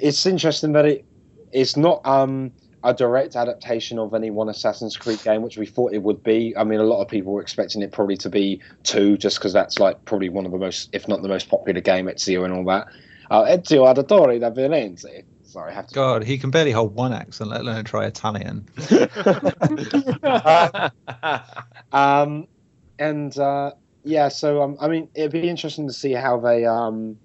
it's interesting that it it's not um a direct adaptation of any one Assassin's Creed game, which we thought it would be. I mean, a lot of people were expecting it probably to be two, just because that's like probably one of the most, if not the most popular game, Ezio and all that. Uh, Ezio Auditore da Firenze. Sorry, I have to. God, he can barely hold one accent, let alone try Italian. um, and uh, yeah, so um, I mean, it'd be interesting to see how they um,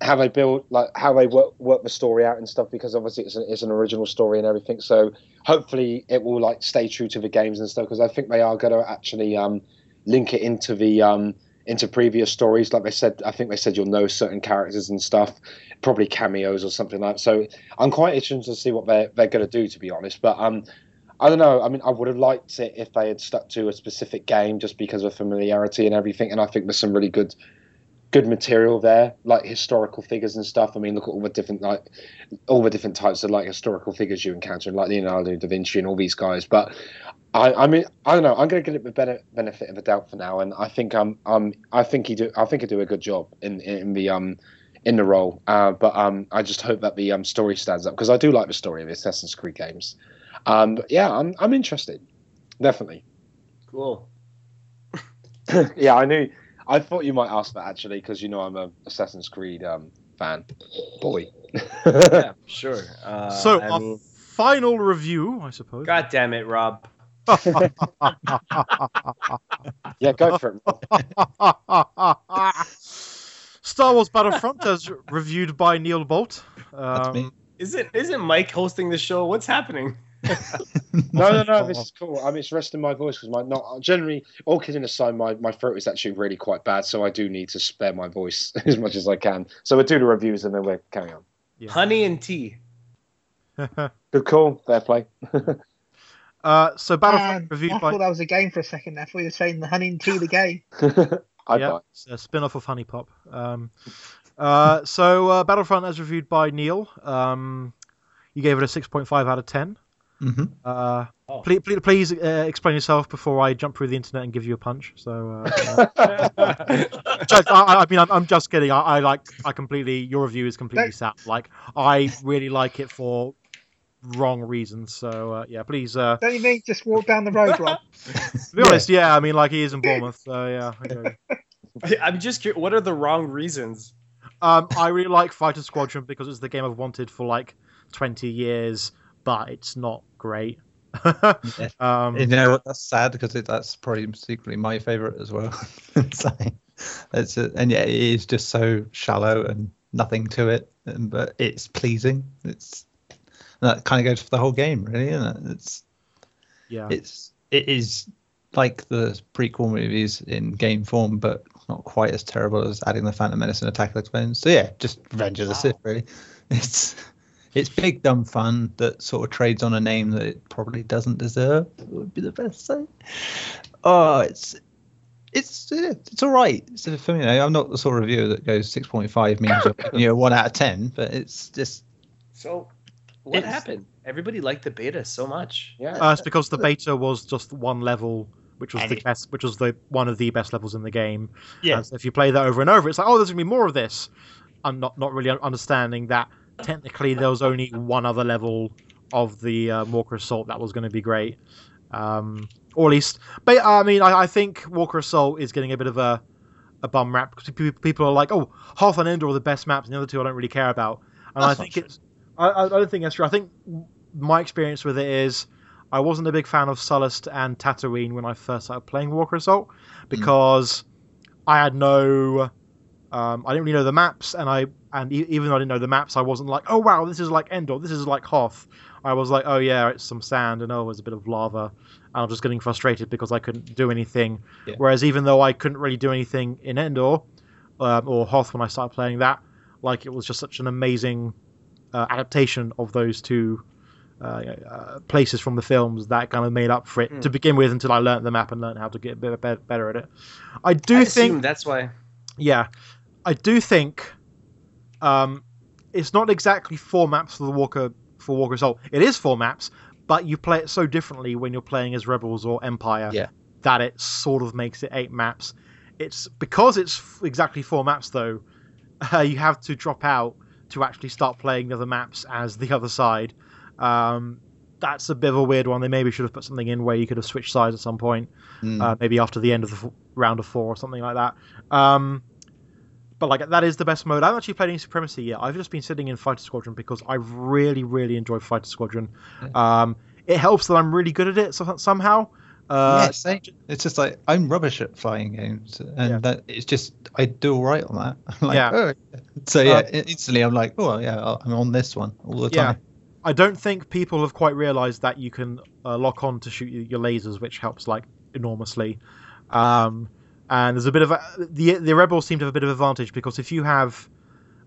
how they build like how they work work the story out and stuff because obviously it's an, it's an original story and everything. So hopefully it will like stay true to the games and stuff because I think they are going to actually um, link it into the um, into previous stories. Like they said, I think they said you'll know certain characters and stuff, probably cameos or something like. that. So I'm quite interested to see what they're they're going to do, to be honest. But um, I don't know. I mean, I would have liked it if they had stuck to a specific game just because of familiarity and everything. And I think there's some really good, good material there, like historical figures and stuff. I mean, look at all the different like, all the different types of like historical figures you encounter, like Leonardo da Vinci and all these guys. But I, I mean, I don't know. I'm going to give it the better benefit of the doubt for now, and I think um um I think he do I think he do a good job in in the um in the role. Uh, but um I just hope that the um story stands up because I do like the story of the Assassin's Creed games. Um, but yeah, I'm I'm interested, definitely. Cool. yeah, I knew. I thought you might ask that actually because you know I'm a Assassin's Creed um fan. Boy. yeah, sure. Uh, so, I our mean, final review, I suppose. God damn it, Rob. yeah, go for it. Star Wars Battlefront as reviewed by Neil Bolt. Um, me. Isn't isn't Mike hosting the show? What's happening? No, no, no. This is cool. I'm it's resting my voice because my not generally all kidding aside, my my throat is actually really quite bad, so I do need to spare my voice as much as I can. So we'll do the reviews and then we're carrying on. Yeah. Honey and tea. Good call. Fair play. uh, so Battlefront Man, reviewed I by thought that was a game for a second. I thought you were saying the honey and tea, the game. I yeah, buy. it's a spin-off of Honey Pop. Um, uh, so uh, Battlefront as reviewed by Neil. Um, you gave it a 6.5 out of 10. Hmm Uh, Oh. please, please, please uh, explain yourself before I jump through the internet and give you a punch. So, uh, just- I, I mean, I'm, I'm just kidding. I, I like, I completely. Your review is completely Don't- sad. Like, I really like it for wrong reasons. So, uh, yeah, please. Uh, Don't you mean just walk down the road, Rob? to be honest, yeah, I mean, like he is in Bournemouth. So, yeah. I agree. I'm just curious. What are the wrong reasons? Um, I really like Fighter Squadron because it's the game I've wanted for like 20 years, but it's not great. um, You know what? That's sad because it, that's probably secretly my favorite as well. so, it's a, and yeah, it is just so shallow and nothing to it, and, but it's pleasing. It's that kind of goes for the whole game, really, isn't it? It's yeah. it's it is like the prequel movies in game form, but not quite as terrible as adding the Phantom Menace and Attack of the Clones. So yeah, just Revenge of the Sith, really. It's it's big dumb fun that sort of trades on a name that it probably doesn't deserve. Would be the best thing. Oh, it's it's yeah, it's all right. So for me, I'm not the sort of reviewer that goes 6.5 means you're giving you a one out of ten, but it's just So, what happened? Everybody liked the beta so much. Yeah. Uh, it's because the beta was just one level, which was And the it- best, which was the one of the best levels in the game. Yeah. And so if you play that over and over, it's like, oh, there's gonna be more of this. I'm not not really understanding that technically there was only one other level of the uh, Walker Assault that was going to be great, um, or at least. But I mean, I, I think Walker Assault is getting a bit of a a bum rap because people are like, oh, Hoth and Endor are the best maps, and the other two I don't really care about. And That's I think it's. I, I don't think that's true. I think my experience with it is I wasn't a big fan of Sullust and Tatooine when I first started playing Walker Assault because I had no. Um, I didn't really know the maps, and I and e- even though I didn't know the maps, I wasn't like, oh wow, this is like Endor, this is like Hoth. I was like, oh yeah, it's some sand, and oh, there's a bit of lava, and I was just getting frustrated because I couldn't do anything. Yeah. Whereas even though I couldn't really do anything in Endor um, or Hoth when I started playing that, like it was just such an amazing uh, adaptation of those two uh, uh, places from the films that kind of made up for it Hmm. to begin with until I learned the map and learned how to get a bit better, better at it. I do I think that's why. yeah, I do think um, it's not exactly four maps for the Walker for Walker Assault. It is four maps, but you play it so differently when you're playing as Rebels or Empire Yeah. that it sort of makes it eight maps. It's because it's f- exactly four maps though. Uh, you have to drop out to actually start playing the other maps as the other side. Um, that's a bit of a weird one. They maybe should have put something in where you could have switched sides at some point Mm. uh, maybe after the end of the f- round of four or something like that. Um, but like that is the best mode. I haven't actually played any Supremacy yet. I've just been sitting in Fighter Squadron because I really, really enjoy Fighter Squadron. Um, it helps that I'm really good at it so- somehow. Uh, yeah, same. It's just like I'm rubbish at flying games, and Yeah. that it's just I do all right on that. Like, Yeah. oh. So yeah, Uh, instantly I'm like, oh yeah, I'm on this one all the time. Yeah. I don't think people have quite realised that you can uh, lock on to shoot your lasers, which helps like enormously. Um, and there's a bit of a, the the rebels seem to have a bit of advantage because if you have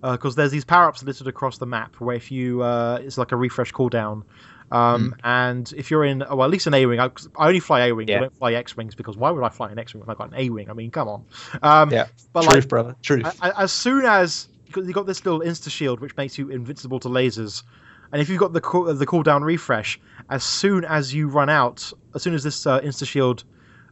because there's these power ups littered across the map where if you uh, it's like a refresh cooldown. Um, And if you're in, well, at least an A wing. I, I only fly A wings. I don't fly X wings because why would I fly an X wing when I've got an A wing? I mean, come on. Um, Yeah. but Truth, like, brother. Truth. as soon as because you got this little insta shield which makes you invincible to lasers, and if you've got the cool, the cooldown refresh, as soon as you run out, as soon as this uh, insta shield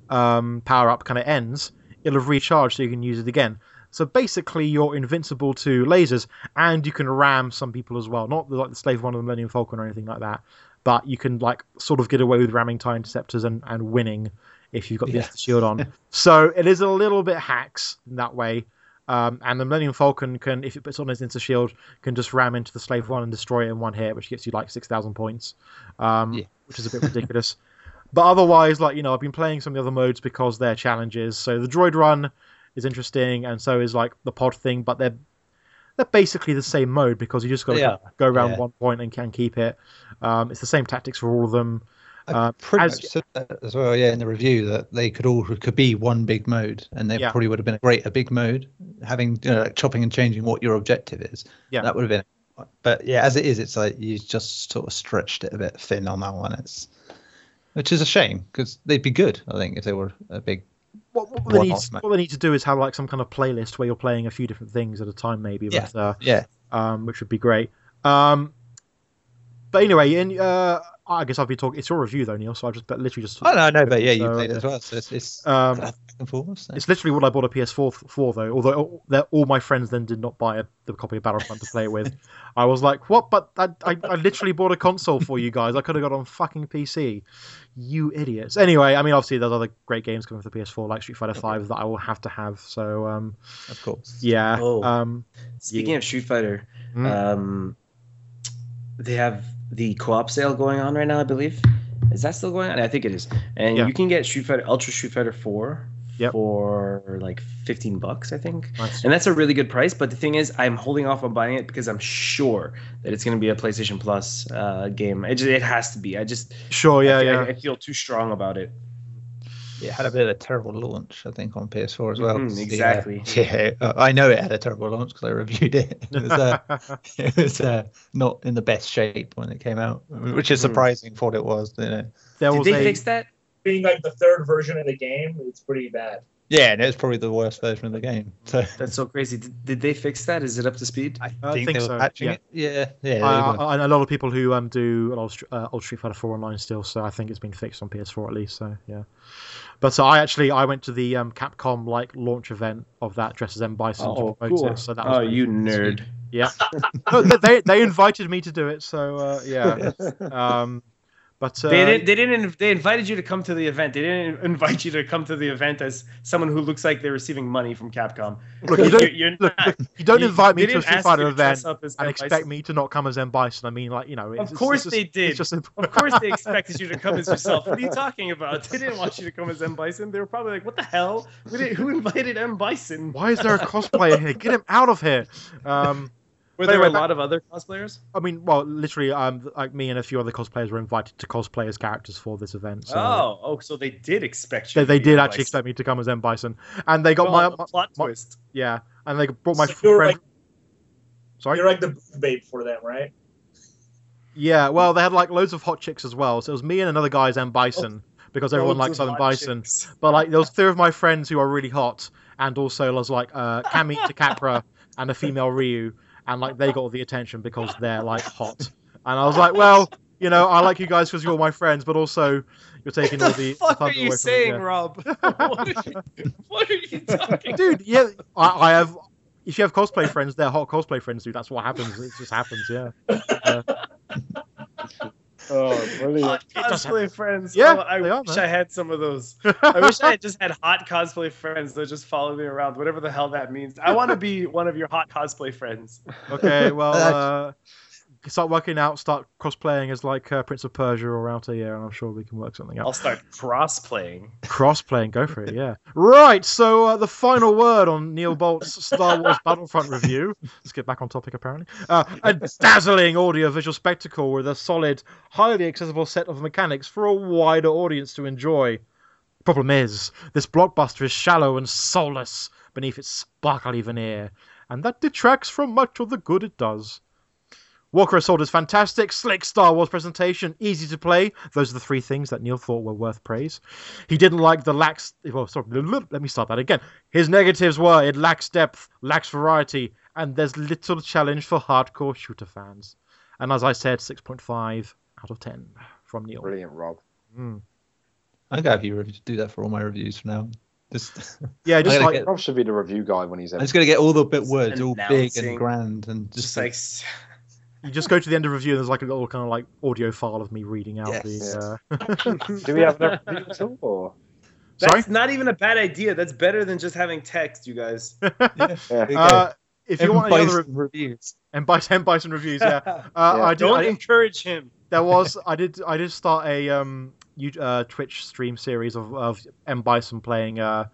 um, power up kind of ends, it'll have recharged so you can use it again. So basically, you're invincible to lasers, and you can ram some people as well. Not like the Slave One of the Millennium Falcon or anything like that, but you can like sort of get away with ramming tie interceptors and, and winning if you've got the. Insta shield on. so it is a little bit hacks in that way. Um, and the Millennium Falcon can, if it puts on its Insta shield, can just ram into the Slave One and destroy it in one hit, which gets you like six thousand points, um, Yeah. which is a bit ridiculous. But otherwise, like you know, I've been playing some of the other modes because they're challenges. So the Droid Run is interesting, and so is like the Pod thing, but they're they're basically the same mode because you just got to are, go around yeah. one point and can keep it. Um, it's the same tactics for all of them. I Uh, pretty as- much said that as well, yeah, in the review that they could all could be one big mode, and they Yeah. probably would have been a great a big mode, having you know, like chopping and changing what your objective is. Yeah. that would have been. But yeah, as it is, it's like you just sort of stretched it a bit thin on that one. It's which is a shame because they'd be good, I think, if they were a big. What, what, they need, what they need to do is have like some kind of playlist where you're playing a few different things at a time, maybe. Yeah. But, uh, Yeah, um, which would be great. Um, but anyway, in, uh, I guess I'll be talking. It's your review though, Neil. So I've just but literally just. I know, I know, but yeah, you So, played it as well, so it's, it's Um, back and forth. So. It's literally what I bought a PS4 for, though. Although all, all my friends then did not buy a, the copy of Battlefront to play it with. I was like, "What?" But I, I, I literally bought a console for you guys. I could have got on fucking PC. You idiots. Anyway, I mean, obviously there's other great games coming for the PS4, like Street Fighter Five, that I will have to have. So, um, of course. yeah. Oh. Um, Speaking of Street Fighter, Mm. um, they have the co-op sale going on right now. I believe. Is that still going on? I think it is. And Yeah. you can get Street Fighter Ultra Street Fighter Four Yep. for like fifteen bucks, I think. nice. And that's a really good price. But the thing is, I'm holding off on buying it because I'm sure that it's going to be a PlayStation Plus uh, game. It, just, it has to be. I just Sure. Yeah. I, Yeah. I, I feel too strong about it. It had a bit of a terrible launch, I think, on PS4 as well. 'cause the, uh, exactly. yeah, uh, I know it had a terrible launch because I reviewed it. It was, uh, it was uh, not in the best shape when it came out, which is Mhm. surprising for what it was. You know. there Did was they a. fix that? Being like the third version of the game, it's pretty bad. Yeah, and it's probably the worst version of the game. So That's so crazy. Did, did they fix that? Is it up to speed? I I think, think they were so, patching yeah. it. Yeah, yeah. they I, were. I, I know a lot of people who um do a lot of uh, old Street Fighter 4 online still, so I think it's been fixed on PS4 at least. So yeah, but so I actually I went to the um, Capcom like launch event of that dressed as M Bison to Oh, promote cool. it. So that was Oh, you cool. nerd. Yeah, no, they- they they invited me to do it, so uh, yeah. Um, but uh, They didn't. They didn't. They invited you to come to the event. They didn't invite you to come to the event as someone who looks like they're receiving money from Capcom. Look, you don't- You're- you're look, not- look, you don't you- invite me to a Street Fighter you to dress event and expect me to not come as M Bison. I mean, like you know, it's, Of course it's, they did. Just, Of course, they expected you to come as yourself. What are you talking about? They didn't want you to come as M Bison. They were probably like, "What the hell? Who invited M Bison?" why is there a cosplayer here? Get him out of here. Um, Were there a lot of other cosplayers? I mean, well, literally, um, like me and a few other cosplayers were invited to cosplay as characters for this event. So Oh, oh, so they did expect you. they, they did actually Bison. expect me to come as M Bison, and they got Well, my, my plot my- twist. yeah, and they brought my So you're friend. like Sorry. you're like the bait for them, right? Yeah, well, they had like loads of hot chicks as well. So it was me and another guy as M Bison because everyone likes hot Bison. chicks. But like, there was three of my friends who are really hot, and also was like uh, Kami Takapra and a female Ryu, and like they got all the attention because they're like hot. And I was like, well, you know, I like you guys because you're my friends, but also you're taking What all the the. fuck the are you away me, saying, yeah. Rob? what, are you, what are you talking? dude? Yeah, I, I have. If you have cosplay friends, they're hot cosplay friends, dude. That's what happens. It just happens, yeah. Oh, brilliant. Hot cosplay friends. Yeah, Oh, I they are, wish man. I had some of those. I wish I had just had hot cosplay friends that just follow me around, whatever the hell that means. I want to be one of your hot cosplay friends. Okay, well, uh, start working out, start cosplaying as like uh, Prince of Persia or Altair, and I'm sure we can work something out. I'll start cross playing. Cross playing, go for it, yeah. Right, so uh, the final word on Neil Bolt's Star Wars Battlefront review. Let's get back on topic, apparently. Uh, a dazzling audio-visual spectacle with a solid, highly accessible set of mechanics for a wider audience to enjoy. Problem is, this blockbuster is shallow and soulless beneath its sparkly veneer, and that detracts from much of the good it does. Walker Assault is fantastic. Slick Star Wars presentation, easy to play. Those are the three things that Neil thought were worth praise. He didn't like the lax. Well, sorry, let me start that again. His negatives were it lacks depth, lacks variety, and there's little challenge for hardcore shooter fans. And as I said, 6.5 out of 10 from Neil. Brilliant, Rob. Mm. I'm gonna have you rev- do that for all my reviews from now. Just Yeah, just like get- Rob should be the review guy when he's I'm just gonna get all the bit words all big and grand and just, Just like you just go to the end of review and there's like a little kind of like audio file of me reading out Yes. the. Uh... Do we have that reviews at all? Or? Sorry. that's not even a bad idea. That's better than just having text, you guys. yeah. Yeah. There you go. Uh, if you want any other Bison reviews. and Bison Bison reviews, yeah. Uh, Yeah. I did. Don't I, encourage him. there was I did I did start a um you uh, Twitch stream series of of M Bison playing uh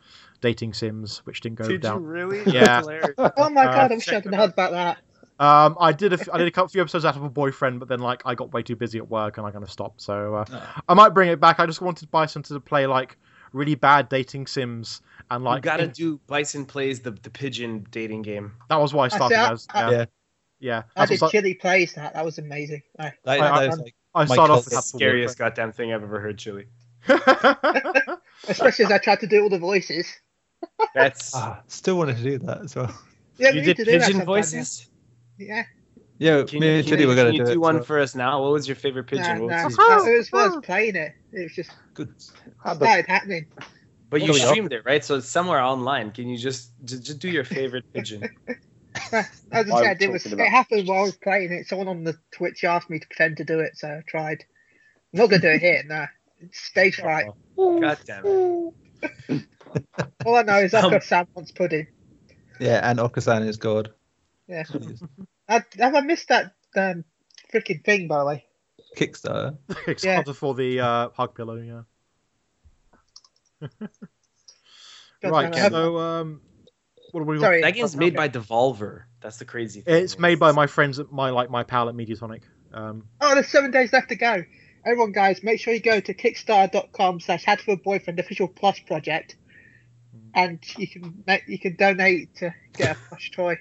dating sims, which didn't go Did you down. really? Yeah. Oh my Uh, god, I wish check I'd them heard about that. Um, I did a f- I did a couple few episodes out of a boyfriend, but then like I got way too busy at work and I kind of stopped. So uh, Oh. I might bring it back. I just wanted Bison to play like really bad dating sims and like you like gotta in- do Bison plays the the pigeon dating game. that was why I I see, started I- as I- yeah Yeah. yeah. I That's did what Chili Plays that. That was amazing. I, That, I- that is like I started off with The that for scariest goddamn thing I've ever heard, Chili. especially as I tried to do all the voices. That's ah, still wanted to do that as well. Yeah, you did need to do pigeon sometime, voices. Yeah. Yeah, Can me you, and can were gonna can you do, do it. one so- for us now? What was your favorite pigeon? Nah, What nah, was it his- was worth playing it. It was just Good. Had the- started happening. But you There we go. streamed it, right? So it's somewhere online. Can you just just, just do your favorite pigeon? As I I'm said, it was talking about- it happened while I was playing it. Someone on the Twitch asked me to pretend to do it, so I tried. I'm not gonna do it here. Nah, it's stage fright. God damn it! All I know is I've Um, got Sam wants pudding. Yeah, and Okosan is God. Yeah. I, have I missed that um, freaking thing by the way? Kickstarter. Kickstarter for the uh, hug pillow, yeah. Right, damn so um, what do we? Sorry, That game's okay. made by Devolver. That's the crazy thing. It's made by my friends at my like my pal at Mediatonic. Um, Oh, there's seven days left to go. Everyone, guys, make sure you go to kickstarter.com slash Hatoful Boyfriend Official Plus Project, and you can make, you can donate to get a plush toy.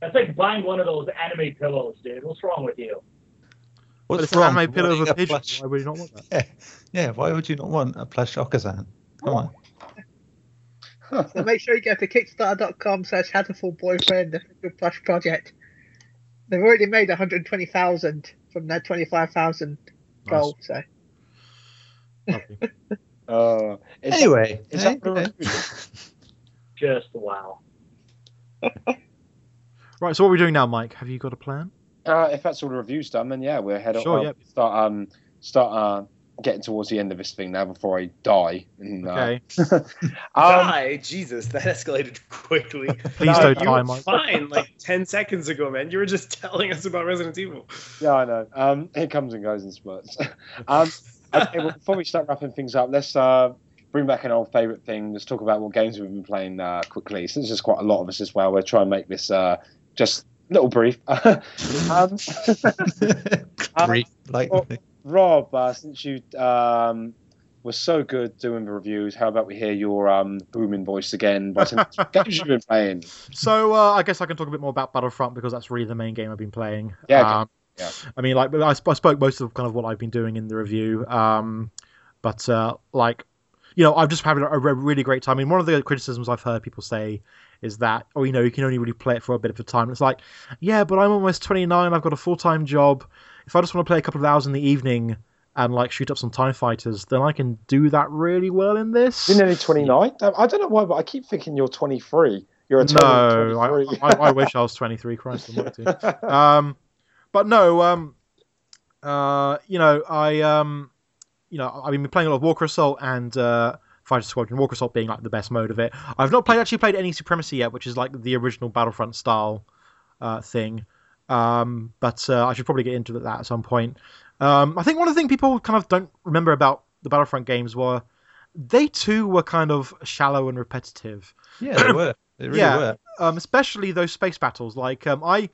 That's like buying one of those anime pillows, dude. What's wrong with you? What's it's wrong anime with pillow of wanting a pigeon. plush- Why would you not want that? Yeah, yeah. Why would you not want a plush Okosan? Come on. So make sure you go to kickstarter.com slash Hatoful Boyfriend Official Plus Project. They've already made 120,000 from their 25,000 goal. So Lovely. Uh, is Anyway, is that the eh. Just wow. Right, so what are we doing now, Mike? Have you got a plan? Uh, if that's all the reviews done, then yeah, we're head Sure, up. yep. Start um start uh getting towards the end of this thing now before I die. And, uh, Okay. um, Die, Jesus, that escalated quickly. Please No, don't you die, Mike. fine like ten seconds ago, man. You were just telling us about Resident Evil. yeah, I know. Um, it comes and goes in spurts. um, okay, well, before we start wrapping things up, let's uh bring back an old favourite thing. Let's talk about what games we've been playing uh, quickly. Since there's quite a lot of us as well, we'll try and make this uh just a little brief. um, Brief, like well- Rob, uh, since you um, were so good doing the reviews, how about we hear your um, booming voice again? What games you've been playing? So uh, I guess I can talk a bit more about Battlefront because that's really the main game I've been playing. Yeah, okay. Um, Yeah. I mean, like I, sp- I spoke most of kind of what I've been doing in the review. Um, but uh, like, you know, I've just having a re- really great time. I mean, one of the criticisms I've heard people say is that, oh, you know, you can only really play it for a bit of a time. It's like, yeah, but I'm almost 29. I've got a full time job. If I just want to play a couple of hours in the evening and like shoot up some TIE Fighters, then I can do that really well in this. You're nearly 29. I don't know why, but I keep thinking you're 23. You're a No, I, 23. I, I wish I was 23. Christ um, but no, um, uh, you know, I, um, you know, I've been playing a lot of Walker Assault and uh, Fighter Squadron. Walker Assault being like the best mode of it. I've not played actually played any Supremacy yet, which is like the original Battlefront style uh, thing. Um, but uh, I should probably get into that at some point. Um, I think one of the things people kind of don't remember about the Battlefront games were they too were kind of shallow and repetitive yeah, they were. They really Yeah. were. um, especially those space battles. Like um, I,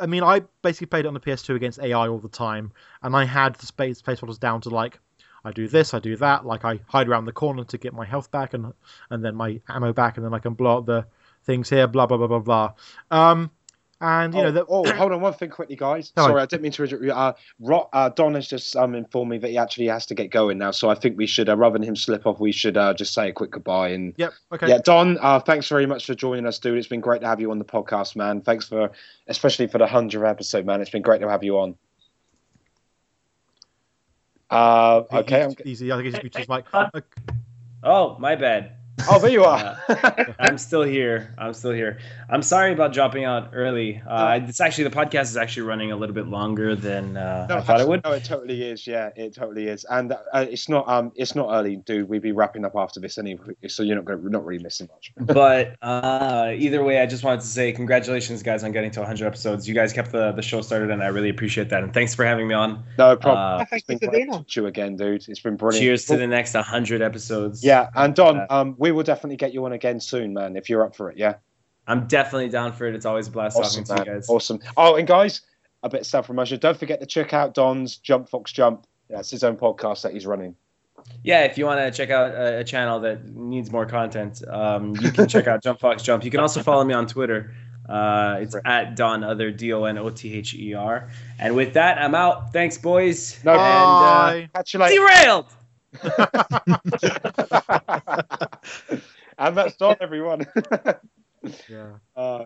I mean, I basically played it on the PS2 against AI all the time, and I had the space space battles down to like, I do this, I do that. Like I hide around the corner to get my health back, and and then my ammo back, and then I can blow up the things here. Blah blah blah blah blah. Um, And you oh, know, that, oh, hold on one thing quickly, guys. Sorry, I didn't mean to interrupt you. Uh, Ro- uh, Don has just um, informed me that he actually has to get going now, so I think we should, uh, rather than him slip off, we should uh, just say a quick goodbye. And yep, okay. yeah, Don, uh, thanks very much for joining us, dude. It's been great to have you on the podcast, man. Thanks for, especially for the hundredth episode, man. It's been great to have you on. Uh, okay, I'm, easy. I think it's just like Oh, my bad. Oh, there you are. I'm still here. I'm still here. I'm sorry about dropping out early. Uh, it's actually the podcast is actually running a little bit longer than uh, I thought it would. No, it totally is. Yeah, it totally is. And uh, it's not um, it's not early, dude. We'd be wrapping up after this anyway, so you're not going, to not really missing much. but uh, either way, I just wanted to say congratulations, guys, on getting to 100 episodes. You guys kept the, the show started, and I really appreciate that. And thanks for having me on. No problem. Uh, it's been great to you again, dude. It's been brilliant. cheers to the next 100 episodes. Yeah, and Don, Uh, um, we will definitely get you on again soon, man. If you're up for it, yeah. I'm definitely down for it. It's always a blast Awesome, talking to you guys. Awesome. Oh, and guys, a bit of self promotion. Don't forget to check out Don's Jump Fox Jump. That's his own podcast that he's running. Yeah, if you want to check out a, a channel that needs more content, um, you can check out Jump Fox Jump. You can also follow me on Twitter. Uh, it's at Don Other D O N O T H E R. And with that, I'm out. Thanks, boys. No, and Bye. Catch you uh, later. derailed. and that's Don, everyone. yeah. uh,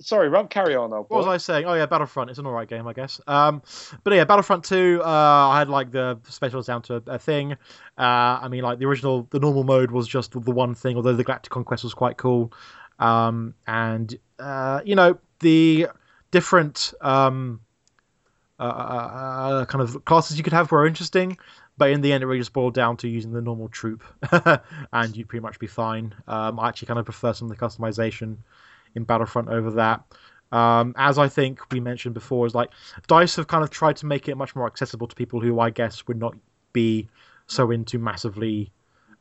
sorry, Rob, carry on. Old What was. I saying? Oh yeah, Battlefront. It's an alright game, I guess. Um, but yeah, Battlefront Two. Uh, I had like the specials down to a thing. Uh, I mean, like the original, the normal mode was just the one thing. Although the Galactic Conquest was quite cool. Um, and uh, you know the different um, uh, uh, kind of classes you could have were interesting. But in the end, it really just boiled down to using the normal troop, and you'd pretty much be fine. Um, I actually kind of prefer some of the customization in Battlefront over that. Um, as I think we mentioned before, is like Dice have kind of tried to make it much more accessible to people who I guess would not be so into massively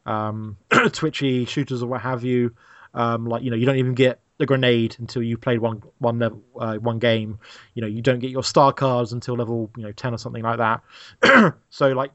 um, twitchy shooters or what have you. Um, like you know, you don't even get a grenade until you played one one level uh, one game. You know, you don't get your star cards until level you know ten or something like that. so like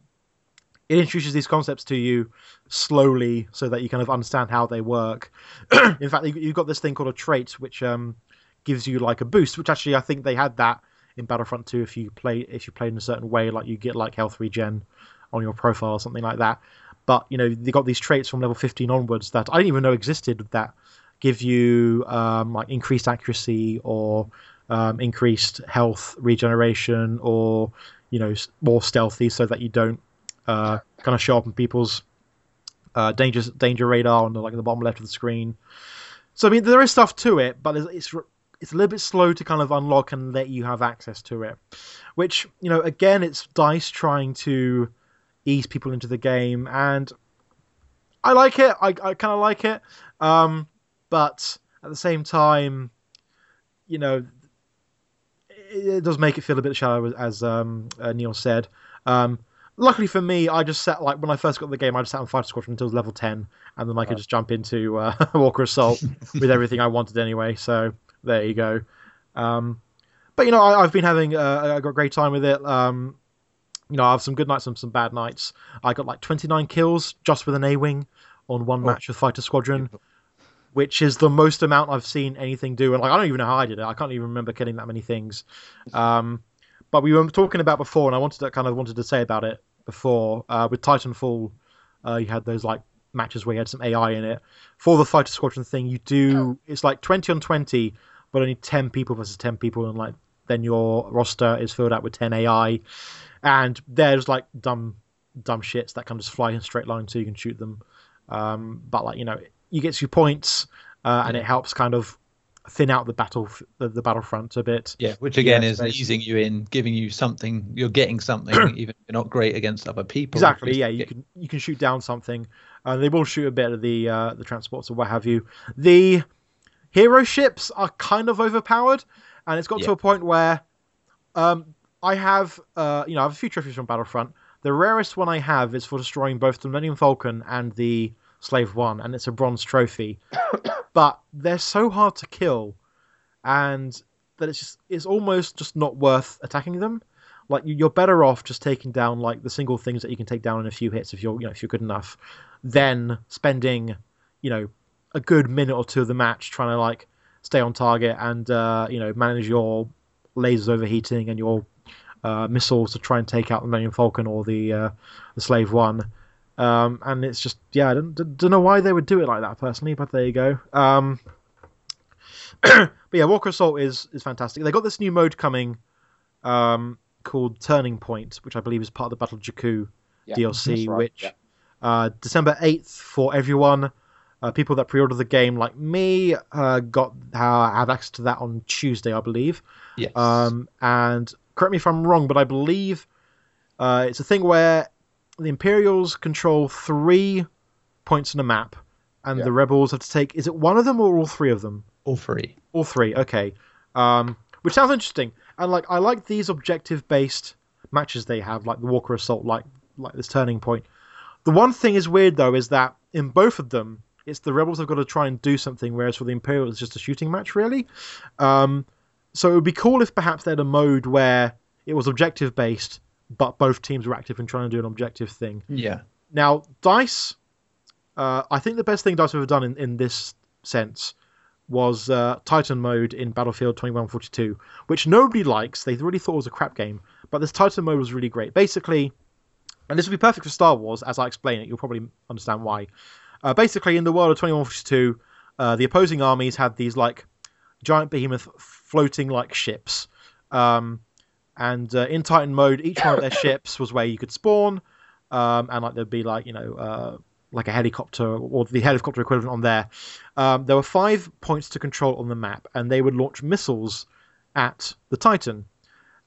it introduces these concepts to you slowly so that you kind of understand how they work. in fact, you- you've got this thing called a trait, which um, gives you like a boost. Which actually, I think they had that in Battlefront 2. If you play, if you played in a certain way, like you get like health regen on your profile or something like that. But you know, they got these traits from level 15 onwards that I didn't even know existed that give you um, like increased accuracy or um, increased health regeneration or you know more stealthy so that you don't uh, kind of show up in people's uh, danger danger radar on the, like the bottom left of the screen. So I mean, there is stuff to it, but it's it's, a little bit slow to kind of unlock and let you have access to it. Which you know, again, it's Dice trying to ease people into the game, and I like it. I, I kind of like it, um, but at the same time, you know, it, it does make it feel a bit shallow, as, as um, uh, Neil said. Um, luckily for me, I just sat like when I first got the game, I just sat on Fighter Squadron until level ten, and then I could just jump into uh, Walker Assault with everything I wanted anyway. So there you go. Um, but you know, I, I've been having uh, a great time with it. Um, you know, I have some good nights and some bad nights. I got like 29 kills just with an A-wing on one match with Fighter Squadron, which is the most amount I've seen anything do. And like, I don't even know how I did it. I can't even remember killing that many things. Um, but we were talking about before, and I wanted to kind of wanted to say about it before uh, with Titanfall. Uh, you had those like matches where you had some AI in it. For the Fighter Squadron thing, you do it's like 20 on 20, but only 10 people versus 10 people, and like then your roster is filled out with 10 AI, and there's like dumb dumb shits that can just fly in straight line so you can shoot them. Um, but like you know, you get your points, uh, and it helps kind of thin out the battle the, the battlefront a bit. Yeah, which again Yeah, is basically. easing you in, giving you something. You're getting something, even if you're not great against other people. Exactly. Yeah, you get- can you can shoot down something. Uh, they will shoot a bit of the uh, the transports or what have you. The hero ships are kind of overpowered, and it's got to a point where um, I have uh, you know I have a few trophies from Battlefront. The rarest one I have is for destroying both the Millennium Falcon and the Slave One, and it's a bronze trophy. but they're so hard to kill, and that it's just it's almost just not worth attacking them like you- you're better off just taking down like the single things that you can take down in a few hits if you're you know if you're good enough than spending you know a good minute or two of the match trying to like stay on target and uh, you know manage your lasers overheating and your uh, missiles to try and take out the Millennium Falcon or the uh, the Slave One. Um, and it's just yeah, I don't, don't know why they would do it like that personally, but there you go. Um, but yeah, Walker Assault is is fantastic. They got this new mode coming um, called Turning Point, which I believe is part of the Battle of Jakku Yeah, DLC, right, which yeah. uh, December eighth for everyone. Uh, people that pre-ordered the game, like me, uh, got uh, have access to that on Tuesday, I believe. Yes. Um, and correct me if I'm wrong, but I believe uh, it's a thing where the Imperials control three points in a map, and Yeah. the Rebels have to take. Is it one of them or all three of them? All three. All three. Okay. Um, which sounds interesting, and like I like these objective-based matches they have, like the Walker Assault, like like this Turning Point. The one thing is weird though is that in both of them, it's the rebels have got to try and do something, whereas for the Imperial it's just a shooting match, really. Um, so it would be cool if perhaps they had a mode where it was objective based, but both teams were active and trying to do an objective thing. Yeah. Now, Dice, uh, I think the best thing Dice have ever done in, in this sense was uh, Titan mode in Battlefield 2142, which nobody likes. They really thought it was a crap game, but this Titan mode was really great. Basically, and this would be perfect for Star Wars, as I explain it, you'll probably understand why. Uh, basically, in the world of 2142, uh, the opposing armies had these like giant behemoth floating like ships. Um, and uh, in Titan mode, each one of their ships was where you could spawn, um, and like there'd be like you know uh, like a helicopter or the helicopter equivalent on there. Um, there were five points to control on the map, and they would launch missiles at the Titan.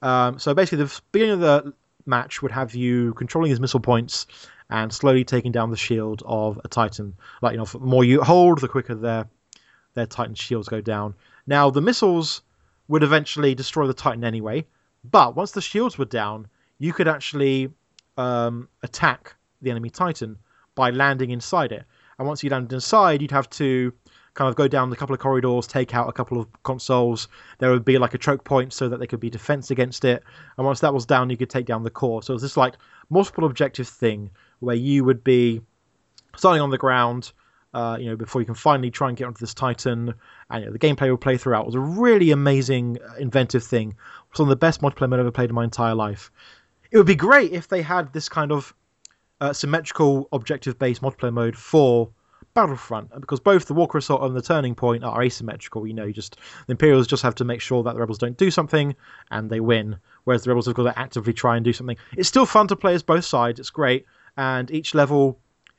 Um, so basically, the beginning of the match would have you controlling these missile points and slowly taking down the shield of a Titan. Like you know, the more you hold, the quicker their their Titan shields go down. Now the missiles would eventually destroy the Titan anyway, but once the shields were down, you could actually um, attack the enemy Titan by landing inside it. And once you landed inside, you'd have to kind of go down a couple of corridors, take out a couple of consoles. There would be like a choke point so that there could be defense against it. And once that was down, you could take down the core. So it was this like multiple objective thing where you would be starting on the ground, uh, you know, before you can finally try and get onto this Titan. And you know, the gameplay will play throughout. It was a really amazing, uh, inventive thing. One of the best multiplayer I've ever played in my entire life. It would be great if they had this kind of uh, symmetrical, objective-based multiplayer mode for Battlefront, because both the Walker Assault and the Turning Point are asymmetrical. You know, you just the Imperials just have to make sure that the Rebels don't do something, and they win. Whereas the Rebels have got to actively try and do something. It's still fun to play as both sides. It's great, and each level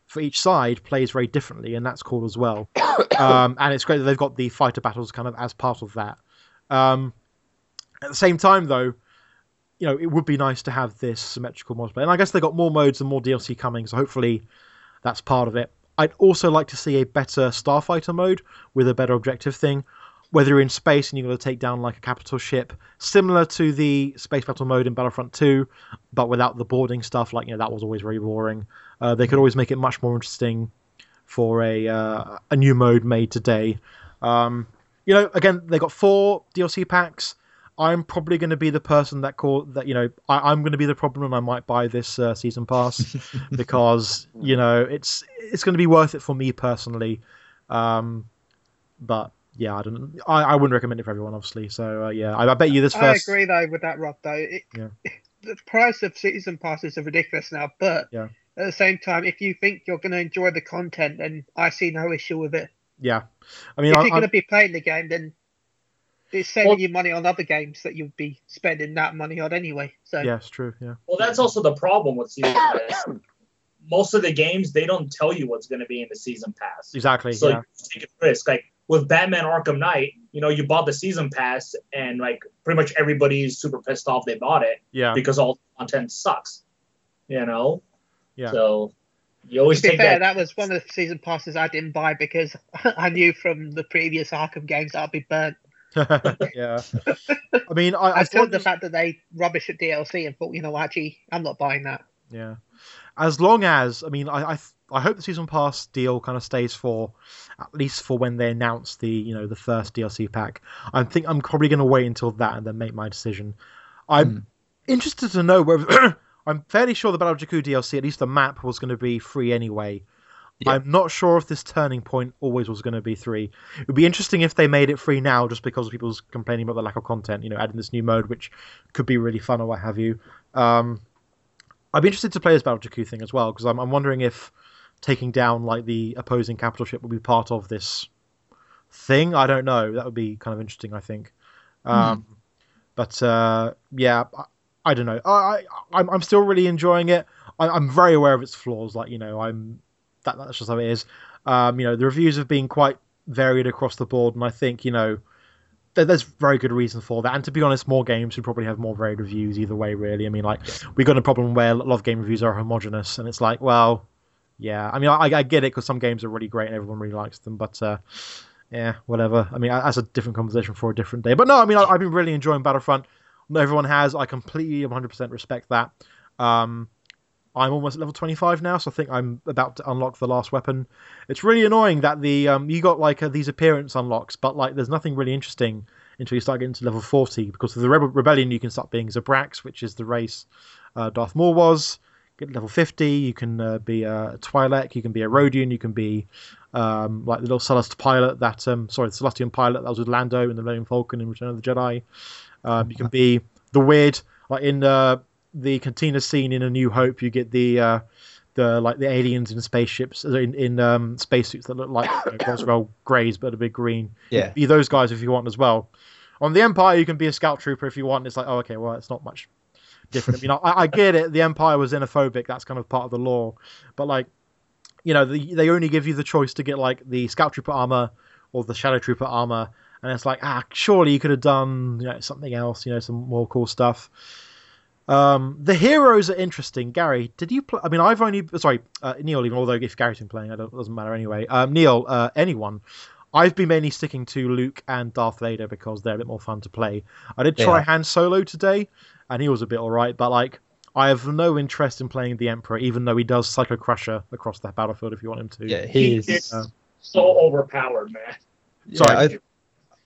for each side plays very differently, and that's cool as well. um, and it's great that they've got the fighter battles kind of as part of that. Um, at the same time, though, you know, it would be nice to have this symmetrical multiplayer. And I guess they've got more modes and more DLC coming, so hopefully that's part of it. I'd also like to see a better Starfighter mode with a better objective thing. Whether you're in space and you're going to take down like a capital ship, similar to the space battle mode in Battlefront 2, but without the boarding stuff. Like you know, that was always very boring. Uh, they could always make it much more interesting for a uh, a new mode made today. Um, you know, again, they got four DLC packs. I'm probably going to be the person that call that you know I, I'm going to be the problem and I might buy this uh, season pass because you know it's it's going to be worth it for me personally. Um, but yeah, I don't. I, I wouldn't recommend it for everyone, obviously. So uh, yeah, I, I bet you this I first. agree though with that, Rob. Though it, Yeah. the price of season passes are ridiculous now, but Yeah. At the same time, if you think you're going to enjoy the content, then I see no issue with it. Yeah, I mean, if I, you're going to be playing the game, then it's saving Well- you money on other games that you'd be spending that money on anyway. So yeah, it's true. Yeah, Well, that's also the problem with season pass. Most of the games they don't tell you what's going to be in the season pass, exactly. so yeah, you take a risk. Like with Batman Arkham Knight, you know, you bought the season pass, and like pretty much everybody's super pissed off they bought it yeah, because all the content sucks. You know. Yeah. So you always to be take fair, that. that was one of the season passes I didn't buy because I knew from the previous Arkham games I'd be burnt. yeah. I mean, I, I I saw thought the fact that they rubbish at DLC and thought, you know, actually, I'm not buying that. Yeah. As long as I mean, I I, I hope the season pass deal kind of stays for at least for when they announce the you know the first DLC pack. I think I'm probably going to wait until that and then make my decision. I'm Hmm. interested to know whether I'm fairly sure the Battle of Jakku DLC, at least the map, was going to be free anyway. Yeah. I'm not sure if this turning point always was going to be three. It would be interesting if they made it free now, just because people's complaining about the lack of content. You know, adding this new mode, which could be really fun or what have you. Um, I'd be interested to play this Battle Jakku thing as well, because I'm, I'm wondering if taking down like the opposing capital ship would be part of this thing. I don't know. That would be kind of interesting. I think. Um, But uh, yeah, I, I don't know. I, I I'm, I'm still really enjoying it. I, I'm very aware of its flaws. Like you know, I'm that that's just how it is. Um, you know, the reviews have been quite varied across the board, and I think you know there- there's very good reason for that. And to be honest, more games should probably have more varied reviews either way. Really, I mean, like we got a problem where a lot of game reviews are homogenous, and it's like, well, yeah. I mean, I, I get it because some games are really great and everyone really likes them, but uh, yeah, whatever. I mean, that's a different conversation for a different day. But no, I mean, I've been really enjoying Battlefront. Everyone has. I completely 100% respect that. Um, I'm almost at level 25 now, so I think I'm about to unlock the last weapon. It's really annoying that the um, you got like uh, these appearance unlocks, but like there's nothing really interesting until you start getting to level 40 because of the Rebel- rebellion you can start being Zabraks, which is the race uh, Darth Maul was. Get level 50, you can uh, be a Twi'lek, you can be a Rodian, you can be um, like the little Sullust pilot that um, sorry, the Sullustan pilot that was with Lando in the Millennium Falcon in Return of the Jedi. Um, you can be the weird like in uh, the cantina scene in A New Hope. You get the uh, the like the aliens in spaceships in in um, spacesuits that look like you know, Roswell Greys but a bit green. Yeah. be those guys if you want as well. On the Empire, you can be a scout trooper if you want. It's like, oh, okay, well, it's not much different. I mean, I, I get it. The Empire was xenophobic. That's kind of part of the lore. But like, you know, the, they only give you the choice to get like the scout trooper armor or the shadow trooper armor, and it's like, ah, surely you could have done you know something else. You know, some more cool stuff. Um, the heroes are interesting. Gary, did you? Pl- I mean, I've only sorry, uh, Neil. Even although if Gary's been playing, it doesn't matter anyway. Um, Neil, uh, anyone. I've been mainly sticking to Luke and Darth Vader because they're a bit more fun to play. I did try Yeah. Han Solo today, and he was a bit alright, but like I have no interest in playing the Emperor, even though he does Psycho Crusher across the battlefield if you want him to. Yeah, he He is. is so overpowered, man. Sorry. Yeah, I,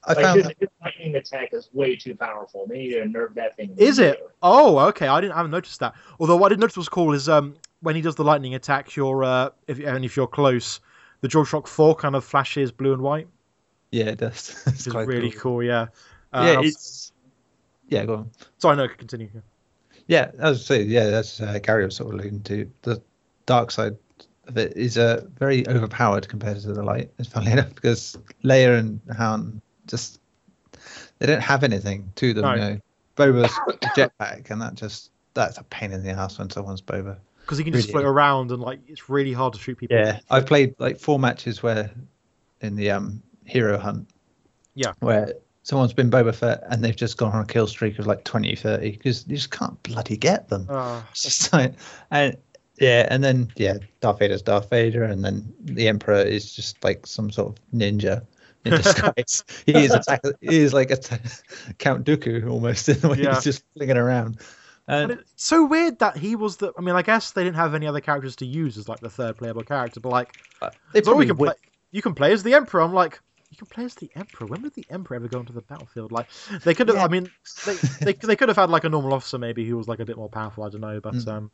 I Like found his, his lightning attack is way too powerful. They need to nerf that thing. Is it? immediately. Oh, okay. I didn't. I haven't noticed that. Although what I did notice was cool is um when he does the lightning attack, you're uh if and if you're close, the George DualShock Four kind of flashes blue and white, yeah, it does. It's which is really cool. Yeah. Uh, yeah, and I was- it's yeah. Go on. Sorry, no, I could continue. Yeah, as I say, yeah, that's uh, Gary was sort of alluding to. The dark side of it is uh, very overpowered compared to the light. It's funny enough because Leia and Han just they don't have anything to them. No. You know, Boba's jetpack, and that just that's a pain in the ass when someone's Boba. Because he can just Really? float around and like it's really hard to shoot people. Yeah, I've played like four matches where in the um hero hunt. Yeah. Where someone's been Boba Fett and they've just gone on a kill streak of like 20, 30 because you just can't bloody get them. Uh, It's just like, and yeah, and then yeah, Darth Vader's Darth Vader, and then the Emperor is just like some sort of ninja in disguise. he is attack, he is like a t- Count Dooku almost in the way Yeah. he's just flinging around. And it's so weird that he was the. I mean, I guess they didn't have any other characters to use as like the third playable character, but like they it's all probably you can would- play. You can play as the Emperor. I'm like, you can play as the Emperor. When did the Emperor ever go into the battlefield? Like, they could have. Yeah. I mean, they, they they could have had like a normal officer maybe who was like a bit more powerful. I don't know, but Mm. um,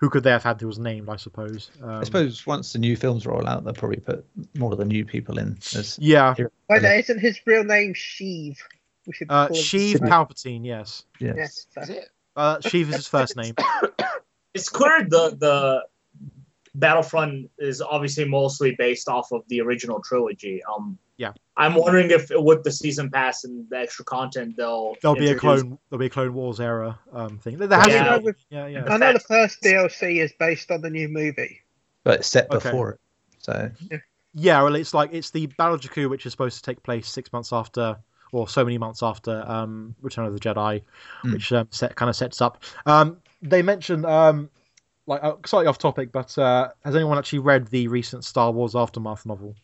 who could they have had who was named? I suppose. Um, I suppose once the new films roll out, they'll probably put more of the new people in as Yeah, hero- Wait, isn't his real name Sheev? We should uh, call him Sheev Sheev. Palpatine. Yes, yes. Yes, so- Is it? uh, Sheev is his first name. It's clear the the Battlefront is obviously mostly based off of the original trilogy. Um, Yeah. I'm wondering if with the season pass and the extra content they'll There'll be a clone. There'll be a Clone Wars era um thing. There has Yeah. been- yeah, yeah. I know the first DLC is based on the new movie. But it's set Okay. before it. So Yeah, well, it's like it's the Battle of Jakku, which is supposed to take place six months after, or so many months after um, Return of the Jedi, Mm. which um, set kind of sets up. Um, they mentioned, um, like, uh, slightly off topic, but uh, has anyone actually read the recent Star Wars Aftermath novel?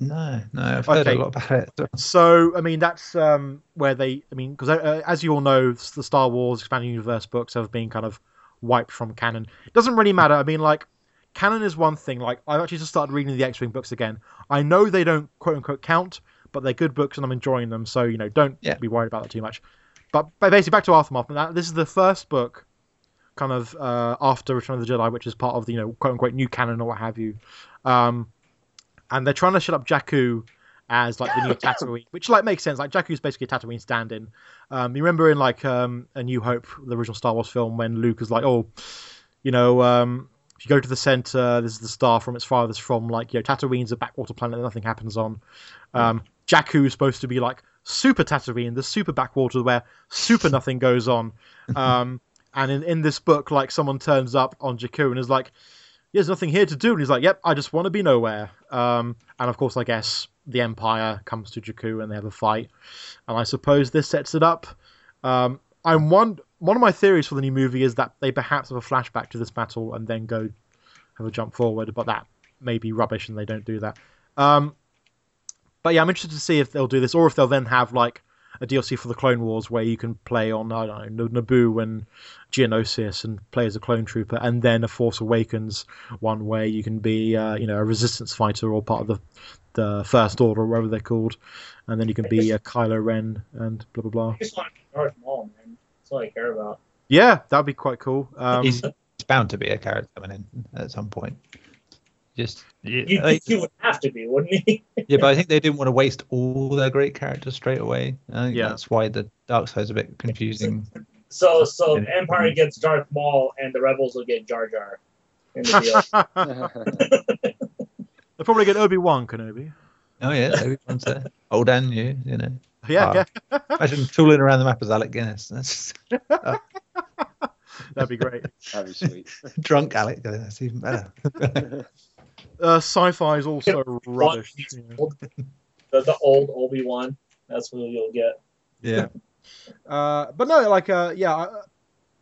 No, no, I've heard Okay. a lot about it. So, I mean, that's um, where they, I mean, because uh, as you all know, the Star Wars Expanded Universe books have been kind of wiped from canon. It doesn't really matter. I mean, like, canon is one thing. Like, I've actually just started reading the X Wing books again. I know they don't quote unquote count, but they're good books and I'm enjoying them. So, you know, don't Yeah. be worried about that too much. But, but basically, back to Aftermath. That, this is the first book kind of uh, after Return of the Jedi, which is part of the you know quote unquote new canon or what have you. Um, and they're trying to shut up Jakku as like the new Tatooine, which like makes sense. Like Jakku's basically a Tatooine stand-in. Um, you remember in like um, A New Hope, the original Star Wars film, when Luke is like, oh, you know, um, if you go to the center, this is the star from its farthest from. Like, you know, Tatooine's a backwater planet that nothing happens on. Um, Jakku is supposed to be like super Tatooine, the super backwater where super nothing goes on. Um, and in, in this book, like someone turns up on Jakku and is like, "There's nothing here to do," and he's like, "Yep, I just want to be nowhere." Um, and of course, I guess the Empire comes to Jakku and they have a fight. And I suppose this sets it up. Um, I'm one one of my theories for the new movie is that they perhaps have a flashback to this battle and then go have a jump forward, but that may be rubbish and they don't do that. Um, but yeah, I'm interested to see if they'll do this or if they'll then have like a DLC for the Clone Wars where you can play on I don't know Naboo and Geonosis and play as a clone trooper, and then a Force Awakens one where you can be uh, you know a Resistance fighter or part of the the First Order or whatever they're called, and then you can be a Kylo Ren and blah blah blah. I just want Darth Maul, man. That's all I care about. Yeah, that'd be quite cool. Um, He's bound to be a character coming in at some point. Just yeah, You, I- you would have to be, wouldn't he? yeah, but I think they didn't want to waste all their great characters straight away. I think Yeah. that's why the dark side's a bit confusing. So, so the Empire gets Darth Maul, and the Rebels will get Jar Jar. In the deal. they'll probably get Obi Wan Kenobi. Oh yeah, everyone's there. Old and new, you know. Yeah, Ah. yeah. Imagine tooling around the map as Alec Guinness. That's that'd be great. That'd be sweet. drunk Alec Guinness. That's even better. Uh, sci-fi is also rubbish. Yeah. old. The, the old Obi Wan. That's what you'll get. yeah. Uh, but no, like, uh, yeah, uh,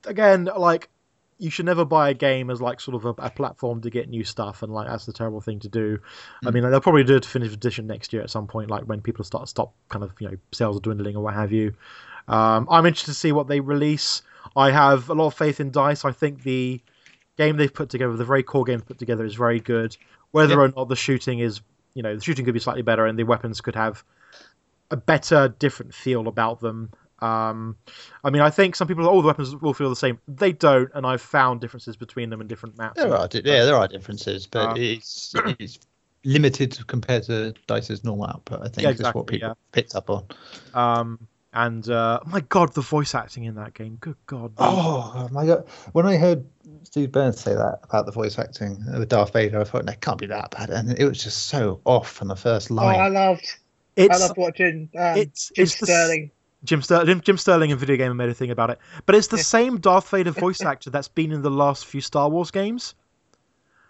again, like, you should never buy a game as like sort of a, a platform to get new stuff, and like that's the terrible thing to do. I mean, they'll probably do a definitive edition next year at some point, like when people start stop kind of you know sales are dwindling or what have you. Um, I'm interested to see what they release. I have a lot of faith in Dice. I think the game they've put together, the very core game they've put together, is very good. Whether or not the shooting is, you know, the shooting could be slightly better, and the weapons could have a better, different feel about them. Um, I mean, I think some people, all the weapons will feel the same. They don't, and I've found differences between them in different maps. There are, yeah, there are differences, but Um, it's it's limited compared to Dice's normal output. I think Yeah, is what people yeah. picked up on. Um, and uh, oh my god, the voice acting in that game. Good god. Oh my god! When I heard Steve Burns say that about the voice acting with Darth Vader, I thought that can't be that bad, and it was just so off from the first Oh, I line. loved. I loved watching um, it's Jim it's the s- Sterling. Jim, Ster- Jim, Jim Sterling in video game made a thing about it, but it's the Yeah. same Darth Vader voice actor that's been in the last few Star Wars games.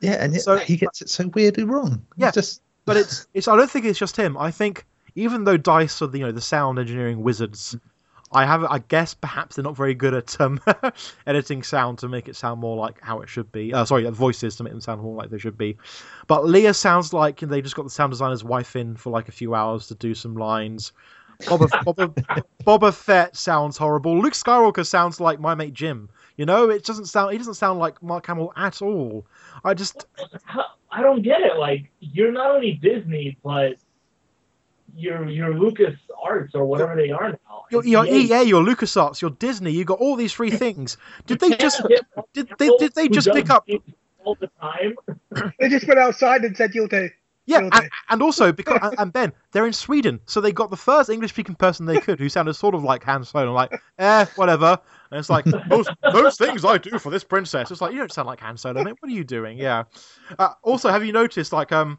yeah, and yet So- he gets it so weirdly wrong. He's Yeah, just But it's it's. I don't think it's just him. I think even though Dice are the you know the sound engineering wizards, I have I guess perhaps they're not very good at um, editing sound to make it sound more like how it should be. Uh, sorry, voices to make them sound more like they should be. But Leia sounds like they just got the sound designer's wife in for like a few hours to do some lines. Boba, Boba, Boba Fett sounds horrible. Luke Skywalker sounds like my mate Jim. You know, it doesn't sound. He doesn't sound like Mark Hamill at all. I just I don't get it. Like you're not only Disney, but you're you're Lucas Arts or whatever they are now. You're, you're EA, your LucasArts, you're Disney. You got all these free things. Did they just did they did they just pick up? all the time? They just went outside and said, "You'll do." Yeah, Will and, do. and also because and- and Ben, they're in Sweden, so they got the first English-speaking person they could, who sounded sort of like Han Solo, like eh, whatever. And it's like those those things I do for this princess. It's like you don't sound like Han Solo, mate. What are you doing? Yeah. Uh, also, have you noticed like um,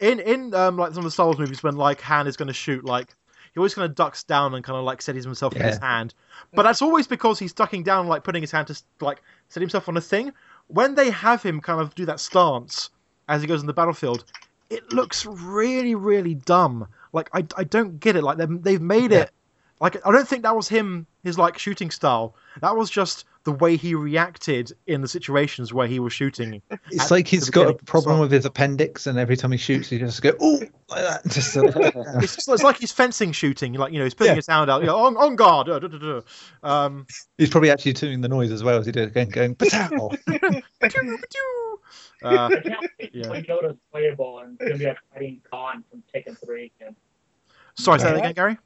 in in um like some of the Star Wars movies when like Han is going to shoot like. He always kind of ducks down and kind of like steadies himself with his hand, but that's always because he's ducking down, like putting his hand to like set himself on a thing. When they have him kind of do that stance as he goes in the battlefield, it looks really, really dumb. Like I, I don't get it. Like they've they've made it. Like I don't think that was him. His like shooting style. That was just the way he reacted in the situations where he was shooting. it's at like he's the got a problem with his appendix, and every time he shoots, he just go oh like that. Just sort of- It's, just, it's like he's fencing shooting. Like you know, he's putting Yeah. his hand out. You know, on, on guard. uh, duh, duh, duh. Um, he's probably actually doing the noise as well as he did, going going "Patow!" pew, pew. uh, I can't wait yeah. when Yoda's playable and it's gonna be like fighting Gon from Tekken 3 again. sorry, say that again, Gary.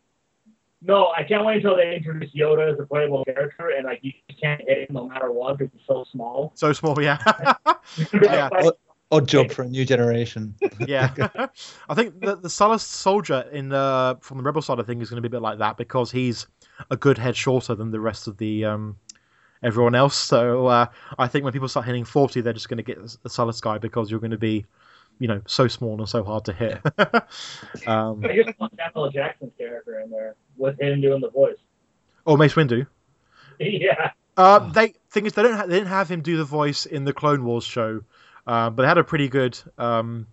No, I can't wait until they introduce Yoda as a playable character, and like you can't hit him no matter what because he's so small. So small, yeah. Yeah. Like, Oddjob for a new generation. yeah. I think the the Sullust soldier in uh, from the rebel side, I think, is going to be a bit like that because he's a good head shorter than the rest of the um, everyone else. So uh, I think when people start hitting forty, they're just going to get the Sullust guy because you're going to be, you know, so small and so hard to hit. um, I just want Samuel L. Jackson's character in there with him doing the voice. Oh, Mace Windu. yeah. Uh, they thing is they don't ha- they didn't have him do the voice in the Clone Wars show, uh, but they had a pretty good um,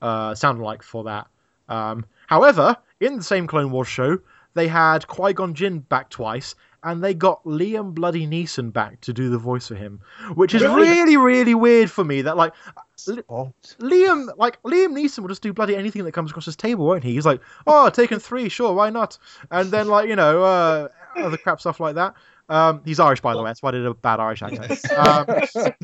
uh, sound alike for that. Um, however, in the same Clone Wars show, they had Qui Gon Jinn back twice, and they got Liam Bloody Neeson back to do the voice for him, which is Really? really really weird for me. That like Oh, Liam, like Liam Neeson will just do bloody anything that comes across his table, won't he? He's like, oh, taken three, sure, why not? And then like you know, uh, other crap stuff like that. Um, he's Irish, by the way. That's why I did a bad Irish accent. Um,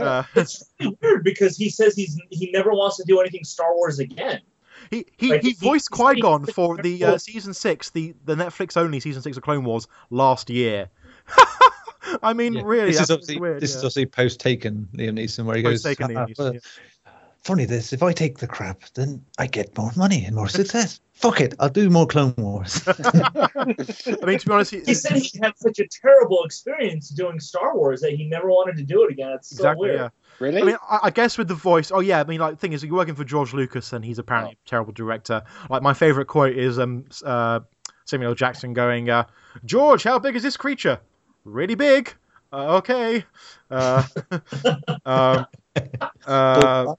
uh, It's weird because he says he's he never wants to do anything Star Wars again. He he, Like, he he- voiced he's- Qui Gon for the uh, season six, the the Netflix only season six of Clone Wars last year. I mean, yeah. really, This is obviously weird. this yeah. is obviously post Taken Liam Neeson where he goes. Post-Taken "Ah, Liam Neeson, yeah. Funny this, if I take the crap, then I get more money and more success. Fuck it, I'll do more Clone Wars. I mean, to be honest, he, He said he had such a terrible experience doing Star Wars that he never wanted to do it again. It's so exactly, weird. yeah. Really? I mean, I, I guess with the voice. Oh yeah, I mean, like the thing is, you're working for George Lucas, and he's apparently a terrible director. Like my favorite quote is um uh, Samuel L. Jackson going, uh, "George, how big is this creature? Really big. Uh, okay. Uh, um, uh,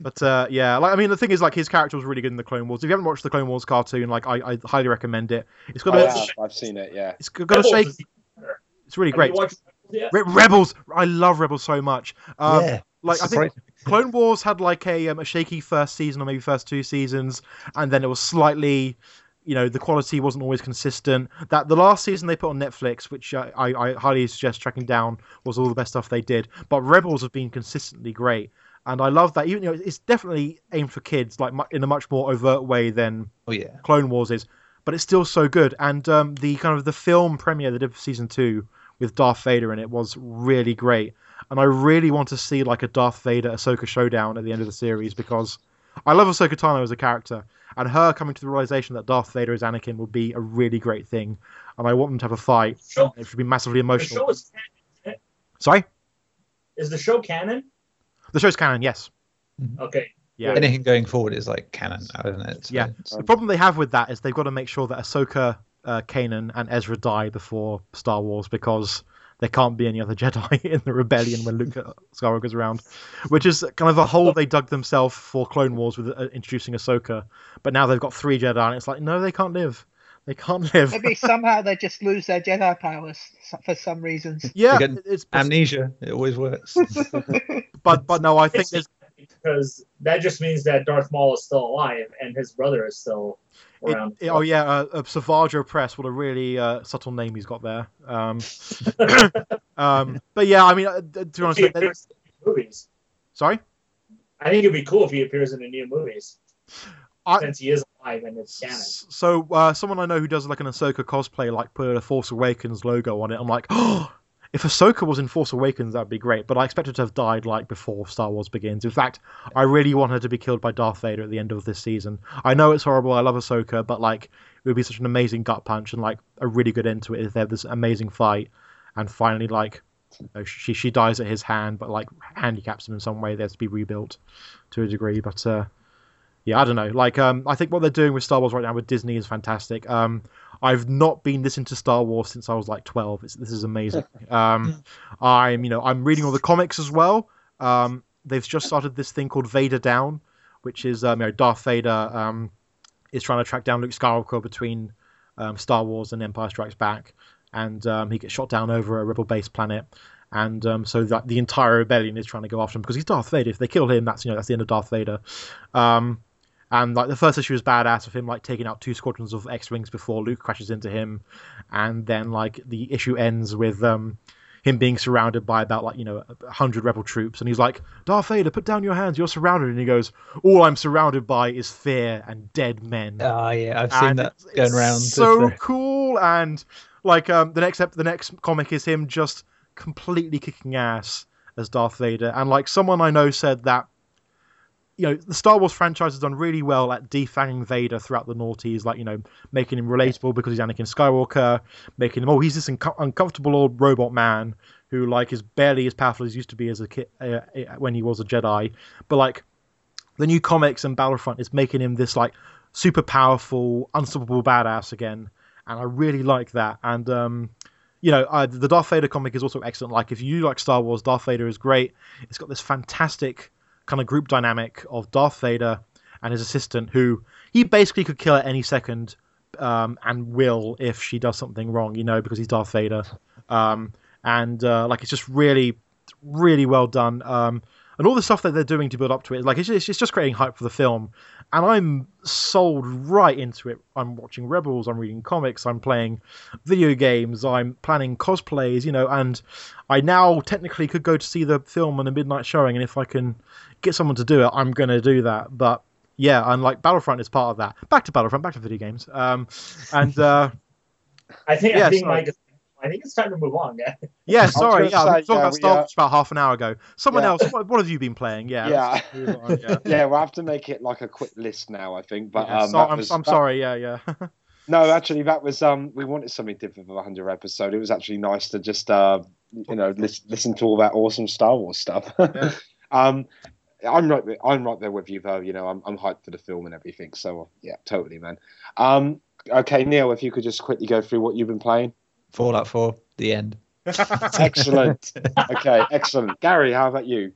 but uh, yeah, like I mean, the thing is, like his character was really good in the Clone Wars. If you haven't watched the Clone Wars cartoon, like I, I highly recommend it. It's got I a, have. I've seen it. Yeah. it's got a Rebels shake. is even better. It's really great. watched Rebels? Re- Rebels, I love Rebels so much. Um, yeah, like I think. Clone Wars had like a, um, a shaky first season or maybe first two seasons, and then it was slightly, you know, the quality wasn't always consistent. That the last season they put on Netflix, which I, I, I highly suggest tracking down, was all the best stuff they did. But Rebels have been consistently great, and I love that. Even you know, it's definitely aimed for kids, like in a much more overt way than Oh yeah, Clone Wars is, but it's still so good. And um, the kind of the film premiere they did for season two with Darth Vader in it was really great. And I really want to see like a Darth Vader Ahsoka showdown at the end of the series because I love Ahsoka Tano as a character, and her coming to the realization that Darth Vader is Anakin would be a really great thing. And I want them to have a fight. Show, It should be massively the emotional. show is canon. Sorry, Is the show canon? The show's canon. Yes. Okay. Yeah. anything going forward is like canon now, isn't it? So Yeah. it's- The problem they have with that is they've got to make sure that Ahsoka, uh, Kanan, and Ezra die before Star Wars because there can't be any other Jedi in the rebellion when Luke Skywalker's around, which is kind of a hole they dug themselves for Clone Wars with uh, introducing Ahsoka. But now they've got three Jedi, and it's like, no, they can't live. They can't live. Maybe somehow they just lose their Jedi powers for some reasons. Yeah, Again, it's amnesia. It always works. but but no, I think It's because that just means that Darth Maul is still alive and his brother is still It- around. it- oh yeah, uh, uh, Savage Opress. What a really uh, subtle name he's got there. Um, um, but yeah, I mean, uh, to be honest, He they- appears in new movies. sorry. I think it'd be cool if he appears in the new movies I- since he is alive and it's canon. So uh, someone I know who does like an Ahsoka cosplay, like put a Force Awakens logo on it. I'm like, oh, if Ahsoka was in Force Awakens, that'd be great. But I expect her to have died like before Star Wars begins. In fact, I really want her to be killed by Darth Vader at the end of this season. I know it's horrible. I love Ahsoka, but like, it would be such an amazing gut punch and like a really good end to it if they have this amazing fight and finally like. you know, She she dies at his hand, but like handicaps him in some way. They have to be rebuilt to a degree. But uh, yeah, I don't know. Like, um, I think what they're doing with Star Wars right now with Disney is fantastic. Um, I've not been this into Star Wars since I was like 12. It's, this is amazing. Um, I'm, you know, I'm reading all the comics as well. Um, they've just started this thing called Vader Down, which is, um, you know, Darth Vader um, is trying to track down Luke Skywalker between um, Star Wars and Empire Strikes Back, and um, he gets shot down over a rebel base planet. And um, so that the entire rebellion is trying to go after him because he's Darth Vader. If they kill him, that's you know that's the end of Darth Vader. Um, and like the first issue is badass of him like taking out two squadrons of X-wings before Luke crashes into him, and then like the issue ends with um, him being surrounded by about like you know a hundred rebel troops, and he's like, Darth Vader, put down your hands, you're surrounded, and he goes, all I'm surrounded by is fear and dead men. Oh yeah, I've seen And that it's- going it's around. So cool, and like um, the next the next comic is him just completely kicking ass as Darth Vader, and like someone I know said that. You know, the Star Wars franchise has done really well at defanging Vader throughout the noughties, like, you know, making him relatable because he's Anakin Skywalker, making him, oh, he's this unco- uncomfortable old robot man who, like, is barely as powerful as he used to be as a kid uh, uh, when he was a Jedi. But, like, the new comics and Battlefront is making him this like super powerful, unstoppable badass again, and I really like that. And um, you know, uh, the Darth Vader comic is also excellent. Like if you like Star Wars, Darth Vader is great. It's got this fantastic kind of group dynamic of Darth Vader and his assistant, who he basically could kill at any second, um, and will if she does something wrong, you know, because he's Darth Vader. Um, and uh, like it's just really, really well done. Um, and all the stuff that they're doing to build up to it, like it's just, it's just creating hype for the film. And I'm sold right into it. I'm watching Rebels, I'm reading comics, I'm playing video games, I'm planning cosplays, you know, and I now technically could go to see the film on a midnight showing, and if I can get someone to do it, I'm going to do that. But yeah, and like Battlefront is part of that. Back to Battlefront, back to video games. Um, and uh, I think Yeah, I think. Mike. Is- I think it's time to move on, guys. yeah, sorry, gonna yeah, we talked yeah, about we, Star uh, Wars about half an hour ago. Someone Yeah. else, what, what have you been playing? Yeah, Yeah. on, yeah. yeah, we'll have to make it like a quick list now, I think. But Yeah, um, so- I'm, was- I'm that- sorry, yeah, yeah. No, actually, that was um, we wanted something different for the hundred episode. It was actually nice to just uh, you know, listen, listen to all that awesome Star Wars stuff. um, I'm right, there- I'm right there with you though. You know, I'm I'm hyped for the film and everything. So yeah, totally, man. Um, okay, Neil, if you could just quickly go through what you've been playing. Fallout 4, the end. Excellent. okay, excellent. Gary, how about you?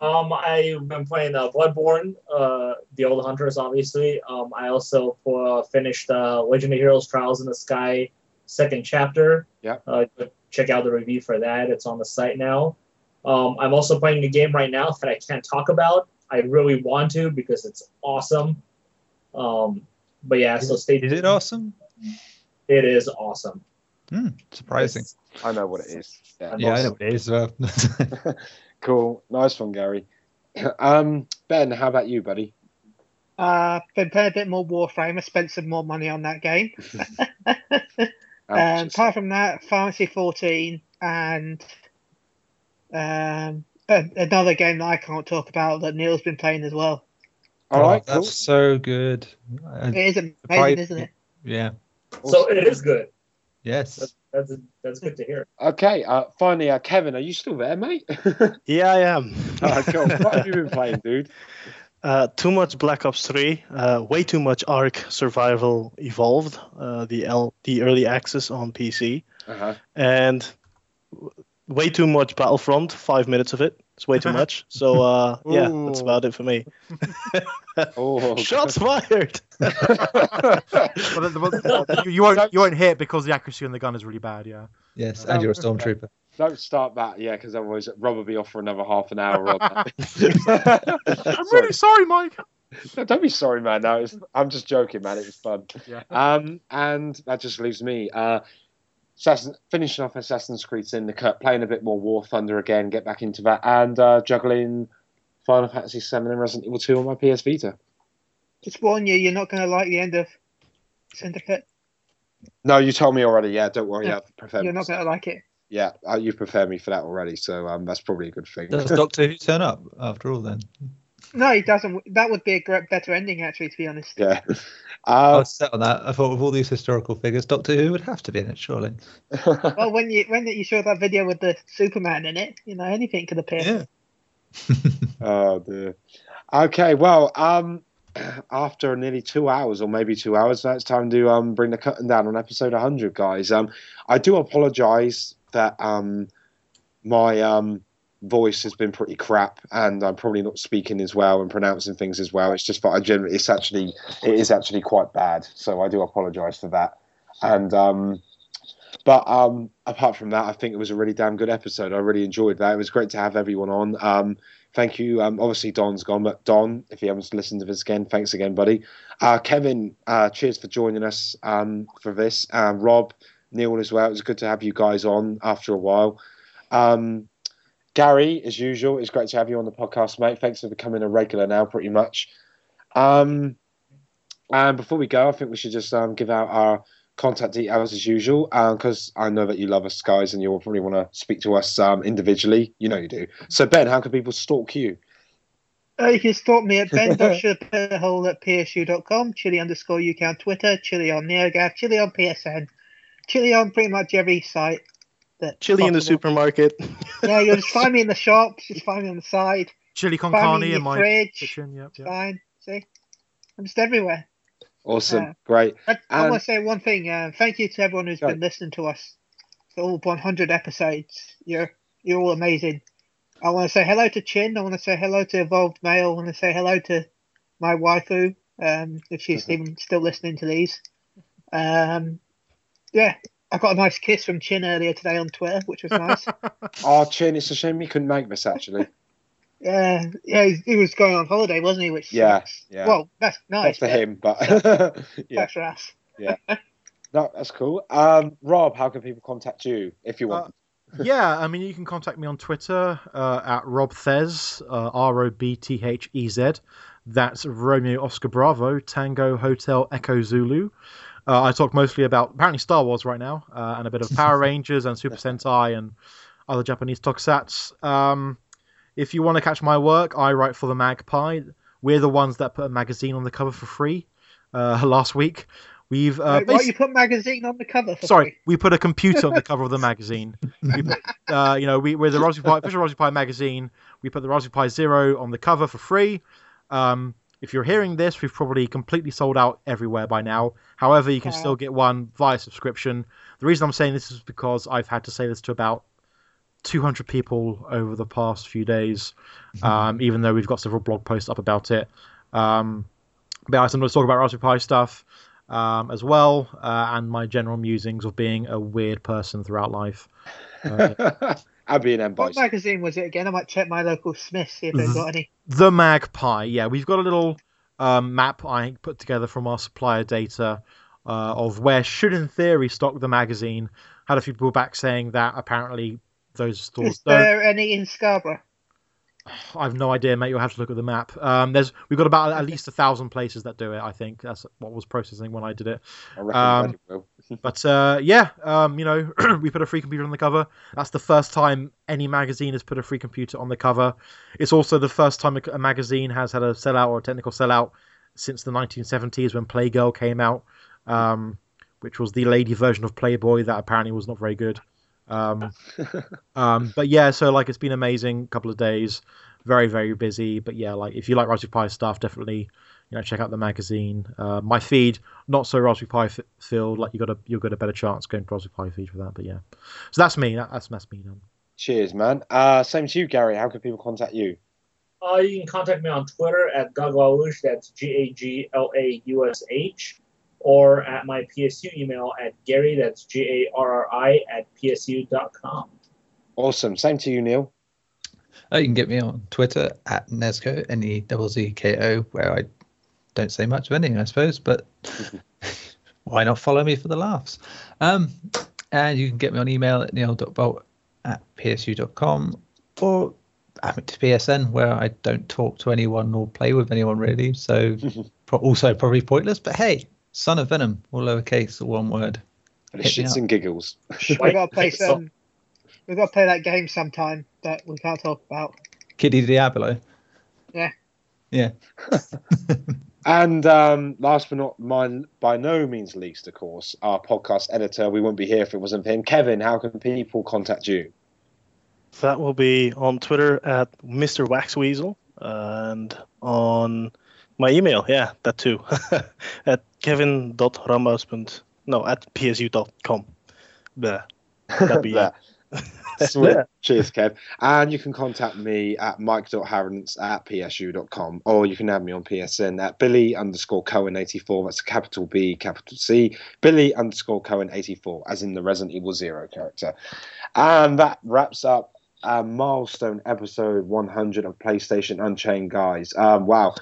Um, I've been playing uh, Bloodborne, uh, the old hunters, obviously. Um, I also uh, finished uh, Legend of Heroes: Trails in the Sky, second chapter. Yeah. Uh, check out the review for that. It's on the site now. Um, I'm also playing a game right now that I can't talk about. I really want to because it's awesome. Um, but yeah, so stay. Is it awesome? It is awesome. Hmm, surprising. I know what it is. Yeah, Yeah, I know what it is. Uh, cool. Nice one, Gary. Um, Ben, how about you, buddy? Uh, been playing a bit more Warframe. I spent some more money on that game. Um, apart from that, Fantasy 14 and um, another game that I can't talk about that Neil's been playing as well. All right, oh, that's cool. so good. It is amazing, Surprise- isn't it? yeah. So it is good. Yes. That's that's good to hear. Okay, uh, finally, uh, Kevin, are you still there, mate? Yeah, I am. All right, cool. What have you been playing, dude? Uh, too much Black Ops 3, uh, way too much Ark Survival Evolved, uh, the L- the early access on PC, Uh-huh. and w- way too much Battlefront. Five minutes of it. It's way too much. So uh, yeah, that's about it for me. Oh, Shots fired. You, you won't you won't hit because the accuracy on the gun is really bad. Yeah. Yes, and you're a stormtrooper. Don't start that, yeah, because otherwise Rob will be off for another half an hour. On that. I'm really sorry, Mike. No, don't be sorry, man. No, it's, I'm just joking, man. It was fun. Yeah. Um, and that just leaves me. Uh, Assassin, finishing off Assassin's Creed Syndicate, playing a bit more War Thunder again, get back into that, and uh, juggling Final Fantasy VII and Resident Evil 2 on my PS Vita. Just warn you, you're not going to like the end of Syndicate. No, you told me already. Yeah, don't worry. Yeah. Yeah, prepare You're me. not going to like it. Yeah, uh, you prepared me for that already, so um, that's probably a good thing. Does Doctor Who turn up after all then? No, he doesn't. That would be a great, better ending, actually, to be honest. yeah. I Uh, was set on that. I thought with all these historical figures, Doctor Who would have to be in it, surely. Well, when you when you saw that video with the Superman in it, you know anything could appear. Yeah. Oh dear. Okay, well, um, after nearly two hours, or maybe two hours, now it's time to um bring the curtain down on episode 100, guys. Um, I do apologise that um my um voice has been pretty crap, and I'm probably not speaking as well and pronouncing things as well. It's just that I generally, it's actually, it is actually quite bad. So I do apologise for that. And um, but um, apart from that, I think it was a really damn good episode. I really enjoyed that. It was great to have everyone on. Um, thank you. Um, obviously, Don's gone, but Don, if you haven't listened to this again, thanks again, buddy. Uh, Kevin, uh, cheers for joining us um, for this. Um, Rob, Neil as well. It was good to have you guys on after a while. Um, Gary, as usual, it's great to have you on the podcast, mate. Thanks for becoming a regular now, pretty much. Um, and before we go, I think we should just um, give out our contact details as usual, because I know that you love us, guys, and you'll probably want to speak to us um, individually. You know you do. So, Ben, how can people stalk you? Uh, you can stalk me at ben.shapehole at psu.com, chili underscore UK on Twitter, chili on NeoGAF, chili on PSN, chili on pretty much every site. That Chili in the supermarket. Yeah, you'll just find me in the shops, just find me on the side. Chili con Find me carne in in my fridge. kitchen. Yep, yep. fine. See? I'm just everywhere. Awesome, Yeah. great. I, I And- want to say one thing. Uh, thank you to everyone who's Go. been listening to us for all 100 episodes. You're you're all amazing. I want to say hello to Chin. I want to say hello to Evolved Male. I want to say hello to my waifu, um, if she's Mhm. even still listening to these. Um, yeah, I got a nice kiss from Chin earlier today on Twitter, which was nice. Oh, Chin, it's a shame you couldn't make this actually. yeah, yeah, he, he was going on holiday, wasn't he? Which Yeah, sucks. yeah. Well, that's Not nice. for but him, but yeah, That's for us. Yeah, no, that's cool. Um, Rob, how can people contact you if you want? yeah, I mean, you can contact me on Twitter uh, at Rob Thez, uh, R O B T H E Z. That's Romeo Oscar Bravo, Tango Hotel Echo Zulu. Uh, I talk mostly about apparently Star Wars right now, uh, and a bit of Power Rangers and Super Sentai and other Japanese tokusatsu. Um, if you want to catch my work, I write for the MagPi. We're the ones that put a magazine on the cover for free uh, last week. We've uh, Wait, basi- you put magazine on the cover for Sorry, we put a computer on the cover of the magazine. We put, uh, you know, we, we're the Raspberry Pi, official Raspberry Pi magazine. We put the Raspberry Pi Zero on the cover for free. Um, if you're hearing this, we've probably completely sold out everywhere by now. However, you can Wow. still get one via subscription. The reason I'm saying this is because I've had to say this to about 200 people over the past few days, um, even though we've got several blog posts up about it. Um, but I sometimes talk about Raspberry Pi stuff um, as well, uh, and my general musings of being a weird person throughout life. Uh, Abby and M What boys. magazine was it again? I might check my local Smith see if they've got any. the MagPi, yeah, we've got a little um, map I put together from our supplier data uh, of where should, in theory, stock the magazine. Had a few people back saying that apparently those stores Is don't. there any in Scarborough? I have no idea, mate. You'll have to look at the map. Um, there's we've got about at least a thousand places that do it. I think that's what was processing when I did it. I Um. But uh, yeah, um, you know, we put a free computer on the cover. That's the first time any magazine has put a free computer on the cover. It's also the first time a, a magazine has had a sellout or a technical sellout since the 1970s when Playgirl came out, um, which was the lady version of Playboy that apparently was not very good. Um, um, but yeah, so like it's been amazing. Couple of days, very very busy. But yeah, like if you like Raspberry Pi stuff, definitely you know check out the magazine. Uh, my feed not so Raspberry Pi f- filled. Like you got a you got a better chance going to Raspberry Pi feed for that. But yeah, so that's me. That, that's that's me done. Cheers, man. Uh, same to you, Gary. How can people contact you? Uh, you can contact me on Twitter at Gaglaush, that's G A G L A U S H, or at my PSU email at Gary, that's G A R R I, at PSU.com. Awesome. Same to you, Neil. Oh, you can get me on Twitter at Nezzko, N E Z Z K O, where I don't say much of anything, I suppose, but why not follow me for the laughs? Um, and you can get me on email at neil.bolt at psu.com or I mean, to PSN, where I don't talk to anyone or play with anyone really. So also probably pointless, but hey, Son of Venom, all lowercase, all one word. For the Hit shits and giggles. We've got to play some. We've got to play that game sometime that we can't talk about. Kitty Diablo. Yeah. Yeah. And um, last but not mine, by no means least, of course, our podcast editor. We wouldn't be here if it wasn't for him. Kevin, how can people contact you? That will be on Twitter at Mr. Waxweasel and on my email. Yeah, that too. at kevin.rambas. No, at psu.com. Bleh. That'd be There. it. Sweet. Cheers, Kev. And you can contact me at mike.harradence at psu.com or you can add me on PSN at Billy underscore Coen 84. That's a capital B, capital C. Billy underscore Coen 84, as in the Resident Evil Zero character. And that wraps up a milestone episode 100 of PlayStation Unchained, guys. Um, wow.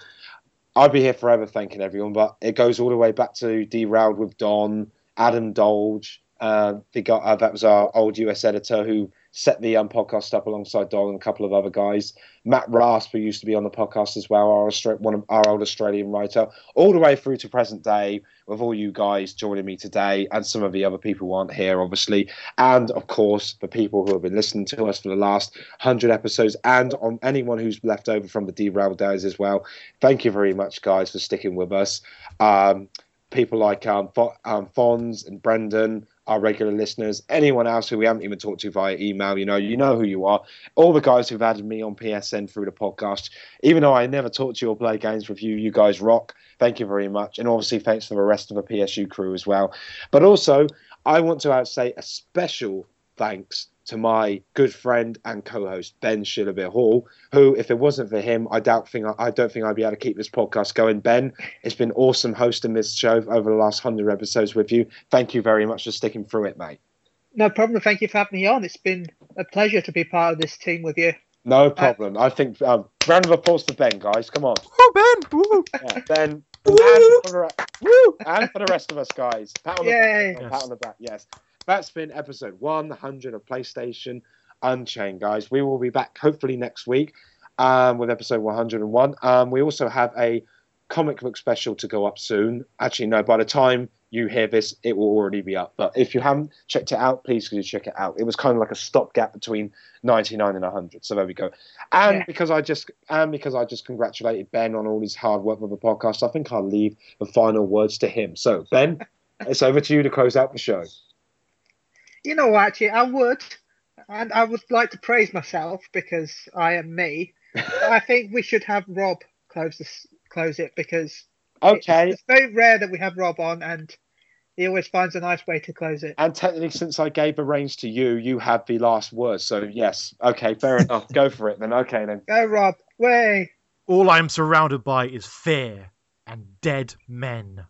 I'd be here forever thanking everyone, but it goes all the way back to Derailed with Don, Adam Dolge. Uh, the guy, uh, that was our old US editor who set the um, podcast up alongside Dog and a couple of other guys. Matt Rasp, who used to be on the podcast as well, our one of our old Australian writer, all the way through to present day, with all you guys joining me today, and some of the other people who aren't here, obviously, and of course the people who have been listening to us for the last hundred episodes, and on anyone who's left over from the derailed days as well. Thank you very much, guys, for sticking with us. Um, people like um, um, Fons and Brendan, our regular listeners, anyone else who we haven't even talked to via email, you know, you know who you are. All the guys who've added me on PSN through the podcast, even though I never talk to you or play games with you, you guys rock. Thank you very much. And obviously, thanks for the rest of the PSU crew as well. But also, I want to say a special thanks to my good friend and co-host Ben Shillabir Hall, who, if it wasn't for him, I doubt think I don't think I'd be able to keep this podcast going. Ben, it's been awesome hosting this show over the last hundred episodes with you. Thank you very much for sticking through it, mate. No problem. Thank you for having me on. It's been a pleasure to be part of this team with you. No problem. I think um, round of applause to Ben, guys. Come on, Oh, Ben! Woo! yeah, Ben. And for, the, re- woo, and for the rest of us, guys. Pat on the Yay. back. Pat on the back. Yes, that's been episode 100 of PlayStation Unchained, guys. We will be back hopefully next week um, with episode 101. Um, we also have a comic book special to go up soon. Actually, no, by the time you hear this, it will already be up. But if you haven't checked it out, please do check it out. It was kind of like a stopgap between 99 and 100. So there we go. And Yeah. because I just and because I just congratulated Ben on all his hard work with the podcast, I think I'll leave the final words to him. So Ben, it's over to you to close out the show. You know, what, actually, I would, and I would like to praise myself because I am me. I think we should have Rob close this, close it because Okay. it's very rare that we have Rob on, and he always finds a nice way to close it. And technically, since I gave the reins to you, you have the last word. So yes, okay, fair enough. Go for it then. Okay then. Go, Rob. Way. All I am surrounded by is fear and dead men.